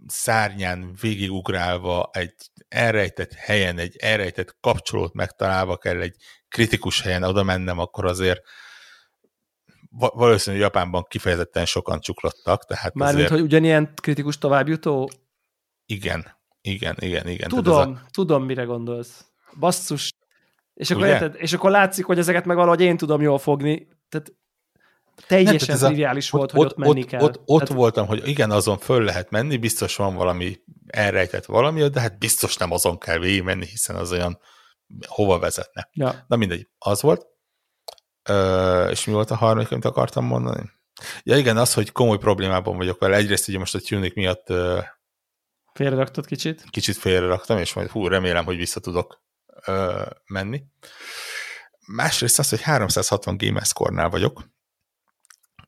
szárnyán végigugrálva egy elrejtett helyen, egy elrejtett kapcsolót megtalálva kell egy kritikus helyen oda mennem, akkor azért valószínűleg Japánban kifejezetten sokan csuklottak. Tehát Mármint, azért... hogy ugyanilyen kritikus továbbjutó? Igen, igen, igen, igen. Tudom, a... tudom, mire gondolsz. Basszus. És akkor, érted, és akkor látszik, hogy ezeket meg valahogy én tudom jól fogni. Tehát teljesen nem, triviális a, volt, ott, hogy ott, menni ott, kell. Ott, ott tehát... voltam, hogy igen, azon föl lehet menni, biztos van valami elrejtett valami, de hát biztos nem azon kell végigmenni, hiszen az olyan hova vezetne. Ja. Na mindegy, az volt. Ö, és mi volt a harmadik, amit akartam mondani? Ja igen, az, hogy komoly problémában vagyok vele. Egyrészt ugye most a tunik miatt ö, félreraktad kicsit? Kicsit félreraktam, és majd hú, remélem, hogy vissza tudok ö, menni. Másrészt az, hogy 360 gamerscore-nál vagyok,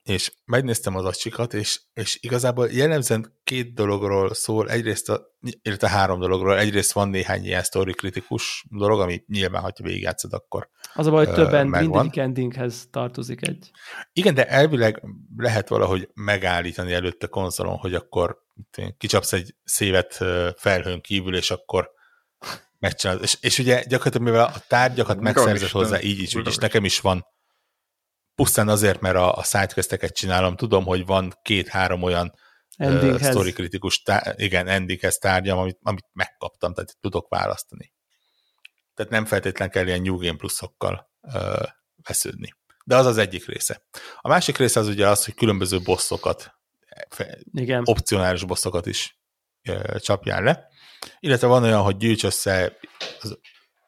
és megnéztem az acsikat, és, és igazából jellemzően két dologról szól, egyrészt a, illetve három dologról, egyrészt van néhány ilyen story kritikus dolog, ami nyilván, ha végigjátszod, akkor Az a baj, hogy többen mindegyik endinghez tartozik egy. Igen, de elvileg lehet valahogy megállítani előtte konzolon, hogy akkor kicsapsz egy szévet felhőn kívül, és akkor megcsinálod. És, és ugye gyakorlatilag, mivel a tárgyakat megszerzett hozzá így is, úgy is, nekem is van pusztán azért, mert a, a sidequesteket csinálom, tudom, hogy van két-három olyan uh, story kritikus, tá- igen, endinghez tárgyam, amit, amit megkaptam, tehát tudok választani. Tehát nem feltétlen kell ilyen New Game pluszokkal uh, vesződni. De az az egyik része. A másik része az ugye az, hogy különböző bosszokat, igen. opcionális bosszokat is uh, csapjál le. Illetve van olyan, hogy gyűjts össze, az,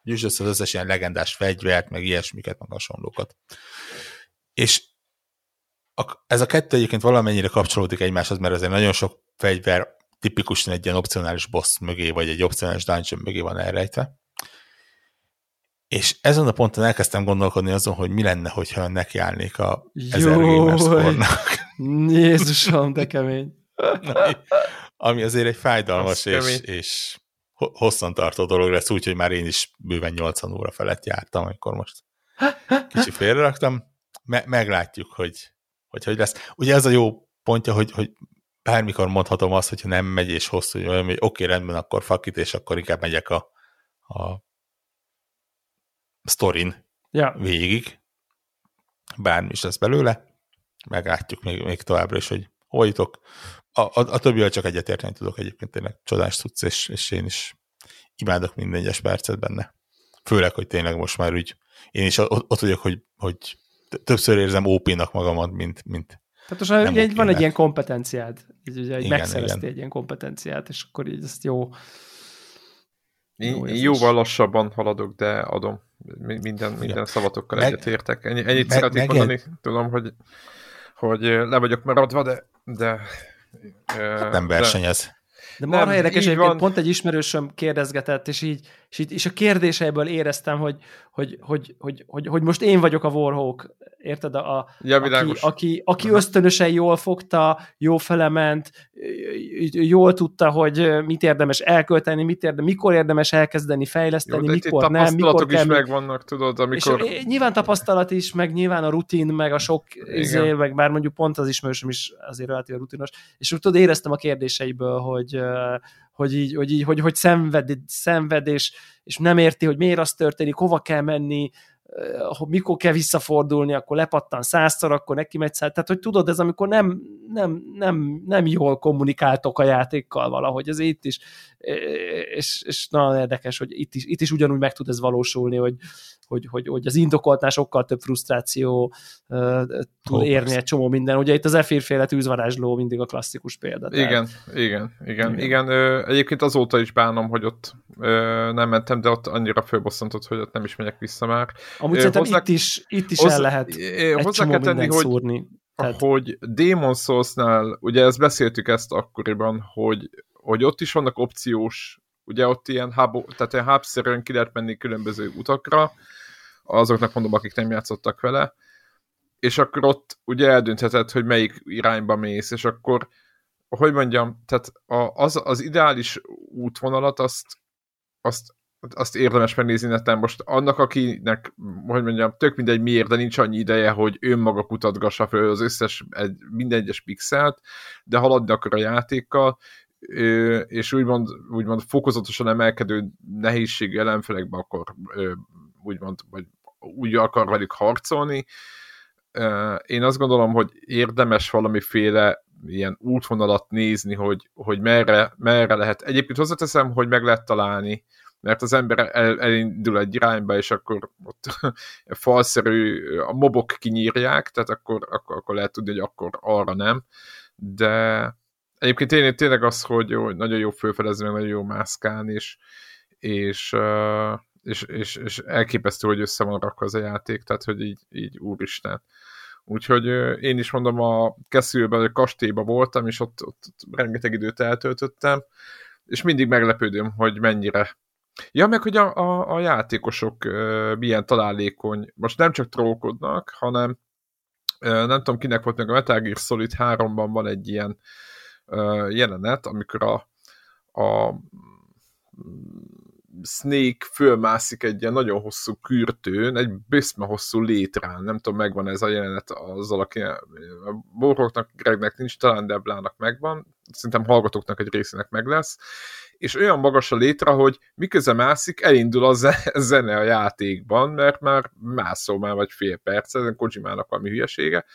gyűjts össze az összes ilyen legendás fegyvert, meg ilyesmiket, meg hasonlókat. És a, ez a kettő egyébként valamennyire kapcsolódik egymáshoz, mert azért nagyon sok fegyver tipikusan egy ilyen opcionális boss mögé, vagy egy opcionális dungeon mögé van elrejtve. És ezen a ponton elkezdtem gondolkodni azon, hogy mi lenne, hogyha nekiállnék a ezer gamers (laughs) Jézusom, de kemény. (laughs) Ami azért egy fájdalmas és, és hosszantartó dolog lesz, úgyhogy már én is bőven 80 óra felett jártam, amikor most (laughs) kicsi félreraktam. Me- meglátjuk, hogy, hogy hogy lesz. Ugye ez a jó pontja, hogy, hogy bármikor mondhatom azt, hogyha nem megy és hosszú, hogy olyan, hogy oké, okay, rendben, akkor fakit, és akkor inkább megyek a, a sztorin ja. végig. Bármi is lesz belőle. Meglátjuk még, még továbbra is, hogy hol jutok. A, a, a többivel csak egyetérteni tudok egyébként tényleg csodás tudsz, és, és én is imádok minden egyes percet benne. Főleg, hogy tényleg most már úgy, én is ott vagyok, hogy, hogy többször érzem OP-nak magamat, mint, mint tehát most egy, van egy ilyen kompetenciád, így, ugye, egy megszereztél egy ilyen kompetenciát, és akkor így ezt jó... Én, jó, én jóval lassabban haladok, de adom. Minden, minden szavatokkal egyetértek. Ennyi, ennyit meg, szeretnék meg, mondani. Tudom, hogy, hogy le vagyok maradva, de, de hát nem versenyez. De marha nem, érdekes, egyébként pont egy ismerősöm kérdezgetett, és így, és, így, és a kérdéseiből éreztem, hogy, hogy, hogy, hogy, hogy, hogy most én vagyok a Warhawk, érted? A, ja, aki, aki, aki ösztönösen jól fogta, jó felement, jól tudta, hogy mit érdemes elkölteni, mit érdemes, mikor érdemes elkezdeni fejleszteni, jó, mikor nem, mikor kell. is megvannak, tudod, amikor... És nyilván tapasztalat is, meg nyilván a rutin, meg a sok izé, meg bár mondjuk pont az ismerősöm is azért relatív rutinos, és úgy tudod, éreztem a kérdéseiből, hogy hogy így, hogy, így, hogy, hogy szenved, szenved és, és nem érti, hogy miért az történik, hova kell menni, mikor kell visszafordulni, akkor lepattan százszor, akkor neki megy száll. Tehát, hogy tudod, ez amikor nem, nem, nem, nem jól kommunikáltok a játékkal valahogy, ez itt is, és, és nagyon érdekes, hogy itt is, itt is ugyanúgy meg tud ez valósulni, hogy, hogy, hogy, hogy az indokoltnál sokkal több frusztráció uh, tud oh, érni persze. egy csomó minden. Ugye itt az efírféle tűzvarázsló mindig a klasszikus példa. Igen, tehát... igen, igen, igen. igen ö, egyébként azóta is bánom, hogy ott ö, nem mentem, de ott annyira fölbosszantott, hogy ott nem is megyek vissza már. Amúgy ö, szerintem hozzá... itt is, itt is hozzá... el lehet ö, egy hozzá kell tenni, hogy, szúrni. Tehát... hogy Demon Souls-nál, ugye ezt beszéltük ezt akkoriban, hogy, hogy ott is vannak opciós, ugye ott ilyen hub, tehát ilyen hub ki lehet menni különböző utakra, azoknak mondom, akik nem játszottak vele, és akkor ott ugye eldöntheted, hogy melyik irányba mész, és akkor, hogy mondjam, tehát az, az ideális útvonalat azt, azt, azt érdemes megnézni neten. Most annak, akinek, hogy mondjam, tök mindegy miért, de nincs annyi ideje, hogy önmaga kutatgassa fel az összes, egy, minden egyes pixelt, de haladni akar a játékkal, és úgymond, úgymond fokozatosan emelkedő nehézségű ellenfelekbe akkor úgymond, vagy úgy akar velük harcolni. Én azt gondolom, hogy érdemes valamiféle ilyen útvonalat nézni, hogy, hogy merre, merre lehet. Egyébként hozzáteszem, hogy meg lehet találni, mert az ember el, elindul egy irányba, és akkor ott (laughs) falszerű, a mobok kinyírják, tehát akkor, akkor, akkor lehet tudni, hogy akkor arra nem, de egyébként tényleg, tényleg az, hogy, jó, nagyon jó fölfedezni, meg nagyon jó mászkálni, és, és és, és, és elképesztő, hogy össze van rakva az a játék, tehát hogy így, így úristen. Úgyhogy én is mondom, a Keszülben, a kastélyban voltam, és ott, ott rengeteg időt eltöltöttem, és mindig meglepődöm, hogy mennyire Ja, meg hogy a, a, a játékosok uh, milyen találékony, most nem csak trollkodnak, hanem uh, nem tudom kinek volt meg a Metal Gear Solid 3-ban van egy ilyen uh, jelenet, amikor a, a Snake fölmászik egy ilyen nagyon hosszú kürtőn, egy böszme hosszú létrán, nem tudom, megvan ez a jelenet azzal, aki a Boroknak, Gregnek nincs, talán Deblának megvan, szerintem hallgatóknak egy részének meg lesz, és olyan magas a létre, hogy miközben mászik, elindul a (laughs) zene a játékban, mert már mászol már vagy fél perc, ezen Kojimának valami hülyesége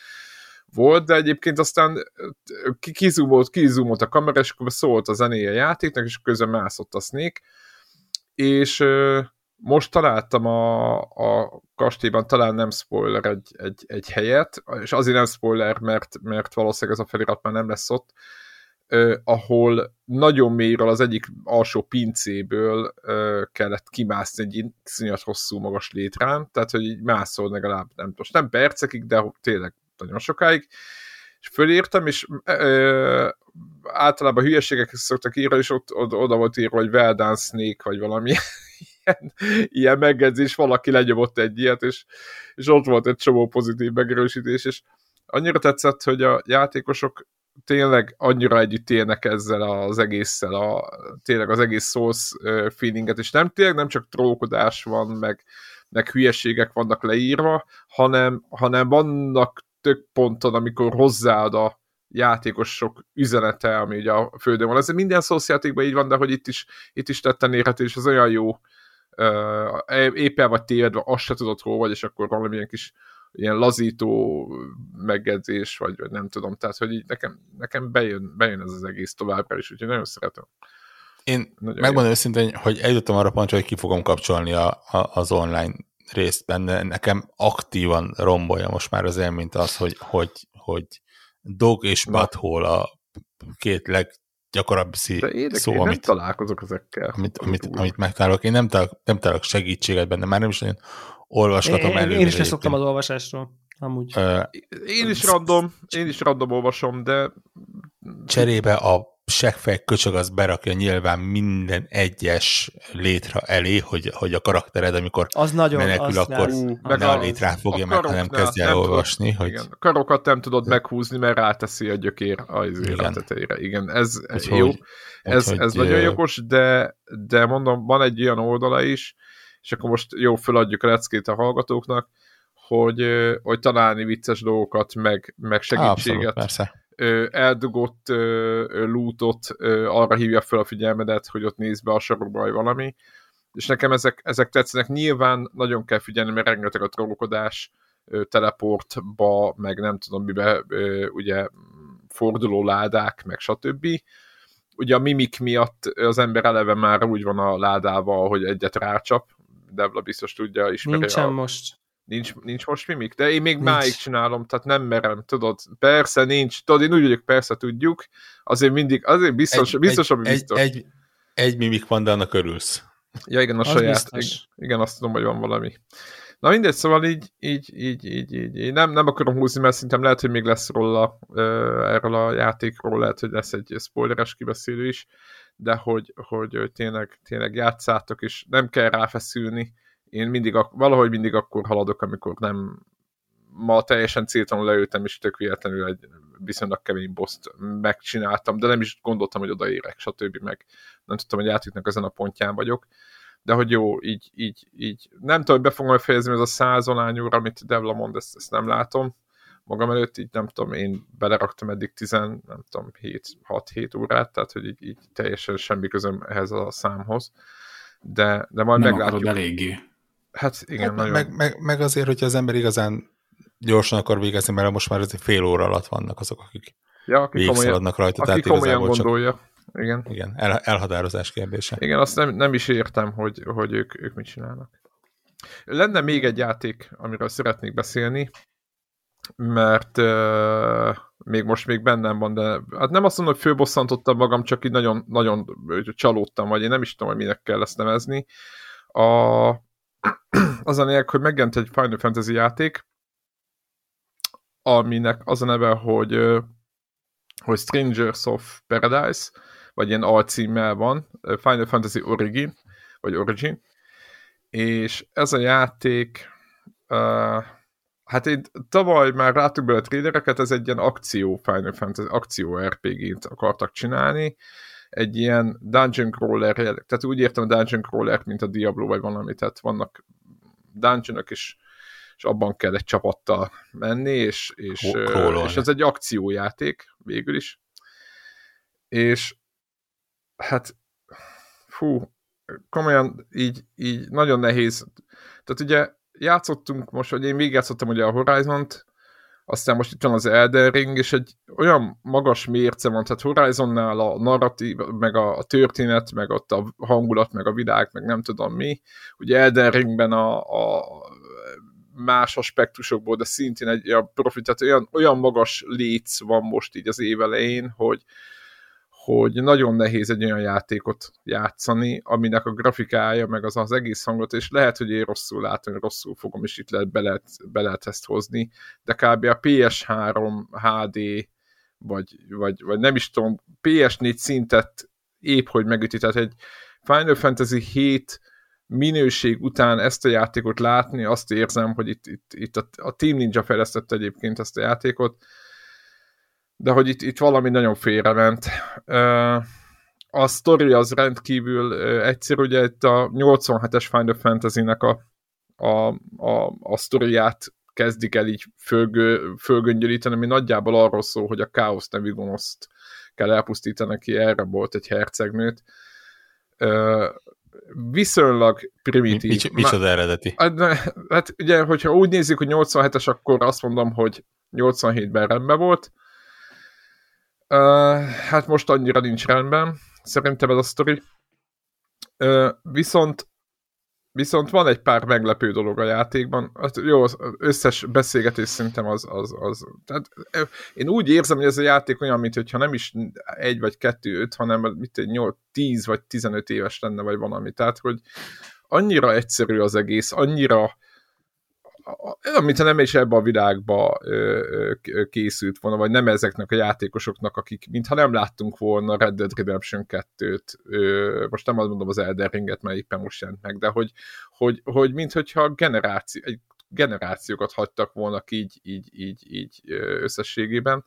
volt, de egyébként aztán kizumolt, kizumolt a kamera, és akkor szólt a zenéje a játéknak, és közben mászott a Snake, és most találtam a, a kastélyban, talán nem spoiler egy, egy, egy helyet, és azért nem spoiler, mert, mert valószínűleg ez a felirat már nem lesz ott, Uh, ahol nagyon mélyről az egyik alsó pincéből uh, kellett kimászni egy iszonyat hosszú magas létrán, tehát hogy így mászol legalább nem, most nem percekig, de tényleg nagyon sokáig, és fölírtam, és ö, általában hülyeségek szoktak írni, és ott oda, oda volt írva, hogy well done snake, vagy valami (laughs) ilyen, ilyen megjegyzés, valaki lenyomott egy ilyet, és, és ott volt egy csomó pozitív megerősítés, és annyira tetszett, hogy a játékosok tényleg annyira együtt élnek ezzel az egésszel, a, tényleg az egész Souls feelinget, és nem tényleg nem csak trókodás van, meg, meg hülyeségek vannak leírva, hanem, hanem vannak tök ponton, amikor hozzáad a játékosok üzenete, ami ugye a földön van. Ez minden Souls játékban így van, de hogy itt is, itt is tetten érhető, és az olyan jó, uh, éppen vagy tévedve, azt se tudod hol vagy, és akkor valamilyen kis ilyen lazító megjegyzés, vagy, vagy nem tudom, tehát hogy így nekem, nekem bejön, bejön ez az egész továbbra is, úgyhogy nagyon szeretem. Én nagyon megmondom őszintén, hogy eljutottam arra pontra, hogy ki fogom kapcsolni a, a, az online részt benne. Nekem aktívan rombolja most már az élményt az, hogy, hogy, hogy dog és butthole a két leggyakoribb szó, én amit, találkozok ezekkel. Amit, amit, amit megtalálok. Én nem találok, nem találok segítséget benne, már nem is nagyon olvasgatom elő. Én is leszoktam az olvasásról. Amúgy. Uh, én is random, én is random olvasom, de... Cserébe a seggfej köcsög az berakja nyilván minden egyes létre elé, hogy, hogy a karaktered, amikor az nagyon, menekül, az akkor ú, meg ne a létre fogja meg, hanem kezdje el olvasni. Tudod, hogy... igen, a karokat nem tudod meghúzni, mert ráteszi a gyökér az igen. tetejére. Igen, ez úgy, jó. Hogy, ez, úgy, ez hogy, nagyon jogos, de, de mondom, van egy olyan oldala is, és akkor most jó, föladjuk a leckét a hallgatóknak, hogy, hogy találni vicces dolgokat, meg, meg segítséget. Abszolút, persze eldugott lootot arra hívja fel a figyelmedet, hogy ott néz be a sarokba, vagy valami. És nekem ezek, ezek tetszenek. Nyilván nagyon kell figyelni, mert rengeteg a trollkodás teleportba, meg nem tudom mibe, ugye forduló ládák, meg stb. Ugye a mimik miatt az ember eleve már úgy van a ládával, hogy egyet rácsap, Devla biztos tudja, ismeri Nincsen a... most. Nincs, nincs most mimik? De én még nincs. máig csinálom, tehát nem merem, tudod. Persze nincs, tudod, én úgy vagyok, persze tudjuk, azért mindig, azért biztos, egy, biztos, egy, ami biztos. Egy, egy, egy mimik van, de annak örülsz. Ja, igen, a az saját. Biztos. Igen, azt tudom, hogy van valami. Na mindegy, szóval így, így, így, így, így, így. Nem, nem akarom húzni, mert szerintem lehet, hogy még lesz róla, erről a játékról, lehet, hogy lesz egy spoileres kibeszélő is, de hogy, hogy, tényleg, tényleg játszátok, és nem kell ráfeszülni, én mindig, valahogy mindig akkor haladok, amikor nem ma teljesen céltalanul leültem, és tök véletlenül egy viszonylag kemény boszt megcsináltam, de nem is gondoltam, hogy odaérek, stb. meg nem tudtam, hogy átjutnak ezen a pontján vagyok. De hogy jó, így, így, így. Nem tudom, hogy be fogom fejezni ez a száz óra, amit Devla mond, ezt, ezt nem látom magam előtt, így nem tudom, én beleraktam eddig 10, nem tudom, 6-7 órát, tehát hogy így, így teljesen semmi közöm ehhez a számhoz. De, de majd nem meglátjuk. eléggé. Hát igen, hát, nagyon. Meg, meg, meg azért, hogyha az ember igazán gyorsan akar végezni, mert most már azért fél óra alatt vannak azok, akik ja, aki komolyan, rajta. Aki tehát komolyan gondolja. Csak, igen. Igen, el, elhatározás kérdése. Igen, azt nem, nem is értem, hogy, hogy ők, ők mit csinálnak. Lenne még egy játék, amiről szeretnék beszélni, mert uh, még most még bennem van, de hát nem azt mondom, hogy főbosszantottam magam, csak így nagyon, nagyon csalódtam, vagy én nem is tudom, hogy minek kell ezt nevezni. A, (clears throat) az a lényeg, hogy megjelent egy Final Fantasy játék, aminek az a neve, hogy, hogy Strangers of Paradise, vagy ilyen alcímmel van, Final Fantasy Origin, vagy Origin, és ez a játék, uh, hát én tavaly már láttuk bele a trailereket, ez egy ilyen akció Final Fantasy, akció RPG-t akartak csinálni, egy ilyen dungeon crawler, tehát úgy értem a dungeon crawler, mint a Diablo vagy valami, tehát vannak dungeonok is, és abban kell egy csapattal menni, és, és, és ez egy akciójáték végül is. És hát fú, komolyan így, így nagyon nehéz. Tehát ugye játszottunk most, hogy én végigjátszottam ugye a Horizont, aztán most itt van az Elden Ring, és egy olyan magas mérce van, tehát Horizonnál a narratív, meg a, a történet, meg ott a hangulat, meg a világ, meg nem tudom mi. Ugye Elden Ringben a, a más aspektusokból, de szintén egy olyan profit, tehát olyan, olyan magas léc van most így az év elején, hogy, hogy nagyon nehéz egy olyan játékot játszani, aminek a grafikája, meg az az egész hangot, és lehet, hogy én rosszul látom, hogy rosszul fogom, és itt lehet, be, lehet, be lehet ezt hozni, de kb. a PS3 HD, vagy, vagy, vagy nem is tudom, PS4 szintet épp hogy megüti, tehát egy Final Fantasy 7 minőség után ezt a játékot látni, azt érzem, hogy itt, itt, itt a, a Team Ninja fejlesztette egyébként ezt a játékot, de hogy itt, itt valami nagyon félrement. A story az rendkívül egyszerű, ugye itt a 87-es Final Fantasy-nek a, a, a, a sztoriát kezdik el így fölgő, fölgöngyölíteni, ami nagyjából arról szól, hogy a Chaos nevű gonoszt kell elpusztítani, ki erre volt egy hercegnőt. viszonylag primitív. Mi, mi, micsoda eredeti? Hát, hát ugye, hogyha úgy nézzük, hogy 87-es, akkor azt mondom, hogy 87-ben rendben volt. Uh, hát most annyira nincs rendben, szerintem ez a sztori. Uh, viszont Viszont van egy pár meglepő dolog a játékban. Hát jó, az összes beszélgetés szerintem az, az, az. Tehát én úgy érzem, hogy ez a játék olyan, mint hogyha nem is egy vagy kettő, öt, hanem mit, 8, 10 vagy 15 éves lenne, vagy valami. Tehát, hogy annyira egyszerű az egész, annyira amit nem is ebbe a világba készült volna, vagy nem ezeknek a játékosoknak, akik mintha nem láttunk volna Red Dead Redemption 2-t, most nem azt mondom az Elden Ringet, mert éppen most jelent meg, de hogy, hogy, hogy minthogyha generáció, egy generációkat hagytak volna így, így, így, így összességében.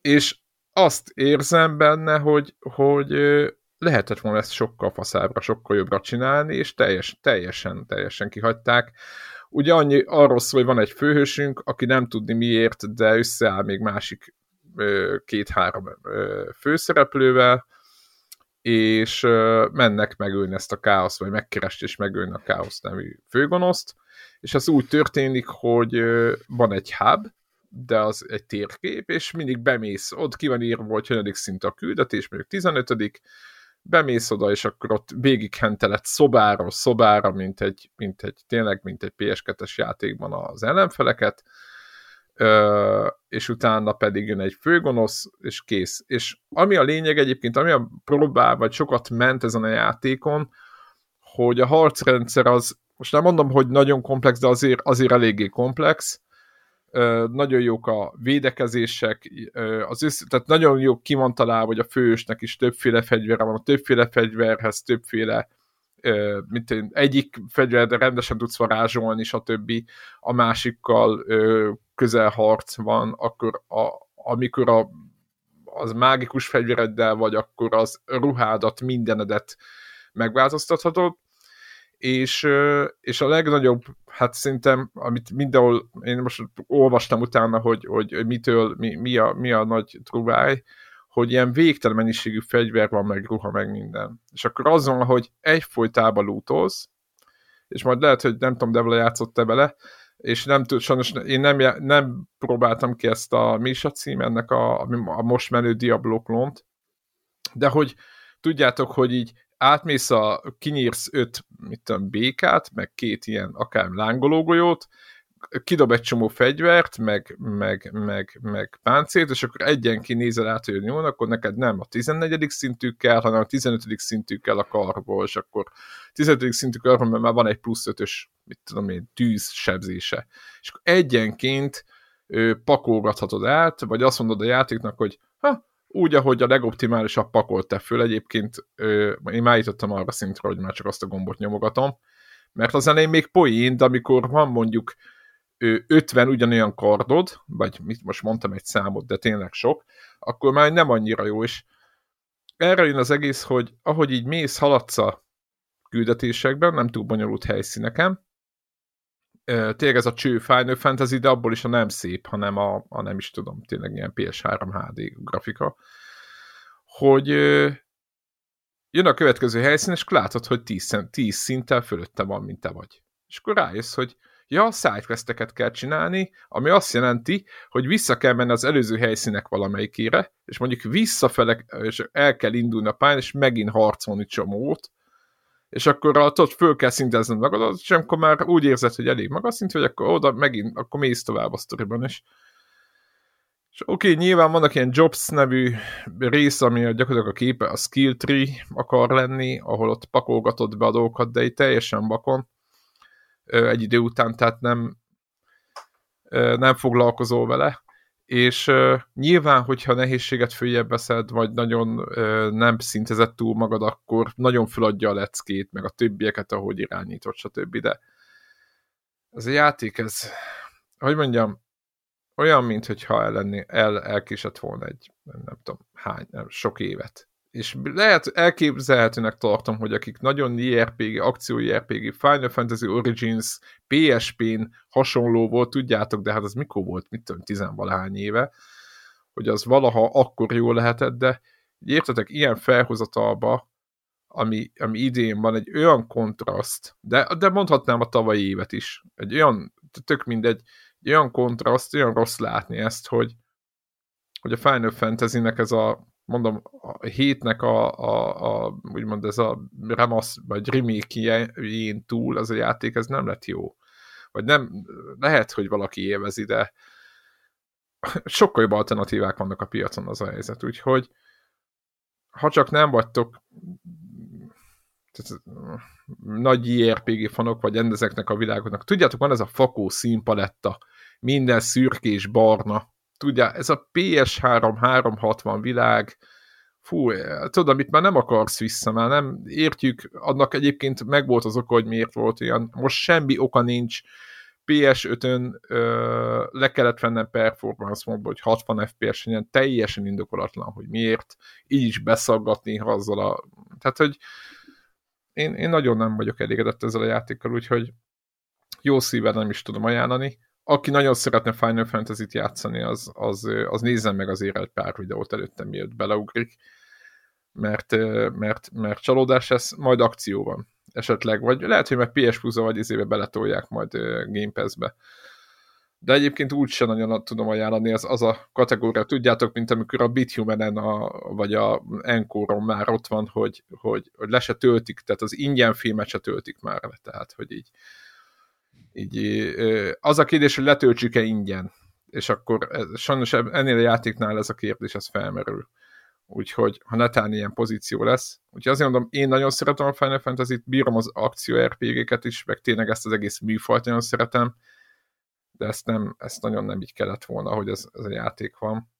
És azt érzem benne, hogy, hogy lehetett volna ezt sokkal faszábbra, sokkal jobbra csinálni, és teljes, teljesen, teljesen kihagyták. Ugye annyi, arról szól, hogy van egy főhősünk, aki nem tudni miért, de összeáll még másik két-három főszereplővel, és mennek megölni ezt a káoszt, vagy megkerest és megölni a káosz nevű főgonoszt, és az úgy történik, hogy van egy hub, de az egy térkép, és mindig bemész, ott ki van írva, hogy hanyadik szint a küldetés, mondjuk 15 bemész oda, és akkor ott végighenteled szobáról szobára, mint egy, mint egy tényleg, mint egy PS2-es játékban az ellenfeleket, ö, és utána pedig jön egy főgonosz, és kész. És ami a lényeg egyébként, ami a próbál, vagy sokat ment ezen a játékon, hogy a harcrendszer az, most nem mondom, hogy nagyon komplex, de azért, azért eléggé komplex, nagyon jók a védekezések, az össz, tehát nagyon jó ki van hogy a fősnek is többféle fegyvere van, a többféle fegyverhez többféle mint én, egyik fegyver, de rendesen tudsz varázsolni, stb. A másikkal közel harc van, akkor a, amikor a, az mágikus fegyvereddel vagy, akkor az ruhádat, mindenedet megváltoztathatod, és, és a legnagyobb, hát szerintem, amit mindenhol, én most olvastam utána, hogy, hogy mitől, mi, mi, a, mi a nagy trubáj, hogy ilyen végtelen mennyiségű fegyver van, meg ruha, meg minden. És akkor az van, hogy egyfolytában lútolsz, és majd lehet, hogy nem tudom, Devla játszott-e vele, és nem tud, sajnos én nem, nem próbáltam ki ezt a Misha cím, ennek a, a most menő Diablo klont, de hogy tudjátok, hogy így átmész a, kinyírsz öt, mit tudom, békát, meg két ilyen akár lángológolyót, kidob egy csomó fegyvert, meg, meg, meg, meg páncélt, és akkor egyenki nézel át, hogy jó, akkor neked nem a 14. szintű kell, hanem a 15. szintű kell a karból, és akkor 15. szintű karból, mert már van egy plusz 5-ös, mit tudom én, tűz sebzése. És akkor egyenként ő, pakolgathatod át, vagy azt mondod a játéknak, hogy ha, úgy, ahogy a legoptimálisabb pakolt föl. Egyébként én már jutottam arra szintre, hogy már csak azt a gombot nyomogatom, mert az elején még poén, de amikor van mondjuk ö, 50 ugyanolyan kardod, vagy mit most mondtam egy számot, de tényleg sok, akkor már nem annyira jó, és erre jön az egész, hogy ahogy így mész, haladsz a küldetésekben, nem túl bonyolult helyszíneken, tényleg ez a cső Final Fantasy, de abból is a nem szép, hanem a, a nem is tudom, tényleg ilyen PS3 HD grafika, hogy jön a következő helyszín, és látod, hogy 10, 10 szinttel fölötte van, mint te vagy. És akkor rájössz, hogy ja, sidequesteket kell csinálni, ami azt jelenti, hogy vissza kell menni az előző helyszínek valamelyikére, és mondjuk visszafele, és el kell indulni a pályán, és megint harcolni csomót, és akkor a, ott föl kell szintezned magad, és amikor már úgy érzed, hogy elég magas szint, hogy akkor oda megint, akkor mész tovább a sztoriban, és, és oké, okay, nyilván vannak ilyen Jobs nevű rész, ami gyakorlatilag a képe, a skill tree akar lenni, ahol ott pakolgatod be a dolgokat, de itt teljesen bakon egy idő után, tehát nem, nem foglalkozol vele, és uh, nyilván, hogyha nehézséget följebb veszed, vagy nagyon uh, nem szintezett túl magad, akkor nagyon föladja a leckét, meg a többieket, ahogy irányított, stb. De ez a játék, ez, hogy mondjam, olyan, mintha el, lenné, el elkésett volna egy, nem tudom, hány, nem, sok évet. És lehet elképzelhetőnek tartom, hogy akik nagyon JRPG, akció JRPG, Final Fantasy Origins, PSP-n hasonló volt, tudjátok, de hát az mikor volt, mit tudom, tizenvalahány éve, hogy az valaha akkor jó lehetett, de értetek, ilyen felhozatalba, ami, ami idén van, egy olyan kontraszt, de, de mondhatnám a tavalyi évet is, egy olyan, tök mindegy, egy olyan kontraszt, olyan rossz látni ezt, hogy, hogy a Final Fantasy-nek ez a, mondom, a hétnek a, a, a úgymond ez a remasz, vagy remake túl az a játék, ez nem lett jó. Vagy nem, lehet, hogy valaki élvezi, de sokkal jobb alternatívák vannak a piacon az a helyzet, úgyhogy ha csak nem vagytok nagy JRPG fanok, vagy ezeknek a világoknak. Tudjátok, van ez a fakó színpaletta, minden szürkés barna. Tudja, ez a PS3 360 világ, fú, tudod, amit már nem akarsz vissza, már nem értjük, annak egyébként megvolt az oka, hogy miért volt ilyen. Most semmi oka nincs, PS5-ön ö, le kellett vennem performance módba, hogy 60 FPS ilyen teljesen indokolatlan, hogy miért, így is beszaggatni azzal a... Tehát, hogy én, én nagyon nem vagyok elégedett ezzel a játékkal, úgyhogy jó szívvel nem is tudom ajánlani. Aki nagyon szeretne Final Fantasy-t játszani, az, az, az nézzen meg azért egy pár videót előttem, miért beleugrik, mert, mert, mert csalódás ez, majd akció van esetleg, vagy lehet, hogy meg PS Plus-a vagy izébe beletolják majd Game Pass-be. De egyébként úgy sem nagyon tudom ajánlani, az, az a kategória, tudjátok, mint amikor a Bithumanen a, vagy a Encore-on már ott van, hogy, hogy, hogy le se töltik, tehát az ingyen filmet se töltik már le, tehát hogy így, így az a kérdés, hogy letöltsük-e ingyen, és akkor ez, sajnos ennél a játéknál ez a kérdés, ez felmerül úgyhogy ha netán ilyen pozíció lesz. Úgyhogy azért mondom, én nagyon szeretem a Final Fantasy-t, bírom az akció RPG-ket is, meg tényleg ezt az egész műfajt nagyon szeretem, de ezt, nem, ezt nagyon nem így kellett volna, hogy ez, ez a játék van.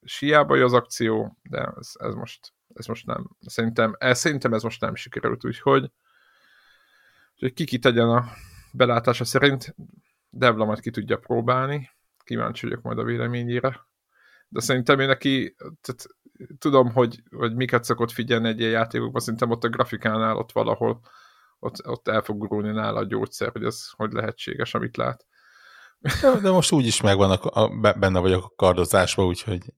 És az akció, de ez, ez, most, ez most nem. Szerintem ez, szerintem ez most nem sikerült, úgyhogy, úgyhogy ki ki tegyen a belátása szerint, Devla majd ki tudja próbálni, kíváncsi vagyok majd a véleményére. De szerintem én neki, tehát tudom, hogy, hogy miket szokott figyelni egy ilyen játékokban, szerintem ott a grafikánál ott valahol ott, ott el fog gurulni nála a gyógyszer, hogy ez hogy lehetséges, amit lát. De, de most úgy is megvan, a, a, benne vagyok a kardozásban, úgyhogy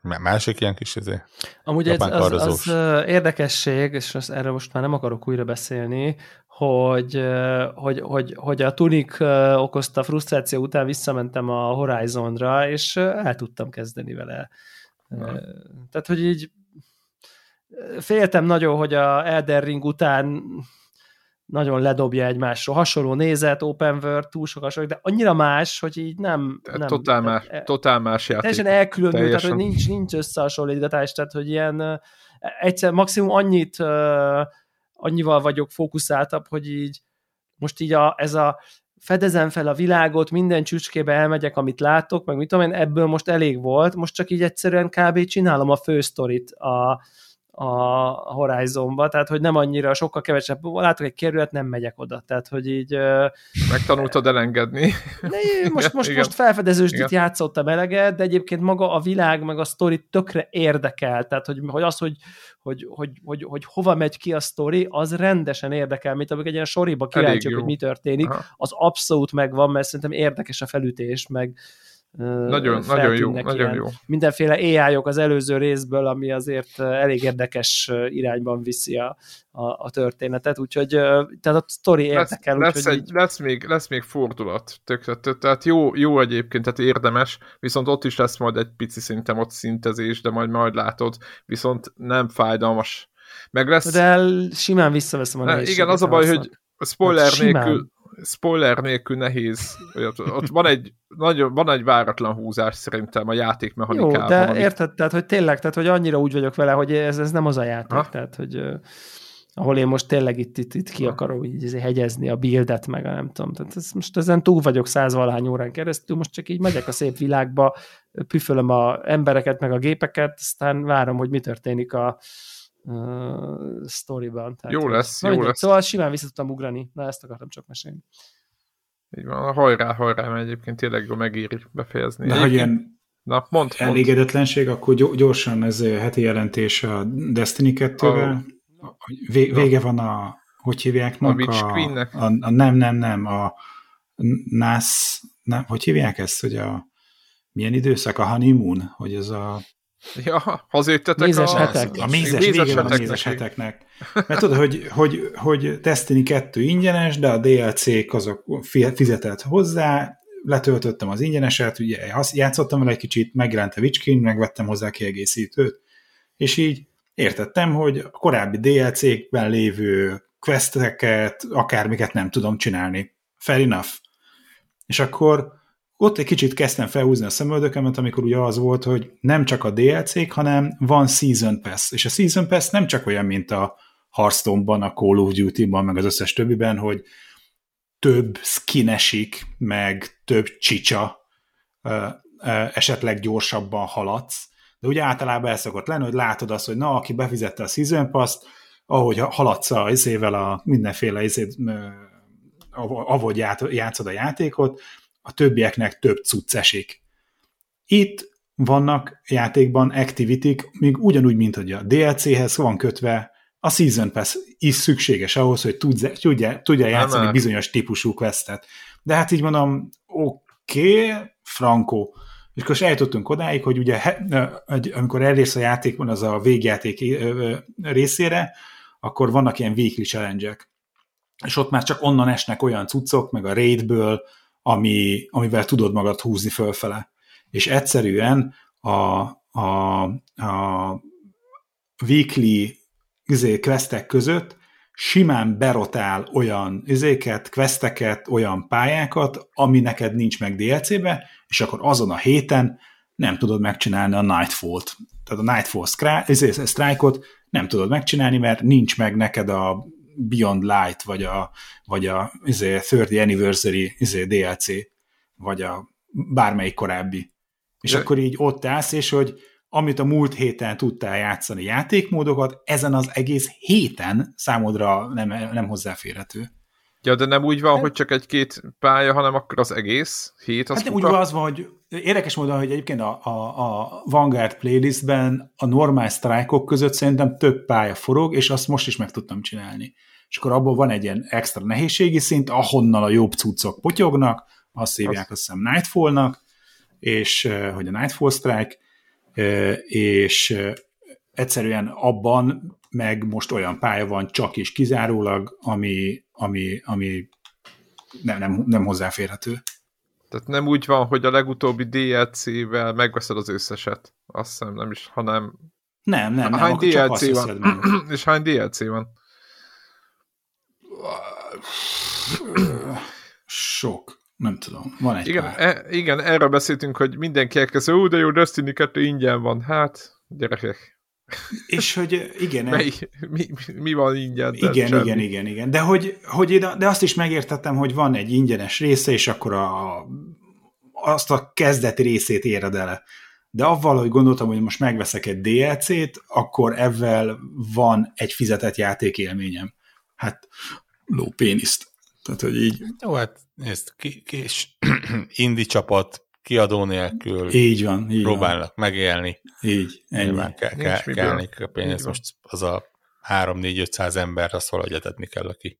másik ilyen kis izé. Amúgy ez, az, az, érdekesség, és az, erről most már nem akarok újra beszélni, hogy, hogy, hogy, hogy a Tunic okozta frusztráció után visszamentem a Horizonra, és el tudtam kezdeni vele tehát, hogy így féltem nagyon, hogy a Elden Ring után nagyon ledobja egymásról. Hasonló nézet, open world, túl sok hasonló, de annyira más, hogy így nem... nem totál, más, e- totál más játék. Teljesen elkülönült, teljesen. tehát hogy nincs, nincs összehasonlítgatás, tehát hogy ilyen egyszer maximum annyit annyival vagyok fókuszáltabb, hogy így most így a, ez a fedezem fel a világot, minden csücskébe elmegyek, amit látok, meg mit tudom én, ebből most elég volt, most csak így egyszerűen kb. csinálom a fősztorit a, a Horizonba, tehát hogy nem annyira, sokkal kevesebb, látok egy kerület, nem megyek oda, tehát hogy így... Megtanultad elengedni. Ne, most, most, most felfedezősdit játszottam eleget, de egyébként maga a világ, meg a sztori tökre érdekel, tehát hogy, hogy az, hogy, hogy, hogy, hogy, hogy hova megy ki a sztori, az rendesen érdekel, mint amikor egy ilyen soriba kíváncsiak, hogy mi történik, Aha. az abszolút megvan, mert szerintem érdekes a felütés, meg, nagyon, nagyon jó, nagyon jó. Mindenféle ai -ok az előző részből, ami azért elég érdekes irányban viszi a, a, a történetet, úgyhogy tehát a sztori érdekel. Lesz, lesz, egy, így... lesz, még, lesz még fordulat, tök, tehát jó, jó egyébként, tehát érdemes, viszont ott is lesz majd egy pici szintem ott szintezés, de majd majd látod, viszont nem fájdalmas. Meg lesz... De simán visszaveszem a ne, Igen, az a baj, hogy spoiler nélkül, spoiler nélkül nehéz. Ott, ott van egy nagyon, van egy váratlan húzás szerintem a játékmechanikában. Jó, de amit... érted, tehát, hogy tényleg, tehát, hogy annyira úgy vagyok vele, hogy ez, ez nem az a játék, ha? tehát, hogy ahol én most tényleg itt, itt, itt ki akarom így hegyezni a buildet, meg a nem tudom, tehát ez, most ezen túl vagyok százvalahány órán keresztül, most csak így megyek a szép világba, püfölöm a embereket, meg a gépeket, aztán várom, hogy mi történik a, uh, sztoriban. Tehát, jó lesz, jó lesz. Szóval simán vissza tudtam ugrani. Na, ezt akartam csak mesélni. Így van, hajrá, hajrá, mert egyébként tényleg jól megéri befejezni. De hogy ilyen Na, mond, elégedetlenség, akkor gyorsan ez heti jelentés a Destiny 2-vel. A... Vége van a, hogy hívják? A a, a, a, nem, nem, nem, a NAS, nem, hogy hívják ezt, hogy a milyen időszak, a honeymoon, hogy ez a Ja, hazajöttetek mézes a... Hetek. A mézes, mézes vége van a mézes heteknek. Mert tudod, hogy, hogy, hogy Destiny 2 ingyenes, de a DLC-k azok fizetett hozzá, letöltöttem az ingyeneset, ugye játszottam vele egy kicsit, megjelent a Witchkin, megvettem hozzá kiegészítőt, és így értettem, hogy a korábbi DLC-kben lévő questeket, akármiket nem tudom csinálni. Fair enough. És akkor ott egy kicsit kezdtem felhúzni a szemöldökemet, amikor ugye az volt, hogy nem csak a DLC-k, hanem van Season Pass, és a Season Pass nem csak olyan, mint a Hearthstone-ban, a Call of Duty-ban, meg az összes többiben, hogy több skin esik, meg több csicsa, esetleg gyorsabban haladsz, de ugye általában el szokott lenni, hogy látod azt, hogy na, aki befizette a Season Pass-t, ahogy haladsz a izével a mindenféle izét, ahogy játszod a játékot, a többieknek több cucc esik. Itt vannak játékban activity még ugyanúgy, mint hogy a DLC-hez van kötve, a Season Pass is szükséges ahhoz, hogy tudja, tudja, tudja játszani nem, bizonyos típusú questet. De hát így mondom, oké, okay, Franco. És akkor eljutottunk odáig, hogy ugye amikor elérsz a játékban, az a végjáték részére, akkor vannak ilyen weekly challenge És ott már csak onnan esnek olyan cuccok, meg a raidből, ami, amivel tudod magad húzni fölfele. És egyszerűen a, a, a weekly izé, questek között simán berotál olyan izéket, questeket, olyan pályákat, ami neked nincs meg DLC-be, és akkor azon a héten nem tudod megcsinálni a Nightfall-t. Tehát a Nightfall izé, Strike-ot nem tudod megcsinálni, mert nincs meg neked a Beyond Light, vagy a, vagy a izé, 30 Anniversary izé, DLC, vagy a bármelyik korábbi. És De... akkor így ott állsz, és hogy amit a múlt héten tudtál játszani játékmódokat, ezen az egész héten számodra nem, nem hozzáférhető. Ja, de nem úgy van, hát, hogy csak egy-két pálya, hanem akkor az egész hét az Hát úgy van az van, hogy érdekes módon, hogy egyébként a, a, a Vanguard playlistben a normál sztrájkok között szerintem több pálya forog, és azt most is meg tudtam csinálni. És akkor abból van egy ilyen extra nehézségi szint, ahonnan a jobb cuccok potyognak, azt hívják azt hiszem Nightfall-nak, és hogy a Nightfall Strike, és egyszerűen abban meg most olyan pálya van csak és kizárólag, ami, ami, ami nem, nem, nem hozzáférhető. Tehát nem úgy van, hogy a legutóbbi DLC-vel megveszed az összeset. Azt hiszem nem is, hanem... Nem, nem, nem. Hány DLC van? (clears throat) és hány DLC van? Sok. Nem tudom, van egy igen, pár. E, igen, erről beszéltünk, hogy mindenki elkezd, ó, de jó, Destiny 2 ingyen van. Hát, gyerekek. És hogy igen. (laughs) Mely, mi, mi van ingyen? Igen, semmi. igen, igen, igen. De, hogy, hogy én, de azt is megértettem, hogy van egy ingyenes része, és akkor a, azt a kezdeti részét éred el. De avval, hogy gondoltam, hogy most megveszek egy DLC-t, akkor ezzel van egy fizetett játékélményem. Hát, ló péniszt. Tehát, hogy így... Jó, hát nézd, ki, kis (clears throat) indi csapat, kiadó nélkül így van, így próbálnak van. megélni. Így, ennyi. Kell, kell, kell a pénz, most az a 3-4-500 ember, azt valahogy etetni kell, aki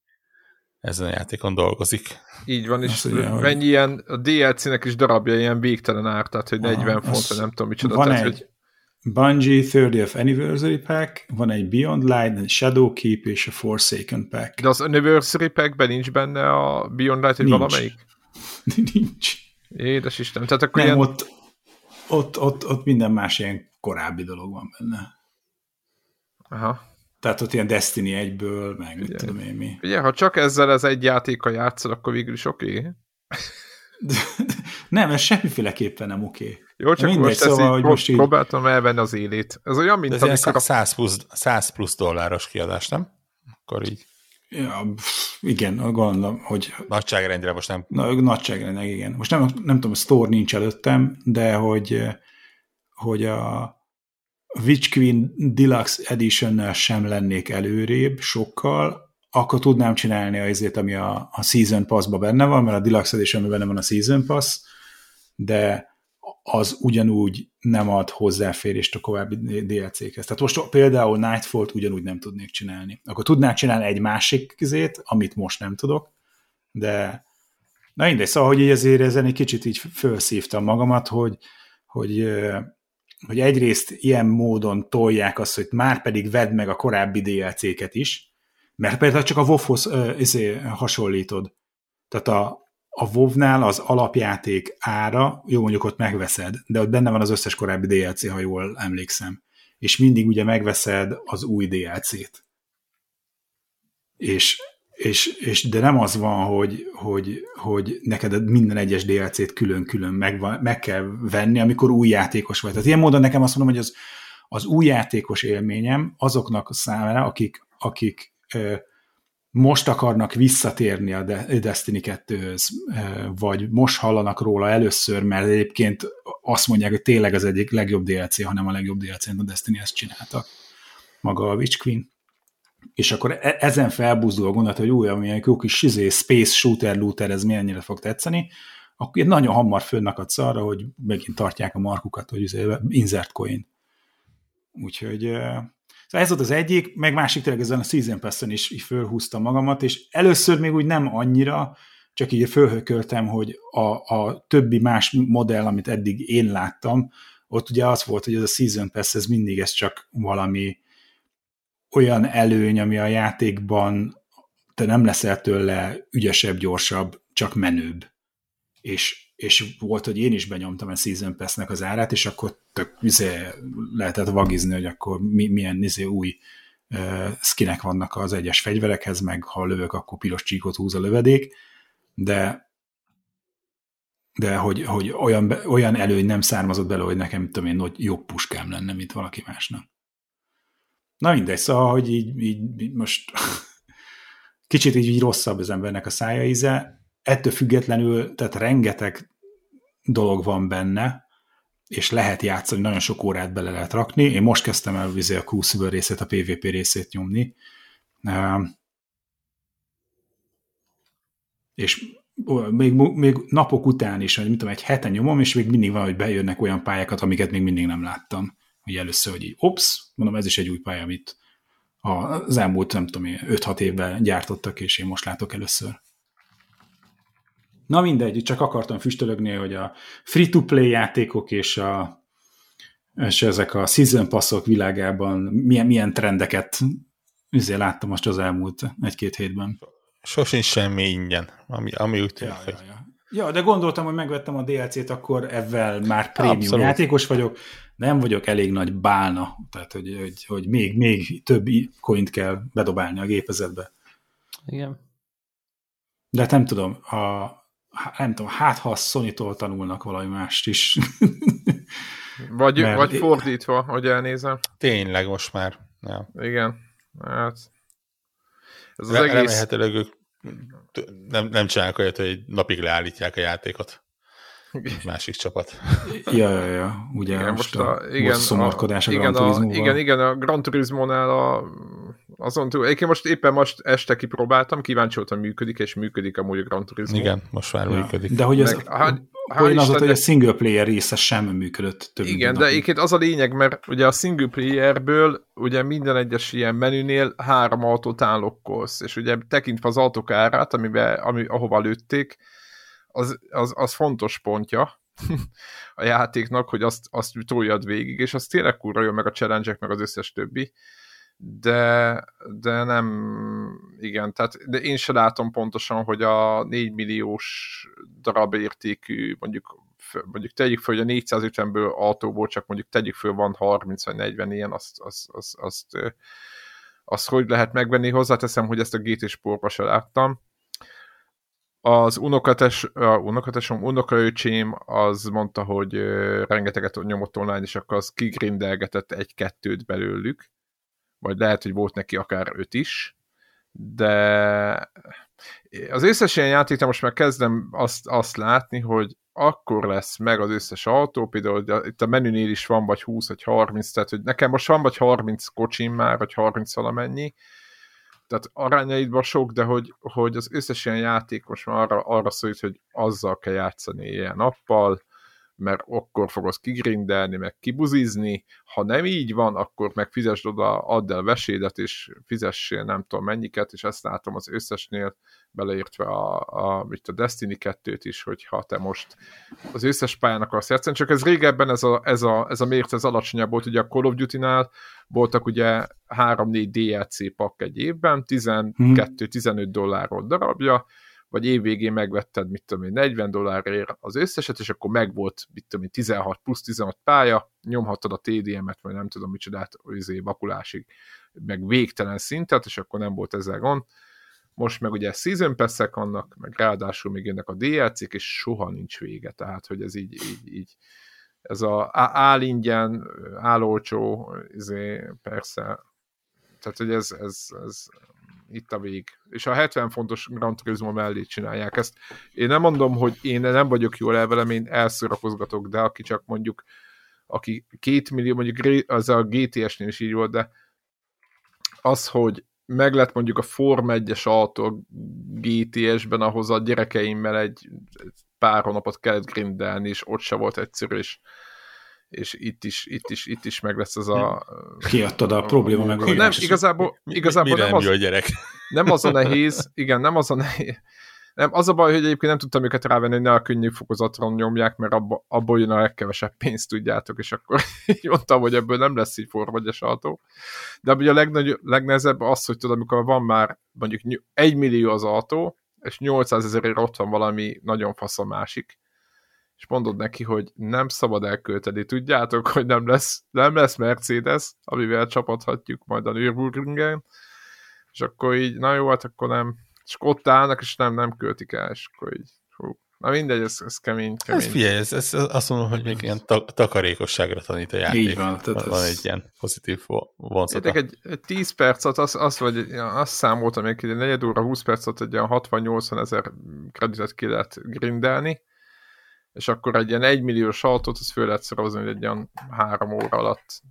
ezen a játékon dolgozik. Így van, és ugye, mennyi hogy... ilyen, a DLC-nek is darabja ilyen végtelen ár, tehát hogy 40 font, vagy nem tudom micsoda. Van tehát, egy, hogy Bungie 30th Anniversary Pack, van egy Beyond Light, egy Shadow Keep és a Forsaken Pack. De az Anniversary Packben nincs benne a Beyond Light, hogy valamelyik? (laughs) nincs. Édes Isten. Tehát akkor Nem, ilyen... ott, ott, ott, ott minden más ilyen korábbi dolog van benne. Aha. Tehát ott ilyen Destiny egyből, meg mit tudom én mi. Ugye, ha csak ezzel az egy játékkal játszol, akkor végül is oké. Okay. (laughs) nem, ez semmiféleképpen nem oké. Okay. Jó, csak Mindegy, most, szóval, hogy most így... próbáltam elvenni az élét. Ez olyan, mint ez amikor... 100 plusz, 100 plusz dolláros kiadás, nem? Akkor így. Ja, igen, gondolom, hogy... Nagyságrendre most nem... Na, nagyságrendre, igen. Most nem, nem tudom, a store nincs előttem, de hogy, hogy a Witch Queen Deluxe edition sem lennék előrébb sokkal, akkor tudnám csinálni azért, ami a, a Season Pass-ba benne van, mert a Deluxe Edition benne van a Season Pass, de az ugyanúgy nem ad hozzáférést a korábbi DLC-khez. Tehát most például Nightfall-t ugyanúgy nem tudnék csinálni. Akkor tudnák csinálni egy másik kizét, amit most nem tudok, de na mindegy, szóval, hogy így ezért ezen egy kicsit így felszívtam magamat, hogy, hogy, hogy egyrészt ilyen módon tolják azt, hogy már pedig vedd meg a korábbi DLC-ket is, mert például csak a WoW-hoz izé, hasonlítod. Tehát a, a WoW-nál az alapjáték ára, jó mondjuk ott megveszed, de ott benne van az összes korábbi DLC, ha jól emlékszem. És mindig ugye megveszed az új DLC-t. És, és, és de nem az van, hogy, hogy, hogy neked minden egyes DLC-t külön-külön meg, meg kell venni, amikor új játékos vagy. Tehát ilyen módon nekem azt mondom, hogy az, az új játékos élményem azoknak számára, akik, akik most akarnak visszatérni a Destiny 2-höz, vagy most hallanak róla először, mert egyébként azt mondják, hogy tényleg az egyik legjobb DLC, hanem a legjobb DLC, a Destiny ezt csináltak, maga a Witch Queen. És akkor e- ezen felbuzdul a gondolat, hogy új, amilyen jó kis izé, space shooter looter, ez mennyire fog tetszeni, akkor nagyon hamar fönnakadsz arra, hogy megint tartják a markukat, hogy izé, insert coin. Úgyhogy Szóval ez volt az egyik, meg másik tényleg ezen a Season Pass-en is így fölhúztam magamat, és először még úgy nem annyira, csak így fölhököltem, hogy a, a többi más modell, amit eddig én láttam, ott ugye az volt, hogy ez a Season Pass, ez mindig ez csak valami olyan előny, ami a játékban te nem leszel tőle ügyesebb, gyorsabb, csak menőbb. És és volt, hogy én is benyomtam a Season Pass-nek az árát, és akkor tök izé, lehetett vagizni, hogy akkor mi, milyen izé, új uh, skinek vannak az egyes fegyverekhez, meg ha lövök, akkor piros csíkot húz a lövedék, de de hogy, hogy olyan, olyan előny nem származott bele, hogy nekem, tudom én, jobb puskám lenne, mint valaki másnak. Na mindegy, szóval, hogy így, így most (laughs) kicsit így, így rosszabb az embernek a szája íze, ettől függetlenül, tehát rengeteg dolog van benne, és lehet játszani, nagyon sok órát bele lehet rakni. Én most kezdtem el vizé a Crucible részét, a PvP részét nyomni. És még, még napok után is, hogy mit tudom, egy heten nyomom, és még mindig van, hogy bejönnek olyan pályákat, amiket még mindig nem láttam. Hogy először, hogy így, ops, mondom, ez is egy új pálya, amit az elmúlt, nem tudom, 5-6 évben gyártottak, és én most látok először. Na mindegy, csak akartam füstölögni, hogy a free-to-play játékok és, a, és ezek a season passzok világában milyen, milyen trendeket üzé láttam most az elmúlt egy-két hétben. Sosincs semmi ingyen, ami, ami úgy tűnik, ja, ja, ja. ja, de gondoltam, hogy megvettem a DLC-t, akkor ezzel már prémium Abszolút. játékos vagyok, nem vagyok elég nagy bálna, tehát hogy, hogy, hogy még, még több coint kell bedobálni a gépezetbe. Igen. De nem tudom, a, nem tudom, hát ha a sony tanulnak valami mást is. (laughs) vagy, Mert vagy fordítva, hogy elnézem. Tényleg most már. Ja. Igen. Hát, ez az Re- egész... Remélhetőleg ők nem, nem csinálják olyat, hogy napig leállítják a játékot. Másik csapat. (laughs) Ja, ja, ja. Ugye igen, most, most a, igen, a, a igen, a, igen, igen, a Gran Turismo-nál a azon túl, egyébként most éppen most este kipróbáltam, kíváncsi voltam, működik, és működik amúgy a Gran Turismo. Igen, most már ja. működik. De hogy ez, Meg, hát, olyan az, hogy a single player része sem működött. Több Igen, de egyébként az a lényeg, mert ugye a single playerből ugye minden egyes ilyen menünél három autót állokkolsz, és ugye tekintve az autók árát, amiben, ami, ahova lőtték, az, az, az fontos pontja (laughs) a játéknak, hogy azt, azt toljad végig, és az tényleg kurva jó, meg a challenge meg az összes többi de, de nem, igen, tehát de én se látom pontosan, hogy a 4 milliós darab értékű, mondjuk mondjuk tegyük föl, hogy a 450-ből autóból csak mondjuk tegyük föl, van 30 vagy 40 ilyen, azt, azt, azt, azt, azt hogy lehet megvenni. Hozzáteszem, hogy ezt a GT Sportba se láttam. Az unokates, a unokatesom, unokaöcsém az mondta, hogy rengeteget nyomott online, és akkor az kigrindelgetett egy-kettőt belőlük vagy lehet, hogy volt neki akár öt is, de az összes ilyen játéknál most már kezdem azt, azt látni, hogy akkor lesz meg az összes autó, például itt a menünél is van vagy 20 vagy 30, tehát hogy nekem most van vagy 30 kocsim már, vagy 30 valamennyi, tehát arányaidban sok, de hogy, hogy az összes ilyen játékos már arra, arra szólít, hogy azzal kell játszani ilyen nappal, mert akkor fogod kigrindelni, meg kibuzizni, ha nem így van, akkor meg fizesd oda, add el vesédet, és fizessél nem tudom mennyiket, és ezt látom az összesnél, beleértve a, a, mit a Destiny 2-t is, hogyha te most az összes pályán akarsz játszani, csak ez régebben ez a, ez a, ez a mérce ez alacsonyabb volt, ugye a Call of Duty-nál voltak ugye 3-4 DLC pak egy évben, 12-15 hmm. dollárról darabja, vagy évvégén megvetted, mit tudom én, 40 dollárért az összeset, és akkor megvolt, mit tudom én, 16 plusz 16 pálya, nyomhattad a TDM-et, vagy nem tudom micsodát, izé, vakulásig, meg végtelen szintet, és akkor nem volt ezzel gond. Most meg ugye season pass vannak, meg ráadásul még jönnek a DLC-k, és soha nincs vége, tehát, hogy ez így, így, így ez a álingyen, állolcsó, izé, persze, tehát, hogy ez, ez, ez itt a vég. És a 70 fontos Grand Turismo mellé csinálják ezt. Én nem mondom, hogy én nem vagyok jól elvelem, én elszorakozgatok, de aki csak mondjuk, aki két millió, mondjuk az a GTS-nél is így volt, de az, hogy meg lett mondjuk a Form 1-es autó GTS-ben, ahhoz a gyerekeimmel egy pár hónapot kellett grindelni, és ott se volt egyszerű, és és itt is, itt is, itt is meg lesz ez a... Kiadtad a probléma meg a Nem, igazából, igazából nem, az, a gyerek? nem az a nehéz, igen, nem az a nehéz, nem, az a baj, hogy egyébként nem tudtam őket rávenni, hogy ne a könnyű fokozatron nyomják, mert abba, abból jön a legkevesebb pénzt, tudjátok, és akkor (laughs) így mondtam, hogy ebből nem lesz így forvagyes autó. De ugye a legnagy, legnehezebb az, hogy tudod, amikor van már mondjuk egy millió az autó, és 800 ezerért ott van valami nagyon fasz a másik, és mondod neki, hogy nem szabad elkölteni. Tudjátok, hogy nem lesz, nem lesz Mercedes, amivel csapathatjuk majd a Nürburgringen, és akkor így, na jó, hát akkor nem. És ott állnak, és nem, nem költik el, és akkor így, hú. Na mindegy, ez, ez kemény, kemény. Ez figyelj, ez, ez azt mondom, hogy még ilyen ta- takarékosságra tanít a játék. Így van. Tehát van ez... egy ilyen pozitív vonzata. Egy, egy 10 percet, azt, az, vagy azt számoltam hogy egy negyed óra, 20 percet egy ilyen 60-80 ezer kreditet ki lehet grindelni, és akkor egy ilyen egymilliós autót, az föl lehet szorozni, egy ilyen három óra alatt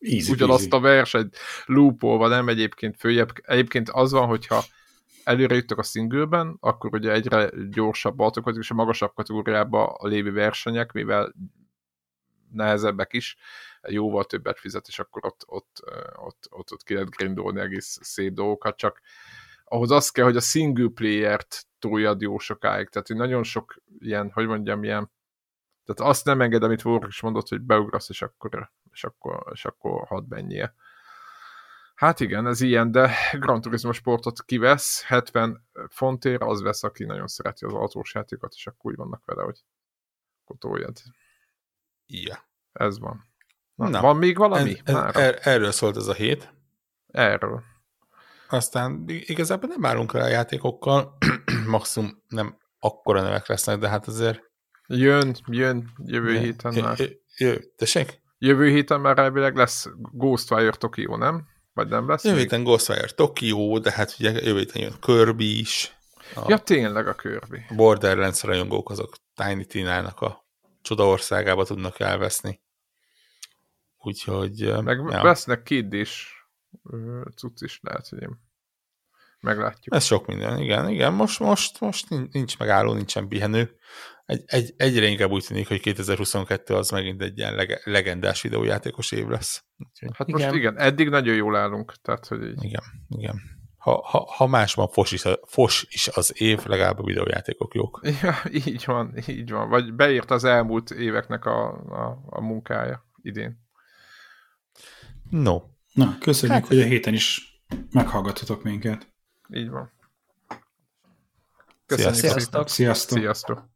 easy, ugyanazt easy. a versenyt loopolva, nem egyébként följebb. Egyébként az van, hogyha előre jöttek a singleben, akkor ugye egyre gyorsabb autók, és a magasabb kategóriában a lévő versenyek, mivel nehezebbek is, jóval többet fizet, és akkor ott, ott, ott, ott, ott ki lehet grindolni egész szép dolgokat, csak ahhoz az kell, hogy a single player-t toljad jó sokáig. Tehát hogy nagyon sok ilyen, hogy mondjam, ilyen tehát azt nem enged, amit Warwick is mondott, hogy beugrasz, és akkor, és akkor, és akkor hadd menjél. Hát igen, ez ilyen, de Gran Turismo sportot kivesz, 70 fontért az vesz, aki nagyon szereti az autós játékot, és akkor úgy vannak vele, hogy akkor toljad. Ja. Ez van. Na, Na, van még valami? Ez, ez, er, erről szólt ez a hét. Erről. Aztán igazából nem állunk rá a játékokkal, (clears throat) maximum nem akkora nevek lesznek, de hát azért... Jön, jön, jövő jön, héten már. Jö, tessék? Jövő héten már elvileg lesz Ghostwire Tokyo, nem? Vagy nem lesz? Jövő héten Ghostwire Tokyo, de hát ugye jövő héten jön Kirby is. A ja, tényleg a Kirby. Borderlands rajongók azok Tiny Tina-nak a csodaországába tudnak elveszni. Úgyhogy... Meg ja. vesznek Kid is cucc is lehet, hogy én meglátjuk. Ez sok minden, igen, igen. Most, most, most nincs megálló, nincsen pihenő. Egy, egy, egyre inkább úgy tűnik, hogy 2022 az megint egy ilyen lege, legendás videójátékos év lesz. Úgyhogy... Hát igen. most igen, eddig nagyon jól állunk. Tehát, hogy így... Igen, igen. Ha, ha, ha másban fos is, fos is az év, legalább a videójátékok jók. (laughs) Ja, így van, így van. Vagy beírt az elmúlt éveknek a, a, a munkája idén. No, Na, köszönjük, hát, hogy a héten is meghallgattatok minket. Így van. Köszönjük. Sziasztok. Sziasztok. Sziasztok.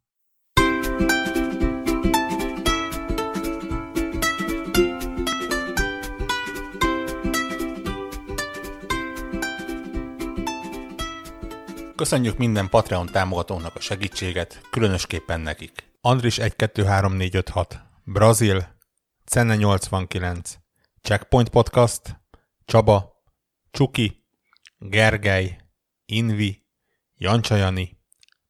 Köszönjük minden Patreon támogatónak a segítséget, különösképpen nekik. Andris 123456, Brazil, Cenne 89, Checkpoint Podcast, Csaba, Csuki, Gergely, Invi, Jancsajani,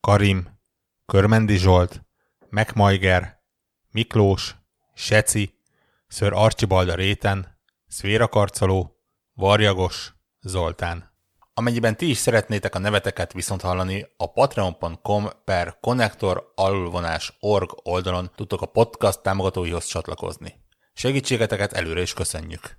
Karim, Körmendi Zsolt, Megmajger, Miklós, Seci, Ször Archibald a réten, Szvéra Karcoló, Varjagos, Zoltán. Amennyiben ti is szeretnétek a neveteket viszont hallani, a patreon.com per connector org oldalon tudtok a podcast támogatóihoz csatlakozni. Segítségeteket előre is köszönjük!